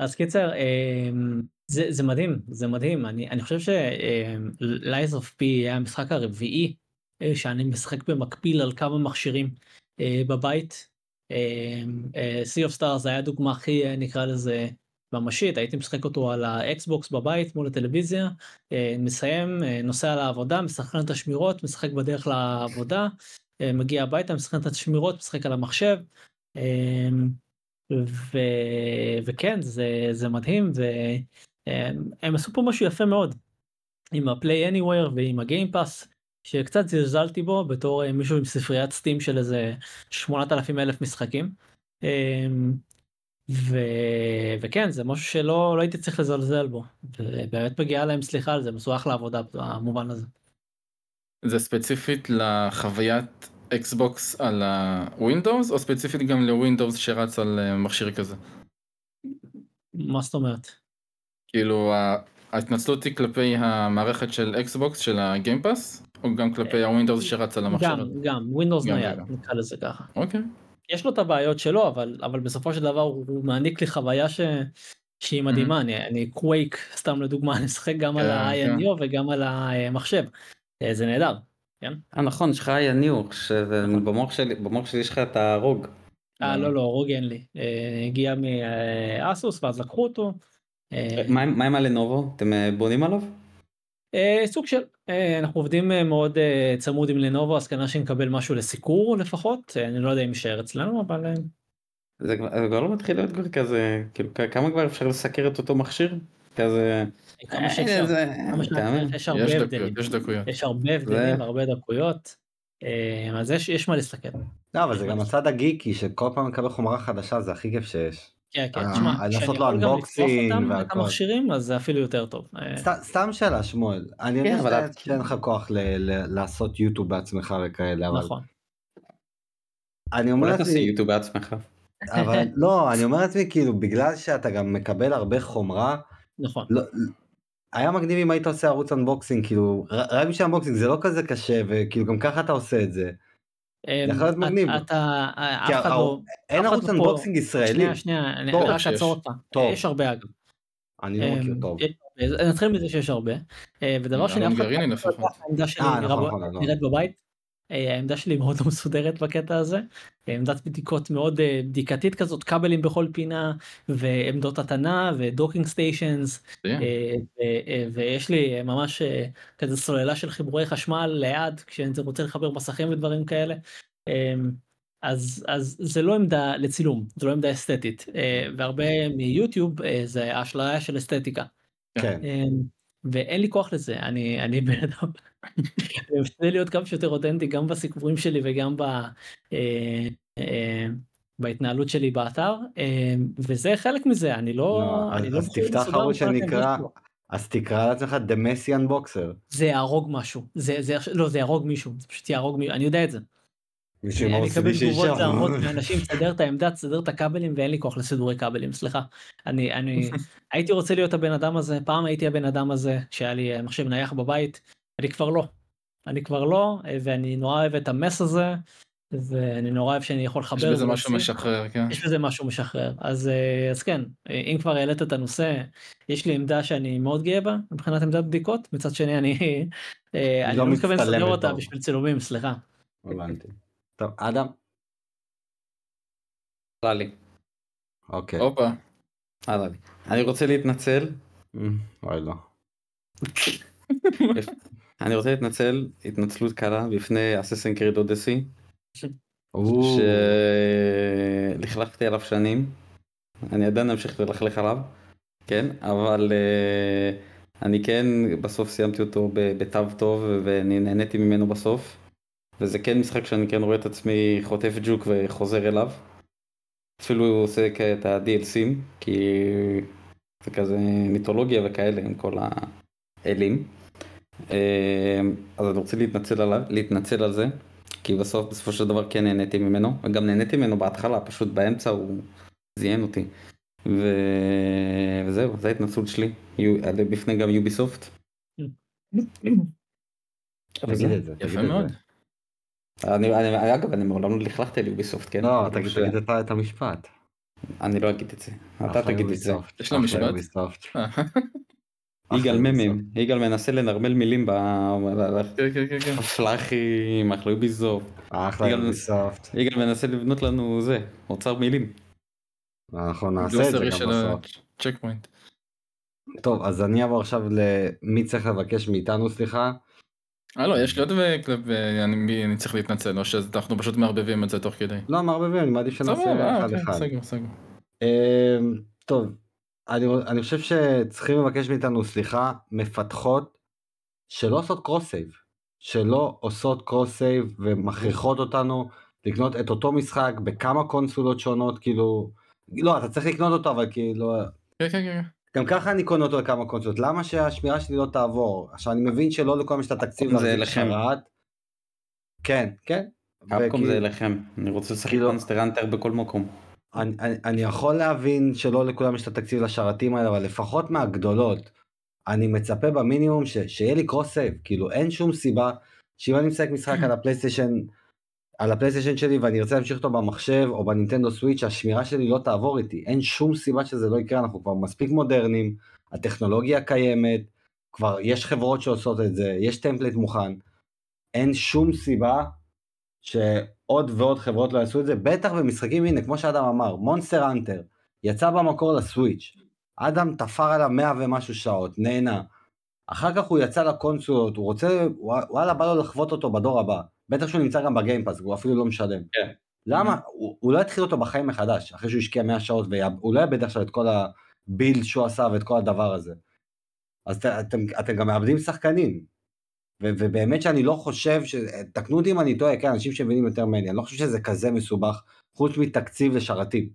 אמ, אז קיצר אמ, זה זה מדהים זה מדהים אני חושב ש-Lies of P היה המשחק הרביעי אה, שאני משחק במקביל על כמה מכשירים אה, בבית. אמ, אה, Sea of Stars היה הדוגמה הכי נקרא לזה ממשית הייתי משחק אותו על האקסבוקס בבית מול הטלוויזיה מסיים נוסע לעבודה משחק את השמירות משחק בדרך לעבודה מגיע הביתה משחק את השמירות משחק על המחשב. ו... וכן זה זה מדהים והם עשו פה משהו יפה מאוד עם ה Play Anywhere ועם ה Game Pass שקצת זלזלתי בו בתור אה, מישהו עם ספריית Steam של איזה 8,000 אלף משחקים. אמ, ו... וכן זה משהו שלא לא הייתי צריך לזלזל בו ובאמת מגיעה להם סליחה על זה הם עשו אחלה עבודה במובן הזה. זה ספציפית לחוויית Xbox על ה Windows או ספציפית גם ל Windows שרץ על אה, מכשיר כזה? מה זאת אומרת? כאילו ההתנצלות היא כלפי המערכת של Xbox של ה Game Pass או גם כלפי ה Windows שרץ על המכשיר? גם? גם Windows גם נייד. נקרא לזה ככה. אוקיי. יש לו את הבעיות שלו אבל אבל בסופו של דבר הוא, מעניק לי חוויה ש... שהיא מדהימה אני אני קווייק סתם לדוגמה אני משחק גם על כן, כן. ה AYANEO וגם על המחשב אה, זה נהדר. כן? אה נכון, יש לך יניור, שבמוח שלי, במוח שלי יש לך את ה ROG. אה לא לא רוג אין לי אה, הגיע מאסוס ואז לקחו אותו. אה, מה עם- מה עם הלנובו? אתם אה, בונים עליו? אה, סוג של אה, אנחנו עובדים אה, מאוד אה, צמוד עם לנובו אז כנראה שנקבל משהו לסיקור לפחות אה, אני לא יודע אם יישאר אצלנו אבל אה, זה כבר לא מתחיל להיות כבר כזה, כאילו כמה כבר אפשר לסקר את אותו מכשיר? כזה... כמה אה, שאפשר. כמה שאפשר, תאמין. יש הרבה הבדלים. דקויות, יש דקויות. יש הרבה הבדלים הרבה דקויות. אה, אז יש יש מה להסתכל. לא, אבל זה גם הצד הגיקי שכל פעם מקבל חומרה חדשה זה הכי כיף שיש. כן כן אה, תשמע כשאני יכול גם unboxing אותם את. המכשירים אז זה אפילו יותר טוב. אה, סת- סתם שאלה שמואל, אני כן, יודע שאין לך כוח ל- ל- לעשות YouTube בעצמך וכאלה, אבל נכון. אני אומר אולי לעצמי, YouTube בעצמך. אבל לא, אני אומר לעצמי כאילו בגלל שאתה גם מקבל הרבה חומרה, נכון. לא, היה מגניב אם היית עושה ערוץ unboxing כאילו רק בשביל unboxing זה לא כזה קשה וכאילו גם ככה אתה עושה את זה. אה, יכול להיות מגניב. אתה- כי אף אחד לא. אין ערוץ לא unboxing ישראלי. שנייה שנייה אני רק. אעצור אותך. טוב. יש הרבה אגב. אני לא מכיר אמ, טוב. נתחיל מזה שיש הרבה. אה, ודבר שני, אף אחד גרעיני לא העמדה שלי אה, נכון, נכון, אלון. נראית בבית. אה, העמדה שלי מאוד לא מסודרת בקטע הזה. עמדת בדיקות מאוד אה, בדיקתית כזאת, כבלים בכל פינה, ועמדות הטענה, ו docking stations, מצוין. אה, אה, ויש לי ממש כזה סוללה של חיבורי חשמל ליד, כשאני רוצה לחבר מסכים ודברים כאלה. אה, אז אז זה לא עמדה לצילום זה לא עמדה אסתטית והרבה מיוטיוב זה אשליה של אסתטיקה כן. אמ, ואין לי כוח לזה אני אני בן אדם. אני משתדל להיות כמה שיותר אותנטי גם בסיפורים שלי וגם ב, אה, אה, בהתנהלות שלי באתר אה, וזה חלק מזה אני לא לא, אני אז- לא אז תפתח ערוץ שנקרא. אז תקרא לעצמך The Messian Boxer. זה יהרוג משהו זה זה לא זה יהרוג מישהו זה פשוט יהרוג מישהו אני יודע את זה. אני מקבל תגובות. זעמות מאנשים תסדר את העמדה תסדר את הכבלים ואין לי כוח לסידורי כבלים סליחה אני אני הייתי רוצה להיות הבן אדם הזה פעם הייתי הבן אדם הזה שהיה לי אה, מחשב נייח בבית אני כבר לא אני כבר לא אה, ואני נורא אוהב את המס הזה ואני נורא אוהב שאני יכול לחבר יש בזה משהו ולהוציא. משחרר, כן. יש בזה משהו משחרר אז אה, אז כן אה, אם כבר העלית את הנושא יש לי עמדה שאני מאוד גאה בה מבחינת עמדת בדיקות מצד שני אני אה, אני לא לא מתכוון לסדר מצטלמת אותה טוב. בשביל צילומים סליחה. הבנתי. טוב, אדם? עלה לי, אוקיי. הופה. עלה לי. אני רוצה להתנצל, אוי לא. אני רוצה להתנצל התנצלות קלה בפני אססן קריד אודסי, או, שלכלכתי עליו שנים, אני עדיין אמשיך ללכלך עליו, כן, אבל אה, אני כן בסוף סיימתי אותו בתו טוב ואני נהניתי ממנו בסוף, וזה כן משחק שאני כן רואה את עצמי חוטף ג'וק וחוזר אליו, אפילו עושה את ה-DLCים, כי זה כזה מיתולוגיה וכאלה עם כל האלים. אה, אז אני רוצה להתנצל עליו, להתנצל על זה, כי בסוף בסופו של דבר כן נהניתי ממנו, וגם נהניתי ממנו בהתחלה, פשוט באמצע הוא זיין אותי. ו... וזהו, זו ההתנצלות שלי, יו- בפני גם יוביסופט. יפה מאוד. זה. אני, אני, אגב, אני מעולם לא לכלכתי על יוביסופט, כן? לא, אבל תגיד את- המשפט. אני לא אגיד את זה, אתה תגיד את זה. יש לו משפט? אה, יגאל ממים. יגאל מנסה לנרמל מילים ב... כן, כן, כן, כן. פלאחים, אחלה יוביסופט. אחלה יוביסופט. יגאל מנסה לבנות לנו זה, אוצר מילים. אנחנו נעשה את זה גם בסוף. הצ'ק פוינט. טוב, אז אני אעבור עכשיו למי צריך לבקש מאיתנו סליחה. אה לא, יש לי עוד קלפ ואני אני צריך להתנצל, או שאנחנו פשוט מערבבים את זה תוך כדי. לא, מערבבים, אני מעדיף שנעשה סבבה, אה, אחד אוקיי, אחד. אמ, טוב, אני, אני חושב שצריכים לבקש מאיתנו סליחה מפתחות שלא עושות cross save, שלא עושות cross save ומכריחות אותנו לקנות את אותו משחק בכמה קונסולות שונות, כאילו, לא, אתה צריך לקנות אותו, אבל כאילו... כן, כן, כן. גם ככה אני קונה אותו לכמה קונסולות, למה שהשמירה שלי לא תעבור? עכשיו אני מבין שלא לכולם יש את התקציב להחזיק אליכם. שרת. כן, כן. Capcom זה אליכם, אני רוצה לשחק כאילו- Monster Hunter בכל מקום. אני, אני, אני יכול להבין שלא לכולם יש את התקציב לשרתים האלה, אבל לפחות מהגדולות, אני מצפה במינימום ש, שיהיה לי cross save, כאילו אין שום סיבה שאם אני משחק משחק על ה PlayStation, על ה PlayStation שלי ואני ארצה להמשיך אותו במחשב או ב Nintendo Switch, השמירה שלי לא תעבור איתי, אין שום סיבה שזה לא יקרה, אנחנו כבר מספיק מודרניים, הטכנולוגיה קיימת, כבר יש חברות שעושות את זה, יש template מוכן, אין שום סיבה שעוד ועוד חברות לא יעשו את זה, בטח במשחקים, הנה, כמו שאדם אמר, מונסטר אנטר, יצא במקור לסוויץ', אדם תפר עליו 100 ומשהו שעות, נהנה. אחר כך הוא יצא לקונסולות, הוא רוצה, וואלה, בא לו לחוות אותו בדור הבא. בטח שהוא נמצא גם בגיימפאס, הוא אפילו לא משלם. כן. למה? הוא, הוא לא יתחיל אותו בחיים מחדש, אחרי שהוא השקיע 100 שעות, והוא לא יאבד עכשיו את כל הבילד שהוא עשה ואת כל הדבר הזה. אז ת, אתם, אתם גם מאבדים שחקנים. ו- ובאמת שאני לא חושב, ש... תקנו אותי אם אני טועה, כן, אנשים שמבינים יותר ממני, אני לא חושב שזה כזה מסובך, חוץ מתקציב לשרתים.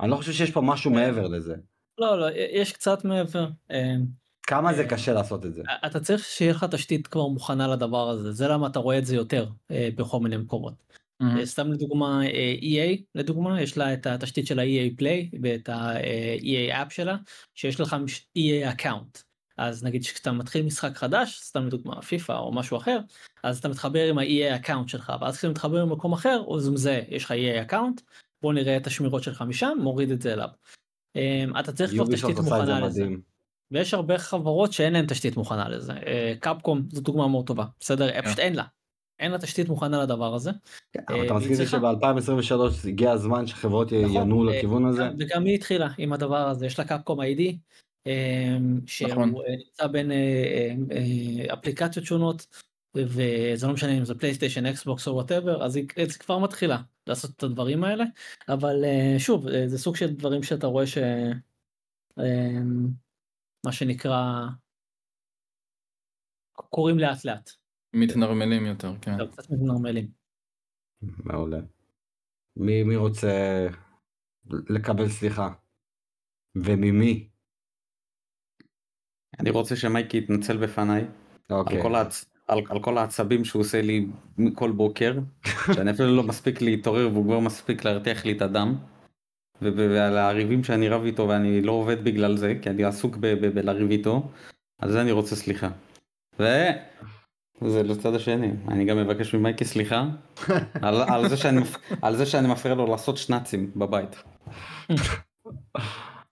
אני לא חושב שיש פה משהו מעבר לזה. לא, לא, יש קצת מעבר. אה, כמה זה אה, קשה לעשות את זה. אתה צריך שיהיה לך תשתית כבר מוכנה לדבר הזה, זה למה אתה רואה את זה יותר אה, בכל מיני מקומות. אה, סתם לדוגמה אה, EA לדוגמה יש לה את התשתית של ה-EA Play ואת ה-EA App שלה שיש לך EA Account. אז נגיד כשאתה מתחיל משחק חדש סתם לדוגמה פיפא או משהו אחר אז אתה מתחבר עם ה-EA Account שלך ואז כשאתה מתחבר למקום אחר הוא מזהה יש לך EA Account בוא נראה את השמירות שלך משם מוריד את זה אליו. אה, אתה צריך כבר תשתית זה מוכנה לזה. ויש הרבה חברות שאין להן תשתית מוכנה לזה. אה, קפקום זו דוגמה מאוד טובה בסדר פשוט אין לה. אין לה תשתית מוכנה לדבר הזה. אתה אה, מסכים והיא איתי צריכה- שב-2023 הגיע הזמן שחברות נכון, ינועו אה, לכיוון הזה? גם- וגם היא התחילה עם הדבר הזה יש לה Capcom ID. שהוא נכון. אה, נמצא בין אה, אה, אפליקציות שונות וזה לא משנה אם זה PlayStation Xbox או whatever אז היא זה כבר מתחילה לעשות את הדברים האלה אבל שוב זה סוג של דברים שאתה רואה ש... אה, מה שנקרא קורים לאט לאט. מתנרמלים יותר, כן. לא, קצת מתנרמלים. מעולה. מי מי רוצה לקבל סליחה? וממי? אני רוצה שמייקי יתנצל בפניי על אוקיי. כל העצ- על על כל העצבים שהוא עושה לי כל בוקר, שאני אפילו לא מספיק להתעורר והוא כבר מספיק להרתיח לי את הדם. וב- ועל הריבים שאני רב איתו ואני לא עובד בגלל זה כי אני עסוק ב- ב- בלריב איתו. על זה אני רוצה סליחה. וזה לצד השני אני גם מבקש ממייקי סליחה על, על, זה שאני, מפ- על זה שאני מפריע לו לעשות שנאצים בבית.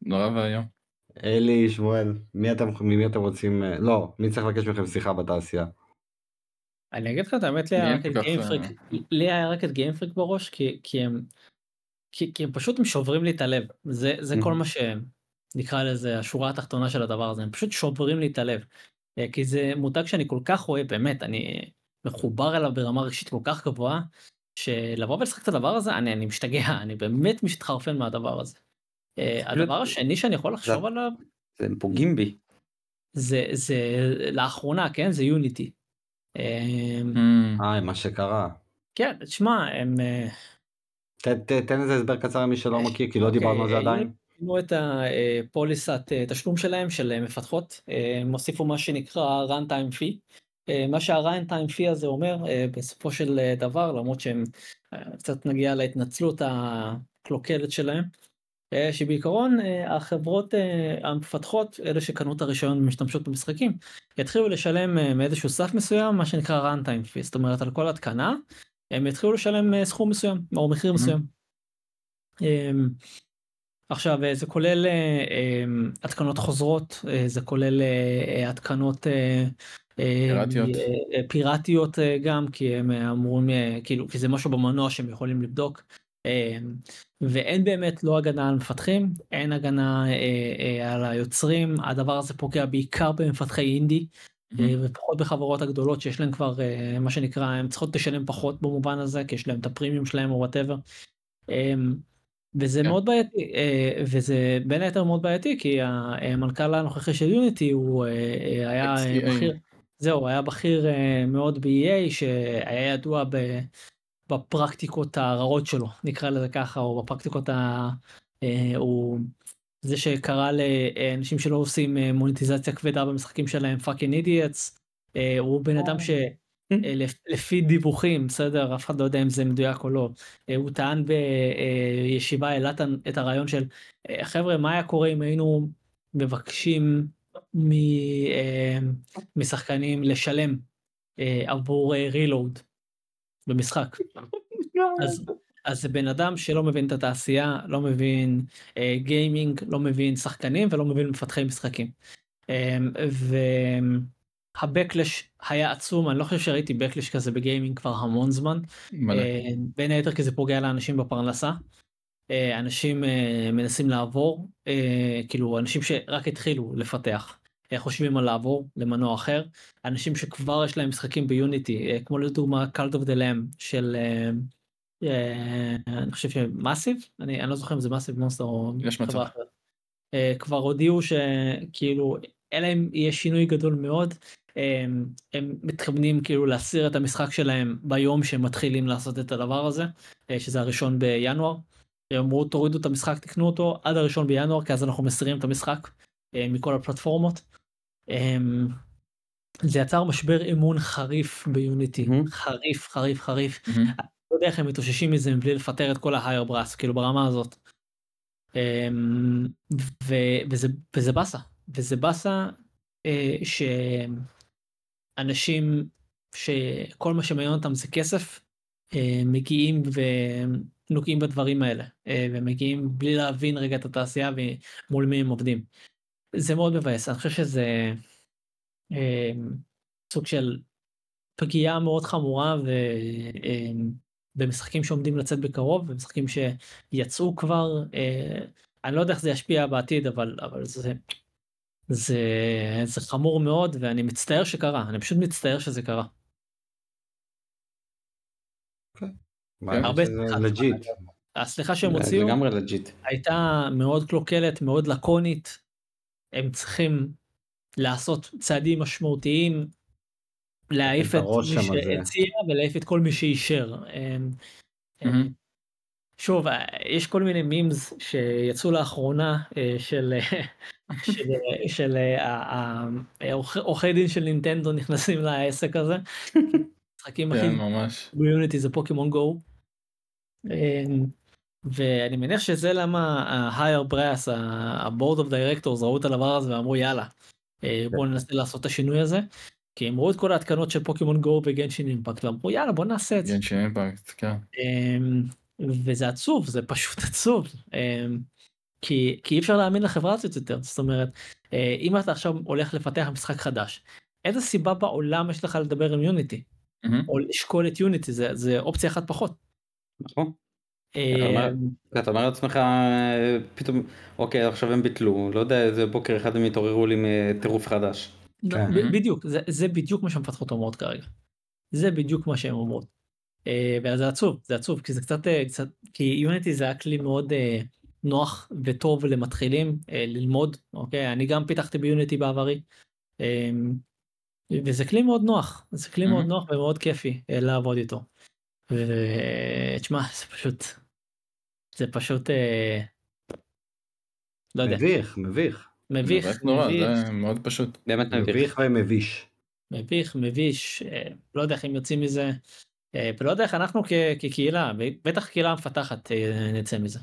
נורא ואיום. אלי, שמואל, מי אתם, ממי אתם רוצים, אה, לא, מי צריך לבקש מכם סליחה בתעשייה? אני אגיד לך את האמת, לי היה רק את כל כך, גיימפריק, לי היה רק את גיימפריק בראש, כי, כי הם, כי, כי הם פשוט הם שוברים לי את הלב, זה, זה כל Mhm. מה שנקרא לזה השורה התחתונה של הדבר הזה, הם פשוט שוברים לי את הלב, אה, כי זה מותג שאני כל כך אוהב, באמת, אני מחובר אליו ברמה רגשית כל כך גבוהה, שלבוא ולשחק את הדבר הזה, אני, אני משתגע, אני באמת מתחרפן מהדבר הזה. אה, הדבר השני שאני יכול לחשוב עליו, זה- הם פוגעים בי. זה, זה לאחרונה, כן, זה יוניטי. Mm, אה, מה שקרה. כן, תשמע, הם... אה, ת- ת- תן איזה הסבר קצר למי שלא מכיר, כי לא אוקיי, דיברנו על זה אה, עדיין. שינו את הפוליסת אה, תשלום שלהם של אה, מפתחות, אה, הם הוסיפו מה שנקרא runtime fee. אה, מה שה-runtime fee הזה אומר אה, בסופו של אה, דבר, למרות שהם אה, קצת נגיע להתנצלות הקלוקלת שלהם, אה, שבעיקרון אה, החברות אה, המפתחות, אלה שקנו את הרישיון ומשתמשות במשחקים, יתחילו לשלם אה, מאיזשהו סף מסוים, מה שנקרא runtime fee, זאת אומרת על כל התקנה, הם יתחילו לשלם אה, סכום מסוים או מחיר. מסוים. אמ, עכשיו אה, זה כולל אה, אה, התקנות חוזרות, אה, זה כולל אה, אה, התקנות אה, אה, פיראטיות. אה, אה, פיראטיות אה, גם, כי הם אה, אמורים, אה, כאילו, כי זה משהו במנוע שהם יכולים לבדוק. אה, ואין באמת לא הגנה על מפתחים, אין הגנה אה, אה, על היוצרים, הדבר הזה פוגע בעיקר במפתחי אינדי, Mhm. אה, ופחות בחברות הגדולות שיש להן כבר מה שנקרא, הן צריכות לשלם פחות במובן הזה, כי יש להם את הפרימיום שלהם או whatever. וזה כן. מאוד בעייתי, וזה בין היתר מאוד בעייתי, כי המנכ"ל הנוכחי של Unity הוא היה. בכיר, זהו, היה בכיר מאוד ב-EA, שהיה ידוע ב... בפרקטיקות הרעות שלו, נקרא לזה ככה, או בפרקטיקות ה... אה, הוא זה שקרא לאנשים שלא עושים אה, מוניטיזציה כבדה במשחקים שלהם fucking idiots. הוא בן אדם שלפי דיווחים, בסדר, אף אחד לא יודע אם זה מדויק או לא, אה, הוא טען בישיבה העלה את הרעיון של אה, חבר'ה מה היה קורה אם היינו מבקשים אה, משחקנים לשלם אה, עבור רילוד במשחק. אז, אז זה בן אדם שלא מבין את התעשייה, לא מבין אה, גיימינג, לא מבין שחקנים ולא מבין מפתחי משחקים. אה, והבקלש היה עצום, אני לא חושב שראיתי בקלש כזה בגיימינג כבר המון זמן. מלא. אה, בין היתר כי זה פוגע לאנשים בפרנסה. אה, אנשים אה, מנסים לעבור, אה, כאילו אנשים שרק התחילו לפתח. אה, חושבים על לעבור למנוע אחר אנשים שכבר יש להם משחקים ב Unity אה, כמו לדוגמה Cult of the Lamb של אה, אני חושב ש Massive אני, אני לא זוכר אם זה Massive Monster או. חברה אחרת. כבר הודיעו שכאילו אלא אם יהיה שינוי גדול מאוד אה, הם מתכוונים כאילו להסיר את המשחק שלהם ביום שהם מתחילים לעשות את הדבר הזה שזה הראשון בינואר. הם אמרו תורידו את המשחק תקנו אותו עד הראשון בינואר כי אז אנחנו מסירים את המשחק מכל הפלטפורמות. אמ, זה יצר משבר אמון חריף ביוניטי מהמם. חריף חריף חריף מהמם. לא יודע איך הם מתאוששים מזה מבלי לפטר את כל ההייר ברס כאילו ברמה הזאת. אמ, ו- וזה וזה באסה וזה באסה אה, שאנשים שכל מה שמעניין אותם זה כסף אה, מגיעים ונוגעים בדברים האלה אה, ומגיעים בלי להבין רגע את התעשייה ומול מי הם עובדים. זה מאוד מבאס אני חושב שזה אה, סוג של פגיעה מאוד חמורה ו... אה, במשחקים שעומדים לצאת בקרוב ומשחקים שיצאו כבר אה, אני לא יודע איך זה ישפיע בעתיד אבל אבל זה זה זה חמור מאוד ואני מצטער שקרה אני פשוט מצטער שזה קרה. הרבה זה סליחה. legit. הסליחה שהם הוציאו לגמרי legit. הייתה מאוד קלוקלת מאוד לקונית. הם צריכים לעשות צעדים משמעותיים. להעיף את הראש מי. שהציע ולהעיף את כל מי שאישר. הם- מהמם. שוב אה, יש כל מיני מימס שיצאו לאחרונה אה, של של של אה, ה- ה- עורכי- עורכי דין של נינטנדו נכנסים לעסק הזה. משחקים הכי כן ממש. ביוניטי זה פוקימון גו. ואני מניח שזה למה ה-higher brass, ה-board of directors ראו את הדבר הזה ואמרו יאללה אה, בואו ננסה לעשות את השינוי הזה. כי הם ראו את כל ההתקנות של פוקימון גו וגנשין אימפקט ואמרו יאללה בוא נעשה את זה. גנשין אימפקט, כן. אמ, וזה עצוב זה פשוט עצוב אמ, כי כי אי אפשר להאמין לחברה הזאת יותר זאת אומרת אה, אם אתה עכשיו הולך לפתח משחק חדש איזה סיבה בעולם יש לך לדבר עם יוניטי מהמם. או לשקול את יוניטי זה זה אופציה אחת פחות. נכון. אתה אומר- אמ, אתה אומר לעצמך אה, פתאום אוקיי עכשיו הם ביטלו לא יודע איזה בוקר אחד הם התעוררו לי מטירוף חדש. כן. ב- בדיוק זה זה בדיוק מה שהמפתחות אומרות כרגע. זה בדיוק מה שהן אומרות. אה, וזה עצוב זה עצוב כי זה קצת אה, קצת כי יוניטי זה היה כלי מאוד אה, נוח וטוב למתחילים אה, ללמוד אוקיי אני גם פיתחתי ביוניטי בעברי. אה, וזה כלי מאוד נוח זה כלי מאוד Mhm. נוח ומאוד כיפי אה, לעבוד איתו. ותשמע זה פשוט זה פשוט אה, לא יודע מביך, מביך. מביך באמת נורא, מביך זה מאוד פשוט. באמת מביך. מביך ומביש. מביך מביש אה, לא יודע איך הם יוצאים מזה אה, ולא יודע איך אנחנו כ- כקהילה בטח קהילה מפתחת אה, נצא מזה.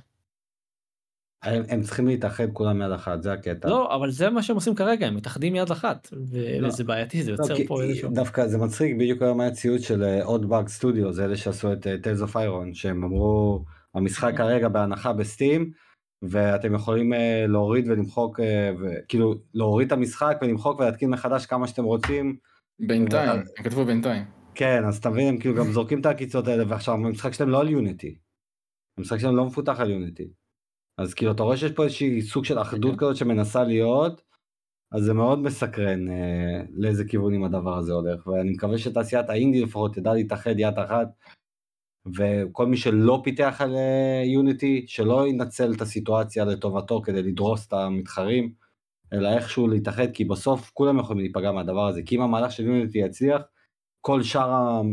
הם, הם צריכים להתאחד כולם יד אחת, זה הקטע. לא אבל זה מה שהם עושים כרגע הם מתאחדים יד אחת ו- לא. וזה בעייתי זה לא, יוצר כי- פה איזשהו דווקא זה מצחיק, בדיוק היום היה ציוץ של עוד באג סטודיו, זה אלה שעשו את טיילס אוף איירון, שהם אמרו, המשחק כרגע בהנחה בסטים, ואתם יכולים אה, להוריד ולמחוק, אה, כאילו להוריד את המשחק ולמחוק ולהתקין מחדש כמה שאתם רוצים. בינתיים, הם כתבו בינתיים. כן, אז אתה מבין, הם כאילו גם זורקים את העקיצות האלה, ועכשיו המשחק שלהם לא על יוניטי. המשחק שלהם לא מפותח על יוניטי. אז כאילו אתה רואה שיש פה איזושהי סוג של אחדות כן. כזאת שמנסה להיות, אז זה מאוד מסקרן אה, לאיזה כיוונים הדבר הזה הולך, ואני מקווה שתעשיית האינדי לפחות תדע להתאחד יד אחת, וכל מי שלא פיתח על אה, יוניטי, שלא ינצל את הסיטואציה לטובתו כדי לדרוס את המתחרים, אלא איכשהו להתאחד, כי בסוף כולם יכולים להיפגע מהדבר הזה, כי אם המהלך של יוניטי יצליח, כל שאר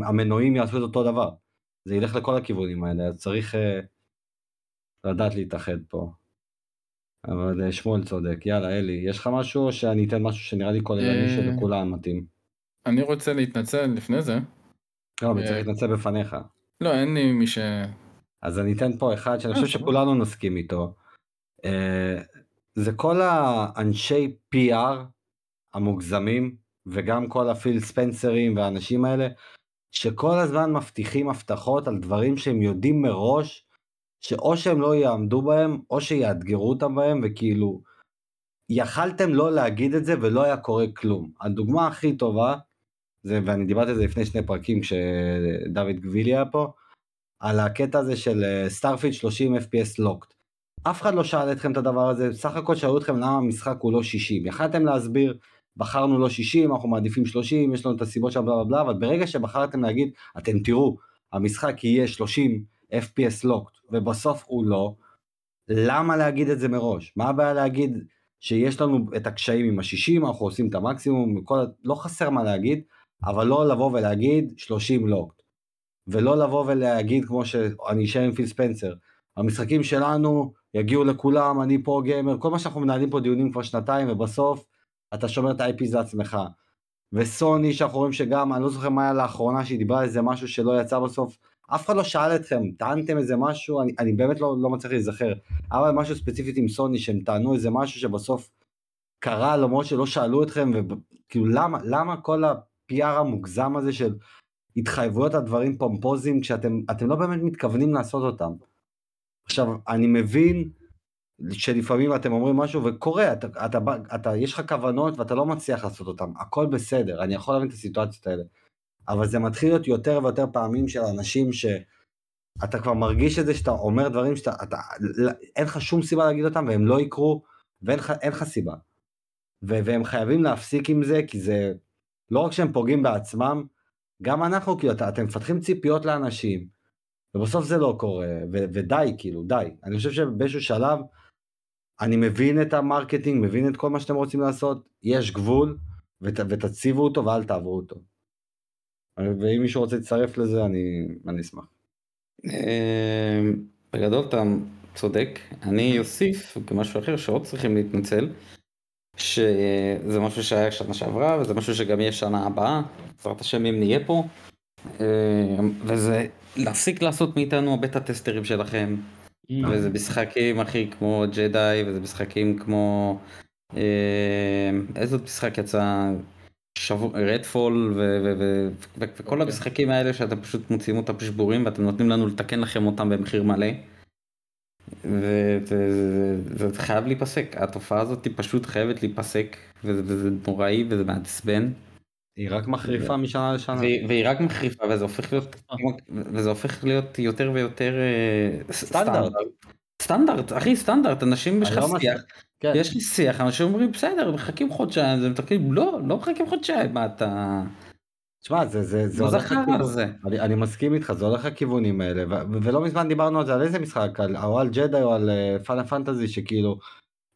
המנועים יעשו את אותו דבר. זה ילך לכל הכיוונים האלה, אז צריך אה, לדעת להתאחד פה. אבל אה, שמואל צודק, יאללה אלי, יש לך משהו או שאני אתן משהו שנראה לי כוללני אה, שלכולם מתאים? אני רוצה להתנצל לפני זה. לא, אבל אה, צריך להתנצל בפניך. לא, אין לי מי ש... אז אני אתן פה אחד שאני אה, חושב סבבה. שכולנו נסכים איתו. אה, זה כל האנשי PR המוגזמים, וגם כל הפיל ספנסרים והאנשים האלה, שכל הזמן מבטיחים הבטחות על דברים שהם יודעים מראש, שאו שהם לא יעמדו בהם, או שיאתגרו אותם בהם, וכאילו, יכלתם לא להגיד את זה ולא היה קורה כלום. הדוגמה הכי טובה, זה, ואני דיברתי על זה לפני שני פרקים כשדוד גבילי היה פה, על הקטע הזה של סטארפיד 30 FPS לוקט. אף אחד לא שאל אתכם את הדבר הזה, סך הכל שאלו אתכם למה המשחק הוא לא 60. יכלתם להסביר, בחרנו לא 60, אנחנו מעדיפים 30, יש לנו את הסיבות שם בלה בלה בלה, אבל ברגע שבחרתם להגיד, אתם תראו, המשחק יהיה 30 FPS לוקט, ובסוף הוא לא, למה להגיד את זה מראש? מה הבעיה להגיד שיש לנו את הקשיים עם ה-60, אנחנו עושים את המקסימום, כל... לא חסר מה להגיד, אבל לא לבוא ולהגיד 30 לוקט. ולא לבוא ולהגיד כמו שאני אשאר עם פיל ספנסר, המשחקים שלנו יגיעו לכולם, אני פה גיימר, כל מה שאנחנו מנהלים פה דיונים כבר שנתיים ובסוף אתה שומר את ה-IP לעצמך. וסוני שאנחנו רואים שגם, אני לא זוכר מה היה לאחרונה שהיא דיברה על איזה משהו שלא יצא בסוף, אף אחד לא שאל אתכם, טענתם איזה משהו, אני, אני באמת לא, לא מצליח להיזכר, אבל משהו ספציפית עם סוני שהם טענו איזה משהו שבסוף קרה למרות שלא שאלו אתכם, וכאילו למה, למה כל ה-PR המוגזם הזה של התחייבויות על דברים פומפוזיים כשאתם אתם לא באמת מתכוונים לעשות אותם. עכשיו אני מבין שלפעמים אתם אומרים משהו וקורה אתה, אתה, אתה, אתה יש לך כוונות ואתה לא מצליח לעשות אותם הכל בסדר אני יכול להבין את הסיטואציות האלה. אבל זה מתחיל להיות יותר ויותר פעמים של אנשים שאתה כבר מרגיש את זה שאתה אומר דברים שאתה אתה, אין לך שום סיבה להגיד אותם והם לא יקרו ואין לך סיבה. ו, והם חייבים להפסיק עם זה כי זה לא רק שהם פוגעים בעצמם גם אנחנו כאילו אתם מפתחים ציפיות לאנשים ובסוף זה לא קורה ו- ודי כאילו די אני חושב שבאיזשהו שלב אני מבין את ה-marketing מבין את כל מה שאתם רוצים לעשות יש גבול ות, ותציבו אותו ואל תעברו אותו. ואם מישהו רוצה להצטרף לזה אני, אני אשמח. בגדול אתה צודק אני אוסיף כמשהו אחר שעוד צריכים להתנצל. שזה משהו שהיה שנה שעברה וזה משהו שגם יהיה שנה הבאה, בעזרת השם אם נהיה פה. וזה להפסיק לעשות מאיתנו הבטה טסטרים שלכם. וזה משחקים אחי כמו ג'די וזה משחקים כמו איזה משחק יצא רדפול וכל המשחקים האלה שאתם פשוט מוציאים אותם שבורים ואתם נותנים לנו לתקן לכם אותם במחיר מלא. וזה חייב להיפסק התופעה הזאת פשוט חייבת להיפסק וזה נוראי וזה מעצבן. היא רק מחריפה משנה לשנה. והיא רק מחריפה וזה הופך להיות וזה הופך להיות יותר ויותר סטנדרט. סטנדרט אחי סטנדרט אנשים יש לך לא שיח כן. יש לי שיח אנשים אומרים בסדר מחכים חודשיים זה לא לא מחכים חודשיים מה אתה. תשמע זה זה זה זה הולך לכיוון- הזה? אני, אני מסכים איתך זה הולך לכיוונים האלה ו- ולא מזמן דיברנו על זה על איזה משחק על או על ג'די או על פאנל פנטזי שכאילו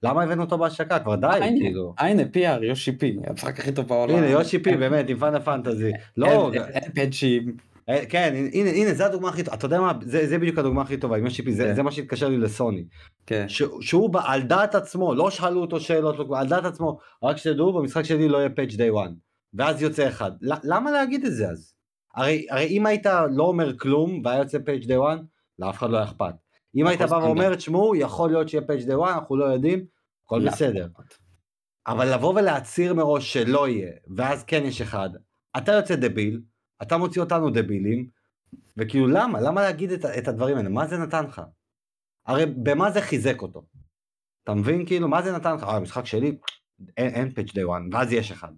למה הבאנו אותו בהשקה כבר די הנה, כאילו. הנה PR יושי פי המשחק הכי טוב בעולם. הנה יושי פי באמת עם פאנל פנטזי לא אין- פאצ'ים. אה, כן הנה הנה זה הדוגמה הכי טובה אתה יודע מה זה, זה בדיוק הדוגמה הכי טובה עם יושי פי זה, כן. זה מה שהתקשר לי לסוני כן. ש, שהוא בא- על דעת עצמו לא שאלו אותו שאלות לא, על דעת עצמו רק שתדעו במשחק שלי לא יהיה פאץ' דיי 1 ואז יוצא אחד. למה להגיד את זה אז? הרי הרי אם היית לא אומר כלום והיה יוצא פאץ' דיי 1 לאף אחד לא אכפת. אם היית בא. ואומר תשמעו יכול להיות שיהיה פאץ' דיי 1 אנחנו לא יודעים הכל לא. בסדר אבל לבוא ולהצהיר מראש שלא יהיה ואז כן יש אחד אתה יוצא דביל אתה מוציא אותנו דבילים וכאילו למה? למה להגיד את, את הדברים האלה? מה זה נתן לך? הרי במה זה חיזק אותו? אתה מבין כאילו מה זה נתן לך? אה, המשחק שלי אין, אין פאץ' דיי 1 ואז יש אחד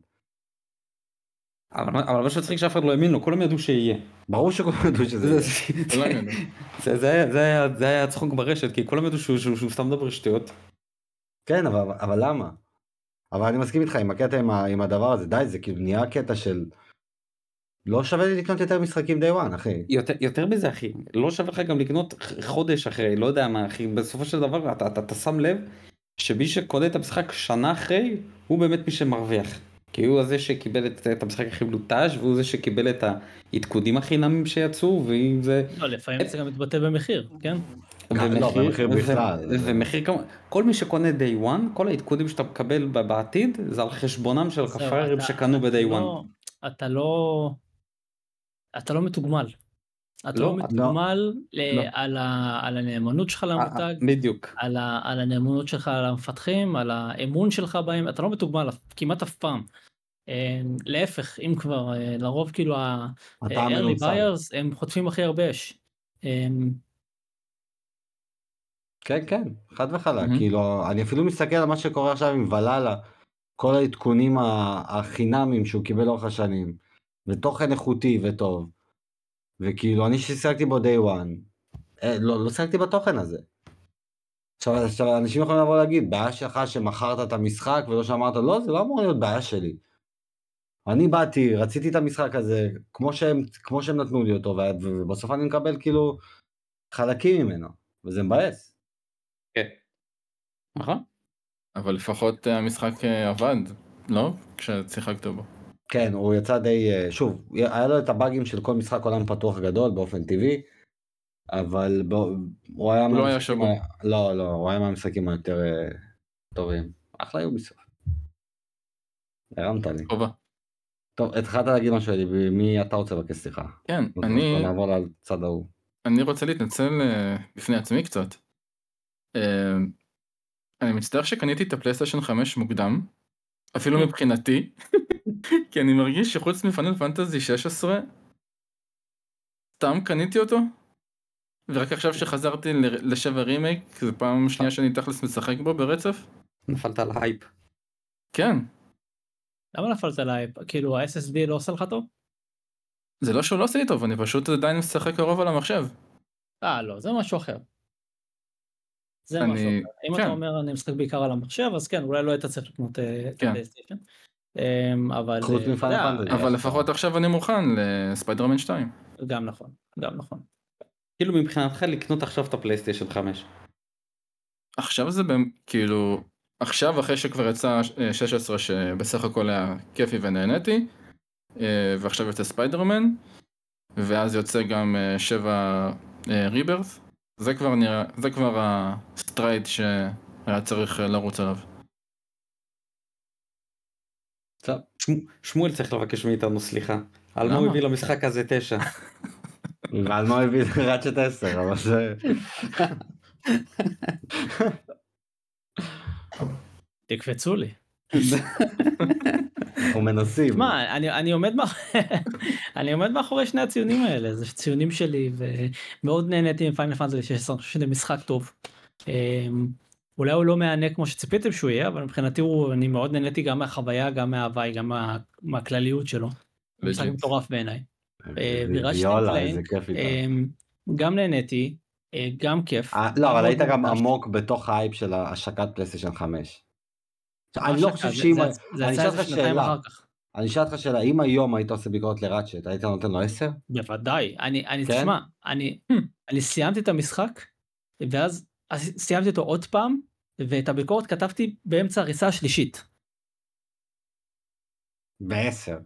אבל אבל מה שצריך שאף אחד לא האמין לו כולם ידעו שיהיה. ברור שכולם ידעו שזה ידעו. זה זה היה- צחוק ברשת כי כולם ידעו שהוא- שהוא שהוא סתם מדבר שטויות. כן אבל, אבל למה אבל אני מסכים איתך עם הקטע עם, ה, עם הדבר הזה די זה כאילו נהיה קטע של לא שווה לי לקנות יותר משחקים די 1 אחי יותר יותר מזה אחי לא שווה לך גם לקנות חודש אחרי לא יודע מה אחי בסופו של דבר אתה אתה, אתה שם לב שמי שקונה את המשחק שנה אחרי הוא באמת מי שמרוויח. כי הוא זה שקיבל את, את המשחק הכי מלוטש והוא זה שקיבל את העדכונים החינמים שיצאו ואם זה לא, לפעמים זה גם מתבטא במחיר, כן? לא, במחיר בכלל. ומחיר כמובן כל מי שקונה day one כל העדכונים שאתה מקבל בעתיד זה על חשבונם של אתה- שקנו אתה ב-day לא- one. אתה לא... אתה לא מתוגמל. אתה לא, לא לא. מתוגמל ל- לא. על על הנאמנות שלך אה, למותג, בדיוק. על הנאמנות שלך למפתחים, על האמון שלך בהם, אתה לא מתוגמל כמעט אף פעם. אה, להפך, אם כבר, אה, לרוב כאילו ה-early buyers הם חוטפים הכי הרבה אש. אה, כן כן חד וחלק מהמם. כאילו אני אפילו מסתכל על מה שקורה עכשיו עם ולאלה כל העדכונים החינמים שהוא קיבל לאורך השנים ותוכן איכותי וטוב וכאילו אני ששיחקתי בו day one אה, לא לא שיחקתי בתוכן הזה. עכשיו, עכשיו אנשים יכולים לבוא להגיד בעיה שלך שמכרת את המשחק ולא שאמרת לא זה לא אמור להיות בעיה שלי. אני באתי רציתי את המשחק הזה כמו שהם כמו שהם נתנו לי אותו ובסוף אני מקבל כאילו חלקים ממנו וזה מבאס. כן. נכון? אבל לפחות אה, המשחק אה, עבד, לא? כששיחקת בו. כן, הוא יצא די, אה, שוב, היה לו את הבאגים של כל משחק עולם פתוח גדול באופן טבעי, אבל בו, הוא היה לא היה. ה- לא, לא, הוא היה מהמשחקים היותר אה, טובים. אחלה יוביסופט. הרמת לי. טובה. טוב, התחלת להגיד משהו, אלי, מי אתה רוצה לבקש סליחה? כן, אני, נעבור לצד ההוא. אני רוצה להתנצל אה, בפני עצמי קצת. אני מצטער שקניתי את הפלייסטיישן 5 מוקדם, אפילו מבחינתי, כי אני מרגיש שחוץ מ Final Fantasy 16, סתם קניתי אותו, ורק עכשיו שחזרתי ל- לשבע רימייק, זו פעם שנייה שאני תכלס משחק בו ברצף. נפלת על הייפ. כן, למה נפלת עליי? כאילו ה-SSD לא עושה לך טוב? זה לא שהוא לא עושה לי טוב, אני פשוט עדיין משחק קרוב על המחשב. אה לא, זה משהו אחר. זה אני- משהו אחר. אם כן. אתה אומר אני משחק בעיקר על המחשב, אז כן, אולי לא היית צריך לקנות אה, את כן. הפלייסטיישן. אמ, אבל חוץ אה, מפאנל פנטזי. אבל לפחות. עכשיו אני מוכן לספיידרמן 2. גם נכון, גם נכון. כאילו מבחינתך לקנות עכשיו את הפלייסטיישן 5. עכשיו זה כאילו, עכשיו אחרי שכבר יצא אה, 16 שבסך הכל היה כיפי ונהניתי, אה, ועכשיו יוצא ספיידרמן, ואז יוצא גם 7 Rebirth, זה כבר נראה, זה כבר ה-stride שהיה צריך אה, לרוץ עליו. שמואל צריך לבקש מאיתנו סליחה. על מה הוא? הביא למשחק הזה 9. ועל מה הוא הביא Ratchet 10, אבל זה... תקפצו לי. אנחנו מנסים. מה, אני, אני, עומד מאח... אני עומד מאחורי שני הציונים האלה, זה ציונים שלי, ומאוד נהניתי מפיינל פאנטזי 16, אני חושב שזה משחק טוב. אולי הוא לא מהנה כמו שציפיתם שהוא יהיה, אבל מבחינתי הוא, אני מאוד נהניתי גם מהחוויה, גם מההוואי, גם מה, מהכלליות שלו. משחק. מטורף בעיניי. אה, ויולה, קלנק, איזה כיף איתה. אמ, גם נהניתי, אה, גם כיף. אה, לא, אבל היית גם. עמוק בתוך האייפ של השקת פלייסטיישן 5. אני לא חושב שאם... אני אשאל איזה אותך שנתיים שאלה. אחר כך. אני אשאל אותך שאלה, אם היום היית עושה ביקורת לראצ'ט, היית נותן לו 10? בוודאי, אני, אני, כן? תשמע, אני, אני סיימתי את המשחק, ואז אז סיימתי אותו עוד פעם, ואת הביקורת כתבתי באמצע הריסה השלישית. ב-10.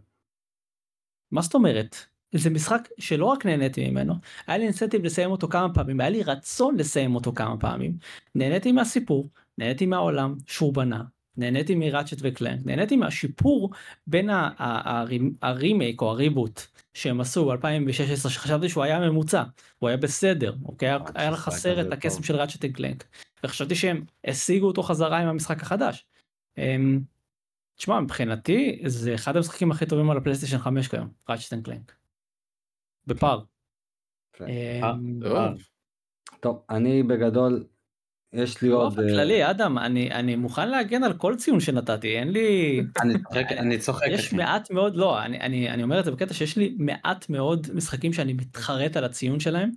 מה זאת אומרת? זה משחק שלא רק נהניתי ממנו, היה לי אינסנטיב לסיים אותו כמה פעמים, היה לי רצון לסיים אותו כמה פעמים. נהניתי מהסיפור, נהניתי מהעולם שהוא בנה, נהניתי מראצ'ט וקלנק, נהניתי מהשיפור בין הרימייק או הריבוט שהם עשו ב-2016 שחשבתי שהוא היה ממוצע, הוא היה בסדר, אוקיי? היה- משחק חסר את הקסם. של ראצ'ט וקלנק, וחשבתי שהם השיגו אותו חזרה עם המשחק החדש. אמ, תשמע, מבחינתי זה אחד המשחקים הכי טובים על הפלייסטיישן 5 כיום, Ratchet Clank. בפער. אמ, טוב. טוב, אני בגדול, יש לי עוד... באופן אה, כללי, אדם, אני מוכן להגן על כל ציון שנתתי, אין לי... אני צוחק. יש. מעט מאוד, לא, אני, אומר את זה בקטע שיש לי מעט מאוד משחקים שאני מתחרט על הציון שלהם.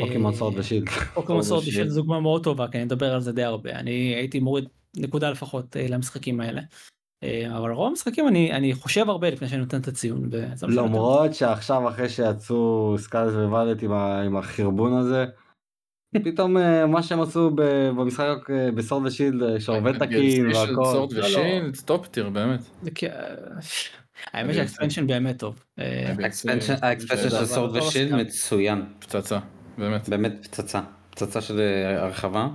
פוקימון Sword ו-Shield. פוקימון Sword ו-Shield. זו דוגמה מאוד טובה, כי אני מדבר על זה די הרבה. אני הייתי מוריד נקודה לפחות אה, למשחקים האלה. אה, אבל רוב המשחקים אני, אני חושב הרבה לפני שאני נותן את הציון. למרות שעכשיו אחרי שיצאו Scarlet ה- עם החרבון הזה, פתאום אה, מה שהם עשו במשחק אה, ב-Sword ו-Shield אה, שעובד תקין והכל. Sword לא, לא. ו-Shield, top tier באמת. האמת שה-expansion באמת טוב. ה-expansion של Sword לא ו-Shield. מצוין. פצצה, באמת. באמת פצצה. פצצה של הרחבה.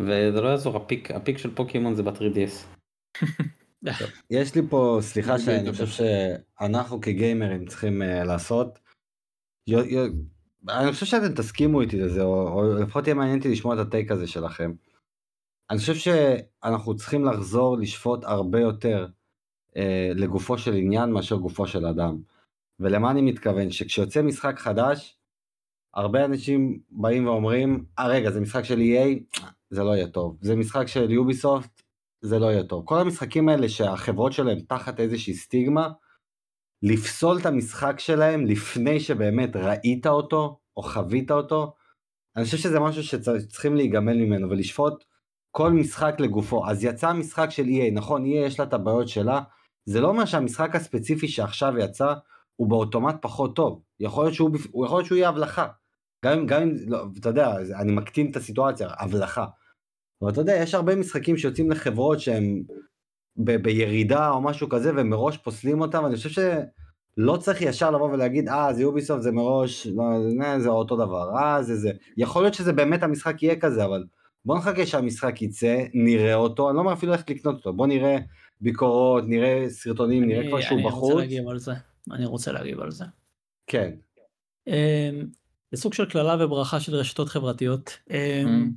וזה לא יעזור הפיק הפיק של פוקימון זה ב-3DS. יש לי פה, סליחה אני שאני. חושב שאנחנו כגיימרים צריכים לעשות. אני חושב שאתם תסכימו איתי לזה, או, לפחות יהיה מעניין אותי לשמוע את הטייק הזה שלכם. אני חושב שאנחנו צריכים לחזור לשפוט הרבה יותר uh, לגופו של עניין מאשר גופו של אדם. ולמה אני מתכוון? שכשיוצא משחק חדש, הרבה אנשים באים ואומרים, אה רגע זה משחק של EA, זה לא יהיה טוב. זה משחק של יוביסופט, זה לא יהיה טוב. כל המשחקים האלה שהחברות שלהם תחת איזושהי סטיגמה, לפסול את המשחק שלהם לפני שבאמת ראית אותו או חווית אותו, אני חושב שזה משהו שצריכים להיגמל ממנו ולשפוט כל משחק לגופו. אז יצא משחק של EA, נכון, EA יש לה את הבעיות שלה, זה לא אומר שהמשחק הספציפי שעכשיו יצא הוא באוטומט פחות טוב. יכול להיות שהוא, יכול להיות שהוא יהיה הבלחה. גם אם, גם אם, לא, אתה יודע, אני מקטין את הסיטואציה, הבלחה. אבל אתה יודע, יש הרבה משחקים שיוצאים לחברות שהם ב- בירידה או משהו כזה, ומראש פוסלים אותם, ואני חושב שלא צריך ישר לבוא ולהגיד, אה, זה יוביסופט, זה מראש, לא, זה, זה אותו דבר, אה, זה זה. יכול להיות שזה באמת המשחק יהיה כזה, אבל בוא נחכה שהמשחק יצא, נראה אותו, אני לא אומר אפילו איך לקנות אותו, בוא נראה ביקורות, נראה סרטונים, נראה כבר שהוא אני בחוץ. רוצה להגיב על זה. אני רוצה להגיב על זה. כן, אמ, זה סוג של קללה וברכה של רשתות חברתיות. אמ,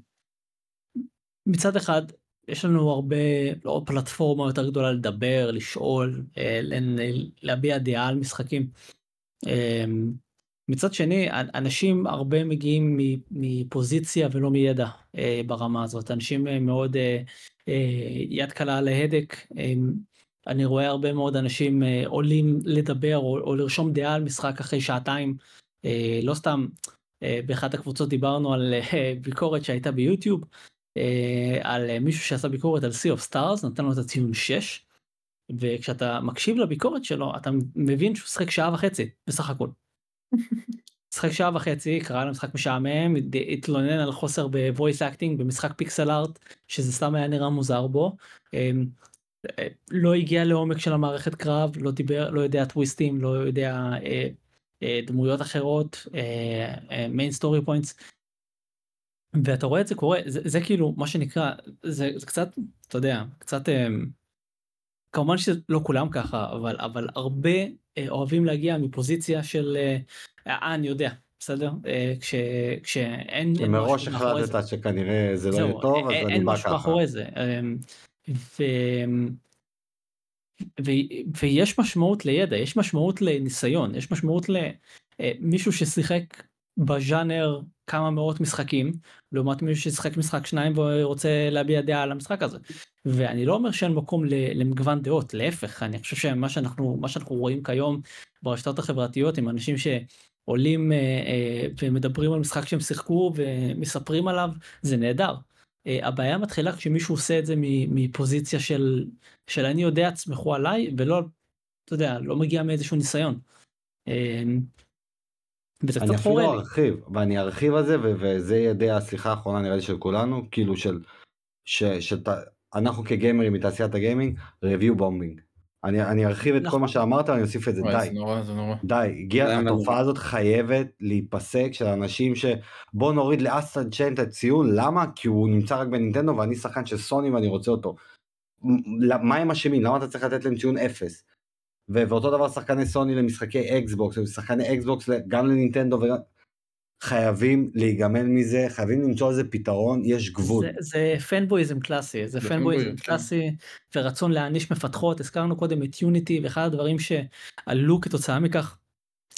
מצד אחד יש לנו הרבה לא פלטפורמה יותר גדולה לדבר לשאול אה, להביע דעה על משחקים. אמ, מצד שני אנ- אנשים הרבה מגיעים מפוזיציה ולא מידע אה, ברמה הזאת אנשים אה, מאוד יד קלה על ההדק. אמ, אני רואה הרבה מאוד אנשים עולים לדבר או, לרשום דעה על משחק אחרי שעתיים. לא סתם באחת הקבוצות דיברנו על ביקורת שהייתה ביוטיוב על אה, מישהו שעשה ביקורת על Sea of Stars נתן לו את הציון 6 וכשאתה מקשיב לביקורת שלו אתה מבין שהוא שחק שעה וחצי בסך הכל. שחק שעה וחצי קרא למשחק משעמם הת- התלונן על חוסר ב-voice acting במשחק pixel art שזה סתם היה נראה מוזר בו. אמ, אה, לא הגיע לעומק של המערכת קרב לא דיבר לא יודע טוויסטים לא יודע אה, אה, דמויות אחרות main story points. ואתה רואה את זה קורה זה, זה כאילו מה שנקרא זה, זה קצת אתה יודע קצת אמ, כמובן שלא כולם ככה אבל אבל הרבה אה, אוהבים להגיע מפוזיציה של אה, אה אני יודע בסדר אה, כש, כשאין אין משהו זה. החלטת שכנראה זה לא יהיה טוב, אז אין- אני אין בא משהו ככה. מאחורי זה. ו... ו... ויש משמעות לידע, יש משמעות לניסיון, יש משמעות למישהו ששיחק בז'אנר כמה מאות משחקים, לעומת מישהו ששיחק משחק שניים ורוצה להביע דעה על המשחק הזה. ואני לא אומר שאין מקום למגוון דעות, להפך, אני חושב שמה שאנחנו, מה שאנחנו רואים כיום ברשתות החברתיות עם אנשים שעולים אה, אה, ומדברים על משחק שהם שיחקו ומספרים עליו, זה נהדר. אה, הבעיה מתחילה כשמישהו עושה את זה מפוזיציה של, של אני יודע, תסמכו עליי, ולא, אתה יודע, לא מגיע מאיזשהו ניסיון. וזה אני קצת אפילו חורה לי. ארחיב, ואני ארחיב על זה, ו- וזה יהיה די השיחה האחרונה נראה לי של כולנו, כאילו של, ש, שת, אנחנו כגיימרים מתעשיית הגיימינג, review bombing. אני, אני ארחיב את כל נכון. מה שאמרת, אני אוסיף את זה, וואי, די. זה נורא, זה נורא. די, הגיע, התופעה לא? הזאת חייבת להיפסק של אנשים ש... בוא נוריד ל-Astral Chain את הציון, למה? כי הוא נמצא רק בנינטנדו ואני שחקן של סוני ואני רוצה אותו. מה הם אשמים? למה אתה צריך לתת להם ציון אפס? ו- ואותו דבר שחקני סוני למשחקי אקסבוקס, ושחקני אקסבוקס גם לנינטנדו וגם... חייבים להיגמל מזה, חייבים למצוא איזה פתרון, יש גבול. זה, זה fanboyism קלאסי, זה זה fanboyism fanboy, כן. קלאסי ורצון להעניש מפתחות, הזכרנו קודם את Unity ואחד הדברים שעלו כתוצאה מכך,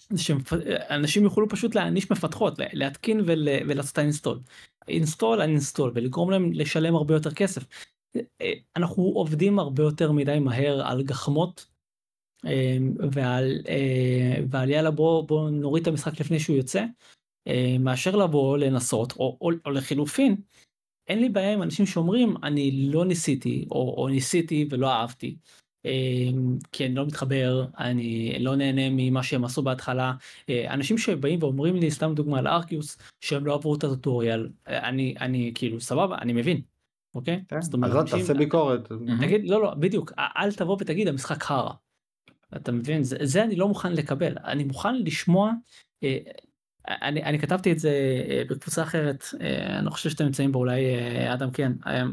זה שאנשים יוכלו פשוט להעניש מפתחות, לה- להתקין ול, ולעשות install. install, install, ולגרום להם לשלם הרבה יותר כסף. אה, אנחנו עובדים הרבה יותר מדי מהר על גחמות אה, ועל, אה, ועל יאללה בוא, נוריד את המשחק לפני שהוא יוצא, אה, מאשר לבוא לנסות, או, או, או לחילופין, אין לי בעיה עם אנשים שאומרים אני לא ניסיתי או, או ניסיתי ולא אהבתי. אמ, כי אני לא מתחבר, אני לא נהנה ממה שהם עשו בהתחלה. אה, אנשים שבאים ואומרים לי, סתם דוגמה על ארקיוס, שהם לא עברו את הטוטוריאל, אני, אני כאילו סבבה, אני מבין, אוקיי? כן, אז לא תעשה ביקורת. תגיד, לא, לא, בדיוק, אל תבוא ותגיד המשחק חרא. אתה מבין? זה, זה אני לא מוכן לקבל, אני מוכן לשמוע, אה, אני, אני כתבתי את זה אה, בקבוצה אחרת, אה, אני לא חושב שאתם נמצאים בה, אולי אה, אדם כן, אה,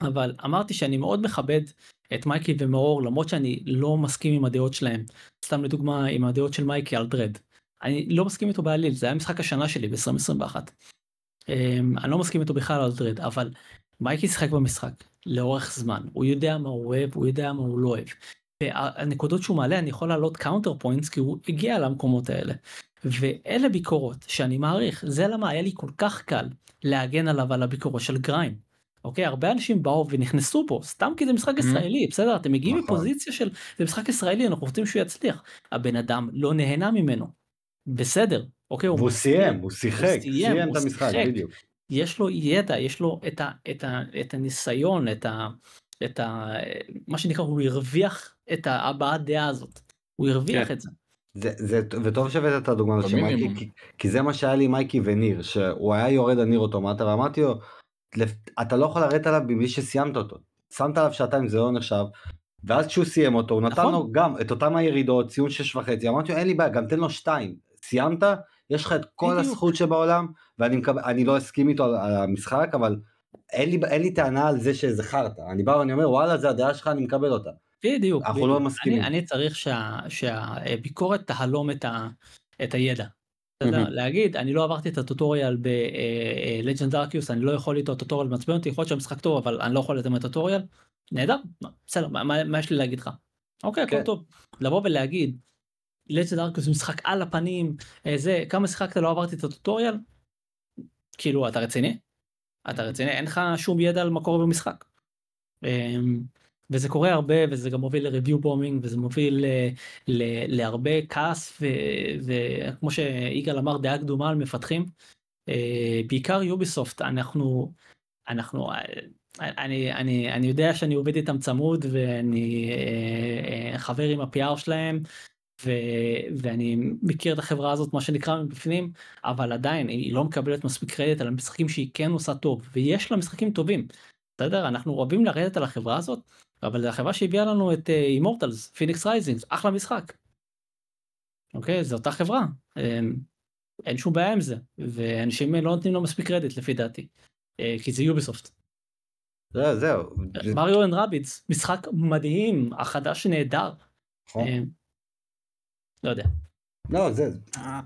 אבל אמרתי שאני מאוד מכבד את מייקי ומאור למרות שאני לא מסכים עם הדעות שלהם. סתם לדוגמה עם הדעות של מייקי על דרד. אני לא מסכים איתו בעליל, זה היה משחק השנה שלי ב-2021. אני לא מסכים איתו בכלל על Dread, אבל מייקי שיחק במשחק לאורך זמן, הוא יודע מה הוא אוהב, הוא יודע מה הוא לא אוהב. והנקודות שהוא מעלה אני יכול להעלות counter points כי הוא הגיע למקומות האלה. ואלה ביקורות שאני מעריך, זה למה היה לי כל כך קל להגן עליו על הביקורות של Grime. אוקיי הרבה אנשים באו ונכנסו פה סתם כי זה משחק ישראלי בסדר אתם מגיעים נכון. מפוזיציה של זה משחק ישראלי אנחנו רוצים שהוא יצליח הבן אדם לא נהנה ממנו. בסדר אוקיי הוא סיים, הוא שיחק, סיים, סיים הוא את המשחק, שיחק. בדיוק. יש לו ידע יש לו את, ה, את, ה, את הניסיון את, ה, את ה, מה שנקרא הוא הרוויח את הבעת דעה הזאת הוא הרוויח כן. את זה. זה, זה, וטוב שהבאת את הדוגמה הזאת של מייקי. כי, כי זה מה שהיה לי מייקי וניר, שהוא היה יורד על ניר אוטומטה, ואמרתי לו, "לפ- אתה לא יכול לרדת עליו מבלי שסיימת אותו. שמת עליו שעתיים זה לא נחשב, ואז כשהוא סיים אותו, הוא נתן נכון. לו גם את אותם הירידות, ציון שש וחצי, אמרתי לו, אין לי בעיה, גם תן לו שתיים. סיימת, יש לך את כל בדיוק. הזכות שבעולם, ואני אני לא אסכים איתו על, על המשחק, אבל אין לי, אין לי טענה על זה חרטא. אני בא ואני אומר, וואלה, זה הדעה שלך, אני מקבל אותה. בדיוק. אנחנו בדיוק. לא מסכימים. אני, אני צריך שה, שהביקורת תהלום את, ה, את הידע. מהמם. להגיד אני לא עברתי את הטוטוריאל בלג'נד ארקיוס אני לא יכול איתו הטוטוריאל מעצבן אותי יכול להיות שהמשחק טוב אבל אני לא יכול לתת את הטוטוריאל. נהדר בסדר מה, מה, מה יש לי להגיד לך. אוקיי הכל כן. טוב. לבוא ולהגיד לג'נד ארקיוס משחק על הפנים אה, זה כמה שיחקת לא עברתי את הטוטוריאל. כאילו אתה רציני? אתה רציני אין לך שום ידע על מה קורה במשחק. אמ, וזה קורה הרבה וזה גם מוביל לריוויו בומינג וזה מוביל ל, ל, להרבה כעס וכמו שיגאל אמר דעה קדומה על מפתחים. אה, בעיקר יוביסופט אנחנו אנחנו אה, אני אני אני יודע שאני עובד איתם צמוד ואני אה, חבר עם ה-PR שלהם ו, ואני מכיר את החברה הזאת מה שנקרא מבפנים אבל עדיין היא לא מקבלת מספיק קרדיט על המשחקים שהיא כן עושה טוב ויש לה משחקים טובים. בסדר אנחנו אוהבים לרדת על החברה הזאת אבל זה החברה שהביאה לנו את Immortals Fenyx Rising אחלה משחק. אוקיי זו אותה חברה אמ, אין שום בעיה עם זה ואנשים לא נותנים לו מספיק קרדיט לפי דעתי אה, כי זה יוביסופט. זהו, זהו. זה- מריו אנד רביץ משחק מדהים החדש נהדר. לא יודע. לא, זה,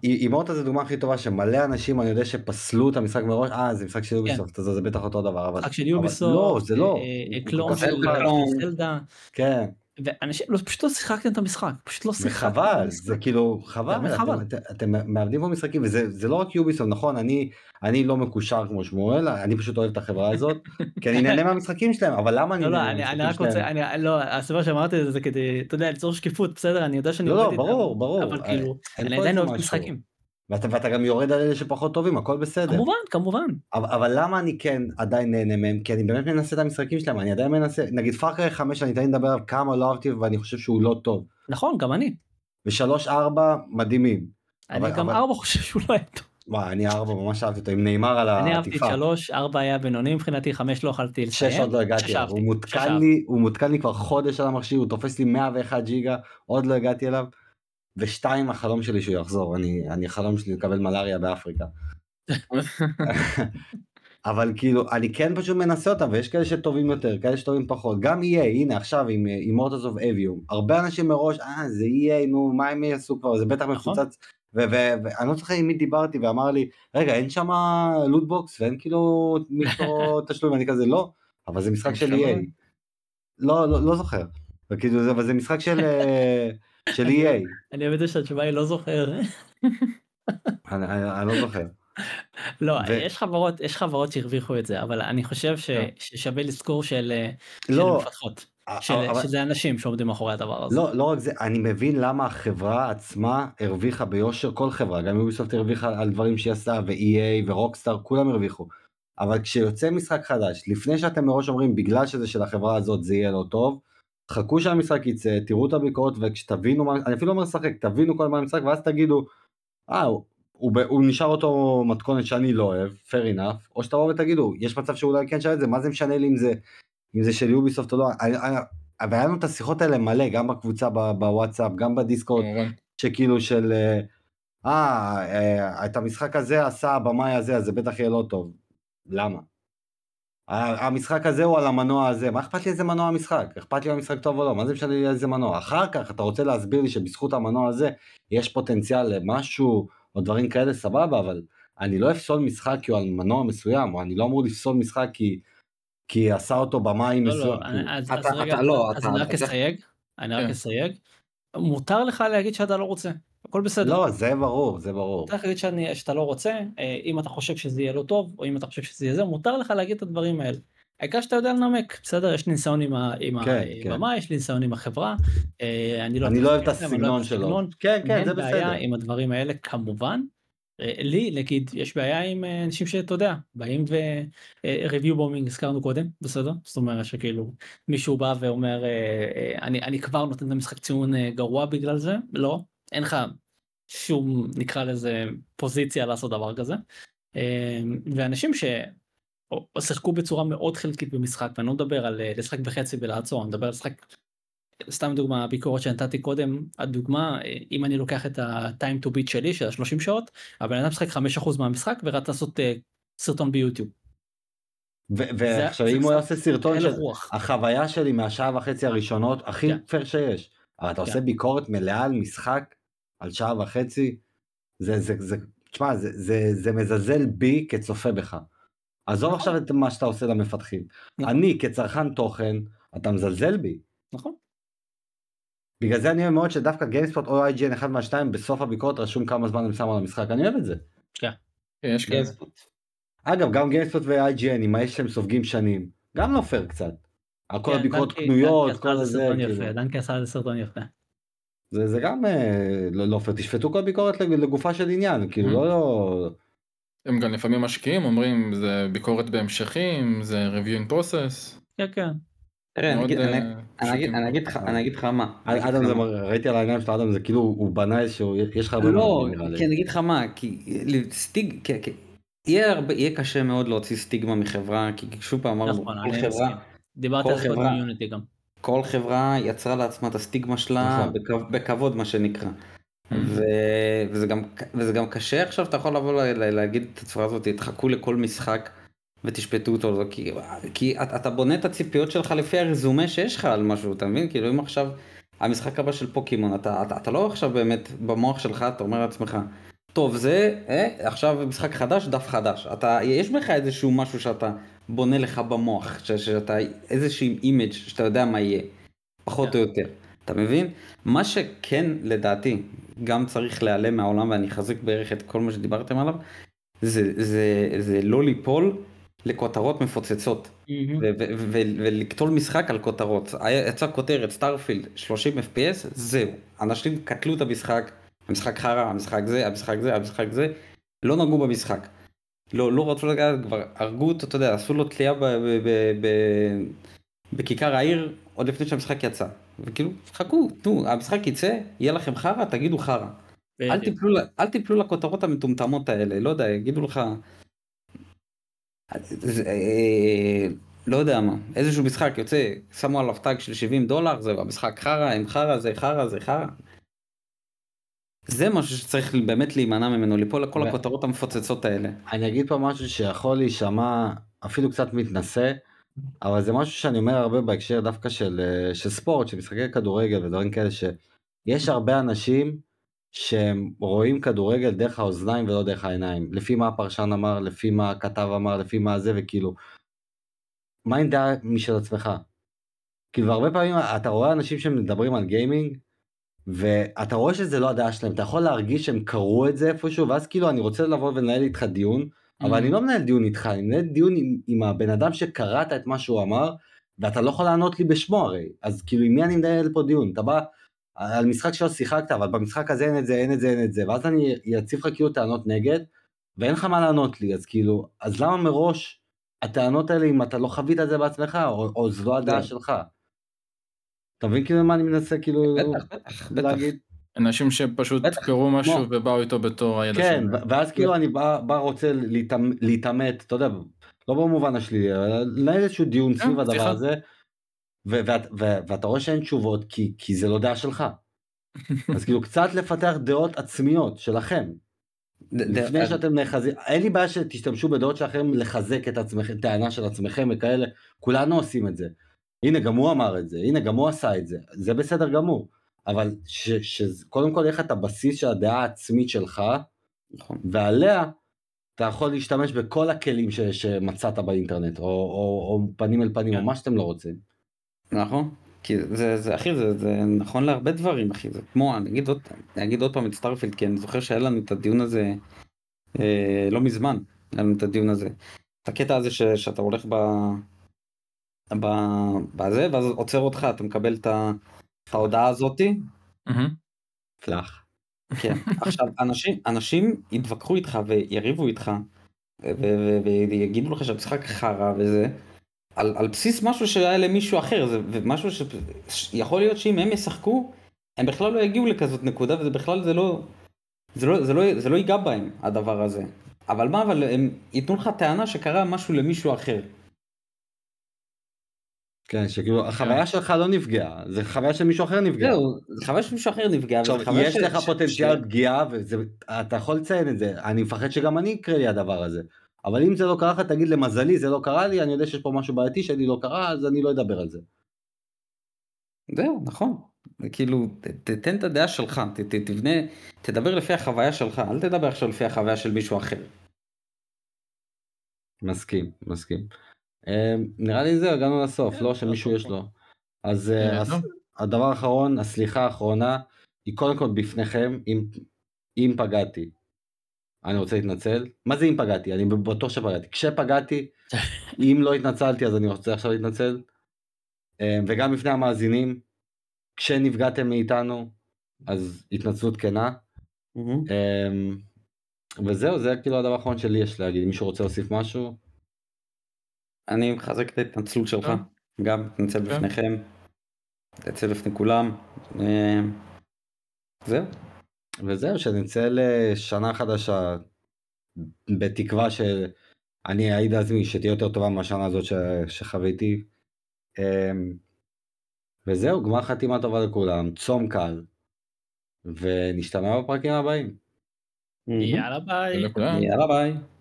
אימורטה זה דוגמה הכי טובה שמלא אנשים אני יודע שפסלו את המשחק מראש, אה זה משחק של יוביסופט, אז זה בטח אותו דבר, אבל משחק של יוביסופט. לא, זה לא, אה, אה, קלון של זלדה. כן, ואנשים לא, פשוט לא שיחקתם את המשחק פשוט לא שיחקתם. המשחק. זה כאילו חבל, חבל. אתם- אתם- אתם מאבדים פה משחקים וזה זה לא רק יוביסופט, נכון, אני אני לא מקושר כמו שמואל, אני פשוט אוהב את החברה הזאת, כי אני נהנה מהמשחקים שלהם, אבל למה אני לא, לא, נהנה אני מהמשחקים רק שלהם? רוצה, אני, לא, הסיבה שאמרתי זה זה כדי, אתה יודע, ליצור שקיפות, בסדר, אני יודע שאני לא, לא, ברור, ברור, אבל אה, כאילו, אני עדיין אוהב. משחקים. ואתה ואתה גם יורד על אלה שפחות טובים, הכל בסדר. כמובן, כמובן. אבל, אבל למה אני כן עדיין נהנה מהם? כי אני באמת מנסה את המשחקים שלהם, אני עדיין מנסה, נגיד פארקריי 5 אני תמיד מדבר עליו כמה לא אהבתי ואני חושב שהוא לא טוב. נכון, גם אני. ושלוש ארבע מדהימים. אני אבל- גם אבל- ארבע חושב שהוא לא היה טוב. וואי, אני ארבע ממש אהבתי אותו עם נאמר על אני אהבתי את העטיפה. שלוש, ארבע היה בינוני מבחינתי, חמש לא יכולתי לסיים. שש עוד לא הגעתי שש אליו, אהבתי, הוא מותקן. לי, הוא מותקן לי כבר חודש על המכשיר, הוא תופס לי 101 ג'יגה, עוד לא הגעתי אליו. ושתיים החלום שלי שהוא יחזור, אני, אני החלום שלי לקבל מלאריה באפריקה. אבל כאילו אני כן פשוט מנסה אותם ויש כאלה שטובים יותר כאלה שטובים פחות. גם EA הנה עכשיו עם אימורטוס אוף אביום הרבה אנשים מראש אה זה EA נו מה הם יעשו כבר? זה בטח נכון. מפוצץ ו- ואני לא זוכר עם מי דיברתי ואמר לי רגע אין שם loot box ואין כאילו מיקרו תשלום? ואני כזה לא אבל זה משחק של EA לא לא לא זוכר. וכאילו זה אבל זה משחק של אה, של EA אני אוהב את זה שהתשובה היא לא זוכר. אני, לא זוכר לא, יש חברות, יש חברות שהרוויחו את זה, אבל אני חושב לא. ששווה לזכור של של לא מפתחות. של- אבל- שזה אנשים שעומדים מאחורי הדבר הזה. לא, לא רק זה, אני מבין למה החברה עצמה הרוויחה ביושר, כל חברה, גם יוביסופט הרוויחה על דברים שהיא עשתה, ו-EA ורוקסטאר, כולם הרוויחו. אבל כשיוצא משחק חדש, לפני שאתם מראש אומרים, בגלל שזה של החברה הזאת זה יהיה לא טוב, חכו שהמשחק יצא, תראו את הביקורת, וכשתבינו מה, אני אפילו לא אומר לשחק, תבינו כל מה המשחק, ואז תגידו, אה, הוא, הוא, הוא נשאר אותו מתכונת שאני לא אוהב, fair enough, או שתבואו ותגידו, יש מצב שאולי כן שווה את זה, מה זה משנה לי אם זה, אם זה של יוביסופט או לא, והיה לנו את השיחות האלה מלא, גם בקבוצה ב- בוואטסאפ, גם בדיסקורד, כמובן. שכאילו של, אה, אה, את המשחק הזה עשה הבמאי הזה, אז זה בטח יהיה לא טוב. למה? המשחק הזה הוא על המנוע הזה, מה אכפת לי איזה מנוע המשחק? אכפת לי אם המשחק טוב או לא, מה זה משנה לי איזה מנוע? אחר כך אתה רוצה להסביר לי שבזכות המנוע הזה יש פוטנציאל למשהו או דברים כאלה, סבבה, אבל אני לא אפסול משחק כי הוא על מנוע מסוים, או אני לא אמור לפסול משחק כי, כי עשה אותו במאי לא, מסוים. לא. אני- אז אתה- אז רגע, אתה לא, אז אתה- אני רק אתה- אסייג, אני רק כן. אסייג, מותר לך להגיד שאתה לא רוצה, הכל בסדר. לא, זה ברור, זה ברור. לך להגיד שאני- שאתה לא רוצה, אה, אם אתה חושב שזה יהיה לא טוב, או אם אתה חושב שזה יהיה זה, מותר לך להגיד את הדברים האלה. העיקר שאתה יודע לנמק, בסדר? יש לי ניסיון עם ה- עם כן, כן. הבמה, יש לי ניסיון עם החברה, אה, אני לא אני לא אוהב את הסגנון שלו. כן, כן, זה אין בעיה בסדר. עם הדברים האלה כמובן. אה, לי נגיד יש בעיה עם אנשים שאתה יודע באים ו-review bombing הזכרנו קודם בסדר זאת אומרת שכאילו מישהו בא ואומר אני אני כבר נותן למשחק ציון אה, גרוע בגלל זה לא אין לך שום נקרא לזה פוזיציה לעשות דבר כזה. אה, ואנשים ששיחקו בצורה מאוד חלקית במשחק ואני לא מדבר על אה, לשחק בחצי ולעצור אני מדבר על לשחק סתם דוגמה הביקורת שנתתי קודם הדוגמה אה, אם אני לוקח את ה-time to beat שלי של ה-30 שעות הבן אדם משחק 5% מהמשחק ורץ לעשות אה, סרטון ביוטיוב. ועכשיו אם הוא היה עושה סרטון של. החוויה שלי מהשעה וחצי הראשונות הכי כן. פייר שיש. אבל אתה כן. עושה ביקורת מלאה על משחק על שעה וחצי זה זה זה תשמע זה זה זה מזלזל בי כצופה בך. עזוב נכון. עכשיו את מה שאתה עושה למפתחים. נכון. אני כצרכן תוכן אתה מזלזל בי. נכון. בגלל זה אני אוהב מאוד שדווקא גיימספוט או IGN אחד מהשתיים בסוף הביקורת רשום כמה זמן הם שמו על המשחק אני אוהב את זה. כן, יש כאלה. אגב גם גיימספוט ו-IGN עם האש שהם סופגים שנים גם לא פייר קצת. על כל כן, הביקורות קנויות כל סרטון כאילו. דנקי עשה על זה סרטון יפה. זה, זה גם אה, לא, לא פייר, תשפטו כל ביקורת לג- לגופה של עניין, כאילו Mhm. לא, לא... הם גם לפעמים משקיעים, אומרים זה ביקורת בהמשכים, זה review in process. כן כן. תראה, אני אגיד- אני- אני אגיד- פשוטים. אני אגיד לך, מה. אדם זה, ראיתי על העיניים של אדם זה כאילו הוא בנה איזשהו, יש לך הרבה לא. כי אני אגיד לך מה, כי סטיג, יהיה קשה מאוד להוציא סטיגמה מחברה, כי שוב פעם אמרנו, נכון, כל חברה. דיברתי כל על חברה- בקומיוניטי גם. כל חברה יצרה לעצמה את הסטיגמה שלה נכון. בכ- בכבוד מה שנקרא. ו- וזה גם וזה גם קשה עכשיו אתה יכול לבוא ל- ל- להגיד את הצורה הזאת תחכו לכל משחק ותשפטו אותו כי, כי אתה, אתה בונה את הציפיות שלך לפי הרזומה שיש לך על משהו אתה מבין כאילו אם עכשיו המשחק הבא של פוקימון אתה, אתה, אתה לא עכשיו באמת במוח שלך אתה אומר לעצמך טוב זה אה, עכשיו משחק חדש דף חדש אתה יש בך איזשהו משהו שאתה בונה לך במוח ש, שאתה איזשהו image שאתה יודע מה יהיה פחות כן. או יותר אתה מבין מה שכן לדעתי גם צריך להיעלם מהעולם ואני אחזק בערך את כל מה שדיברתם עליו זה, זה, זה לא ליפול לכותרות מפוצצות מהמם. ו- ו- ו- ולקטול משחק על כותרות. יצאה כותרת Starfield 30 FPS זהו אנשים קטלו את המשחק המשחק חרא המשחק זה המשחק זה המשחק זה לא נגעו במשחק. לא לא רצו לגעת כבר הרגו אותו אתה יודע עשו לו תלייה בכיכר העיר עוד לפני שהמשחק יצא וכאילו חכו תנו המשחק יצא יהיה לכם חרא תגידו חרא. אל. תיפלו, אל תיפלו לכותרות המטומטמות האלה, לא יודע, יגידו לך, זה, אה, לא יודע מה, איזשהו משחק יוצא, שמו עליו טאג של 70 דולר, זהו, המשחק חרא, הם חרא, זה חרא, זה חרא. זה משהו שצריך באמת להימנע ממנו, ליפול לכל ו- הכותרות המפוצצות האלה. אני אגיד פה משהו שיכול להישמע אפילו קצת מתנשא, אבל זה משהו שאני אומר הרבה בהקשר דווקא של, אה, של ספורט, של משחקי כדורגל ודברים כאלה, שיש הרבה אנשים שהם רואים כדורגל דרך האוזניים ולא דרך העיניים, לפי מה הפרשן אמר, לפי מה הכתב אמר, לפי מה זה, וכאילו, מה עם דעה משל עצמך? כאילו, הרבה פעמים אתה רואה אנשים שמדברים על גיימינג, ואתה רואה שזה לא הדעה שלהם, אתה יכול להרגיש שהם קראו את זה איפשהו, ואז כאילו אני רוצה לבוא ולנהל איתך דיון, אבל Mm-hmm. אני לא מנהל דיון איתך, אני מנהל דיון עם, עם הבן אדם שקראת את מה שהוא אמר, ואתה לא יכול לענות לי בשמו הרי, אז כאילו עם מי אני מנהל פה דיון? אתה בא על משחק שלא שיחקת, אבל במשחק הזה אין את זה, אין את זה, אין את זה, ואז אני אציב לך כאילו טענות נגד, ואין לך מה לענות לי, אז כאילו, אז למה מראש הטענות האלה אם אתה לא חווית את זה בעצמך, או, או זו לא הדעה כן. שלך? אתה מבין כאילו מה אני מנסה כאילו בטח, בטח, בטח. להגיד? אנשים שפשוט בטח, קראו משהו כמו- ובאו איתו בתור הידע כן, שלהם. ו- ואז כאילו אני בא, בא רוצה להתעמ- להתעמת, אתה יודע, לא במובן השלילי, אלא לנהל איזשהו דיון כן, סביב הדבר. הזה, ו- ואת, ו- ואתה רואה שאין תשובות כי, כי זה לא דעה שלך. אז כאילו קצת לפתח דעות עצמיות שלכם, לפני שאתם נאחזים, אין לי בעיה שתשתמשו בדעות שלכם לחזק את עצמכם, טענה של עצמכם וכאלה, כולנו עושים את זה. הנה גם הוא אמר את זה, הנה גם הוא עשה את זה, זה בסדר גמור, אבל ש- שקודם כל יהיה לך את הבסיס של הדעה העצמית שלך, נכון. ועליה אתה יכול להשתמש בכל הכלים ש, שמצאת באינטרנט, או, או, או פנים אל פנים, כן. או מה שאתם לא רוצים. נכון. כי זה, זה, אחי, זה, זה נכון להרבה דברים, אחי. זה כמו, אני אגיד עוד, אני אגיד עוד פעם את Starfield, כי אני זוכר שהיה לנו את הדיון הזה אה, לא מזמן, היה לנו את הדיון הזה. את הקטע הזה ש, שאתה הולך ב... בזה, ואז עוצר אותך, אתה מקבל את, ההודעה הזאתי. פלאח. כן. עכשיו, אנשים, אנשים יתווכחו איתך ויריבו איתך, ויגידו לך שהמשחק חרא וזה, על, על בסיס משהו שהיה למישהו אחר, זה ומשהו שיכול להיות שאם הם ישחקו, הם בכלל לא יגיעו לכזאת נקודה, וזה בכלל זה לא, זה לא, זה לא, זה לא ייגע בהם, הדבר הזה. אבל מה, אבל הם ייתנו לך טענה שקרה משהו למישהו אחר. כן, שכאילו החוויה שלך לא נפגעה, זה חוויה של מישהו אחר נפגע. זהו, זה חוויה שמישהו אחר נפגע, עכשיו, יש ש- לך פוטנציאל ש- פגיעה, ואתה יכול לציין את זה, אני מפחד שגם אני יקרה לי הדבר הזה. אבל אם זה לא קרה לך, תגיד למזלי, זה לא קרה לי, אני יודע שיש פה משהו בעייתי שלי לא קרה, אז אני לא אדבר על זה. זהו, נכון. כאילו, ת- תתן את הדעה שלך, ת- ת- תבנה, תדבר לפי החוויה שלך, אל תדבר עכשיו לפי החוויה של מישהו אחר. מסכים, מסכים. אה, נראה לי זהו, הגענו לסוף, כן, לא שמישהו יש. לו. אז אה, הס- טוב. הדבר האחרון, הסליחה האחרונה, היא קודם כל בפניכם, אם, פגעתי, אני רוצה להתנצל. מה זה אם פגעתי? אני בטוח שפגעתי. כשפגעתי, אם לא התנצלתי אז אני רוצה עכשיו להתנצל. אה, וגם בפני המאזינים, כשנפגעתם מאיתנו, אז התנצלות כנה. אה, וזהו, זה כאילו הדבר האחרון שלי יש להגיד. מישהו רוצה להוסיף משהו? אני מחזק את ההתנצלות שלך. גם מתנצל כן. בפניכם, מתנצל בפני כולם. אה, זהו. וזהו, שנצא לשנה חדשה, בתקווה שאני אעיד על עצמי שתהיה יותר טובה מהשנה הזאת ש... שחוויתי. אמ, וזהו, גמר חתימה טובה לכולם, צום קל, ונשתמע בפרקים הבאים. יאללה ביי. יאללה ביי.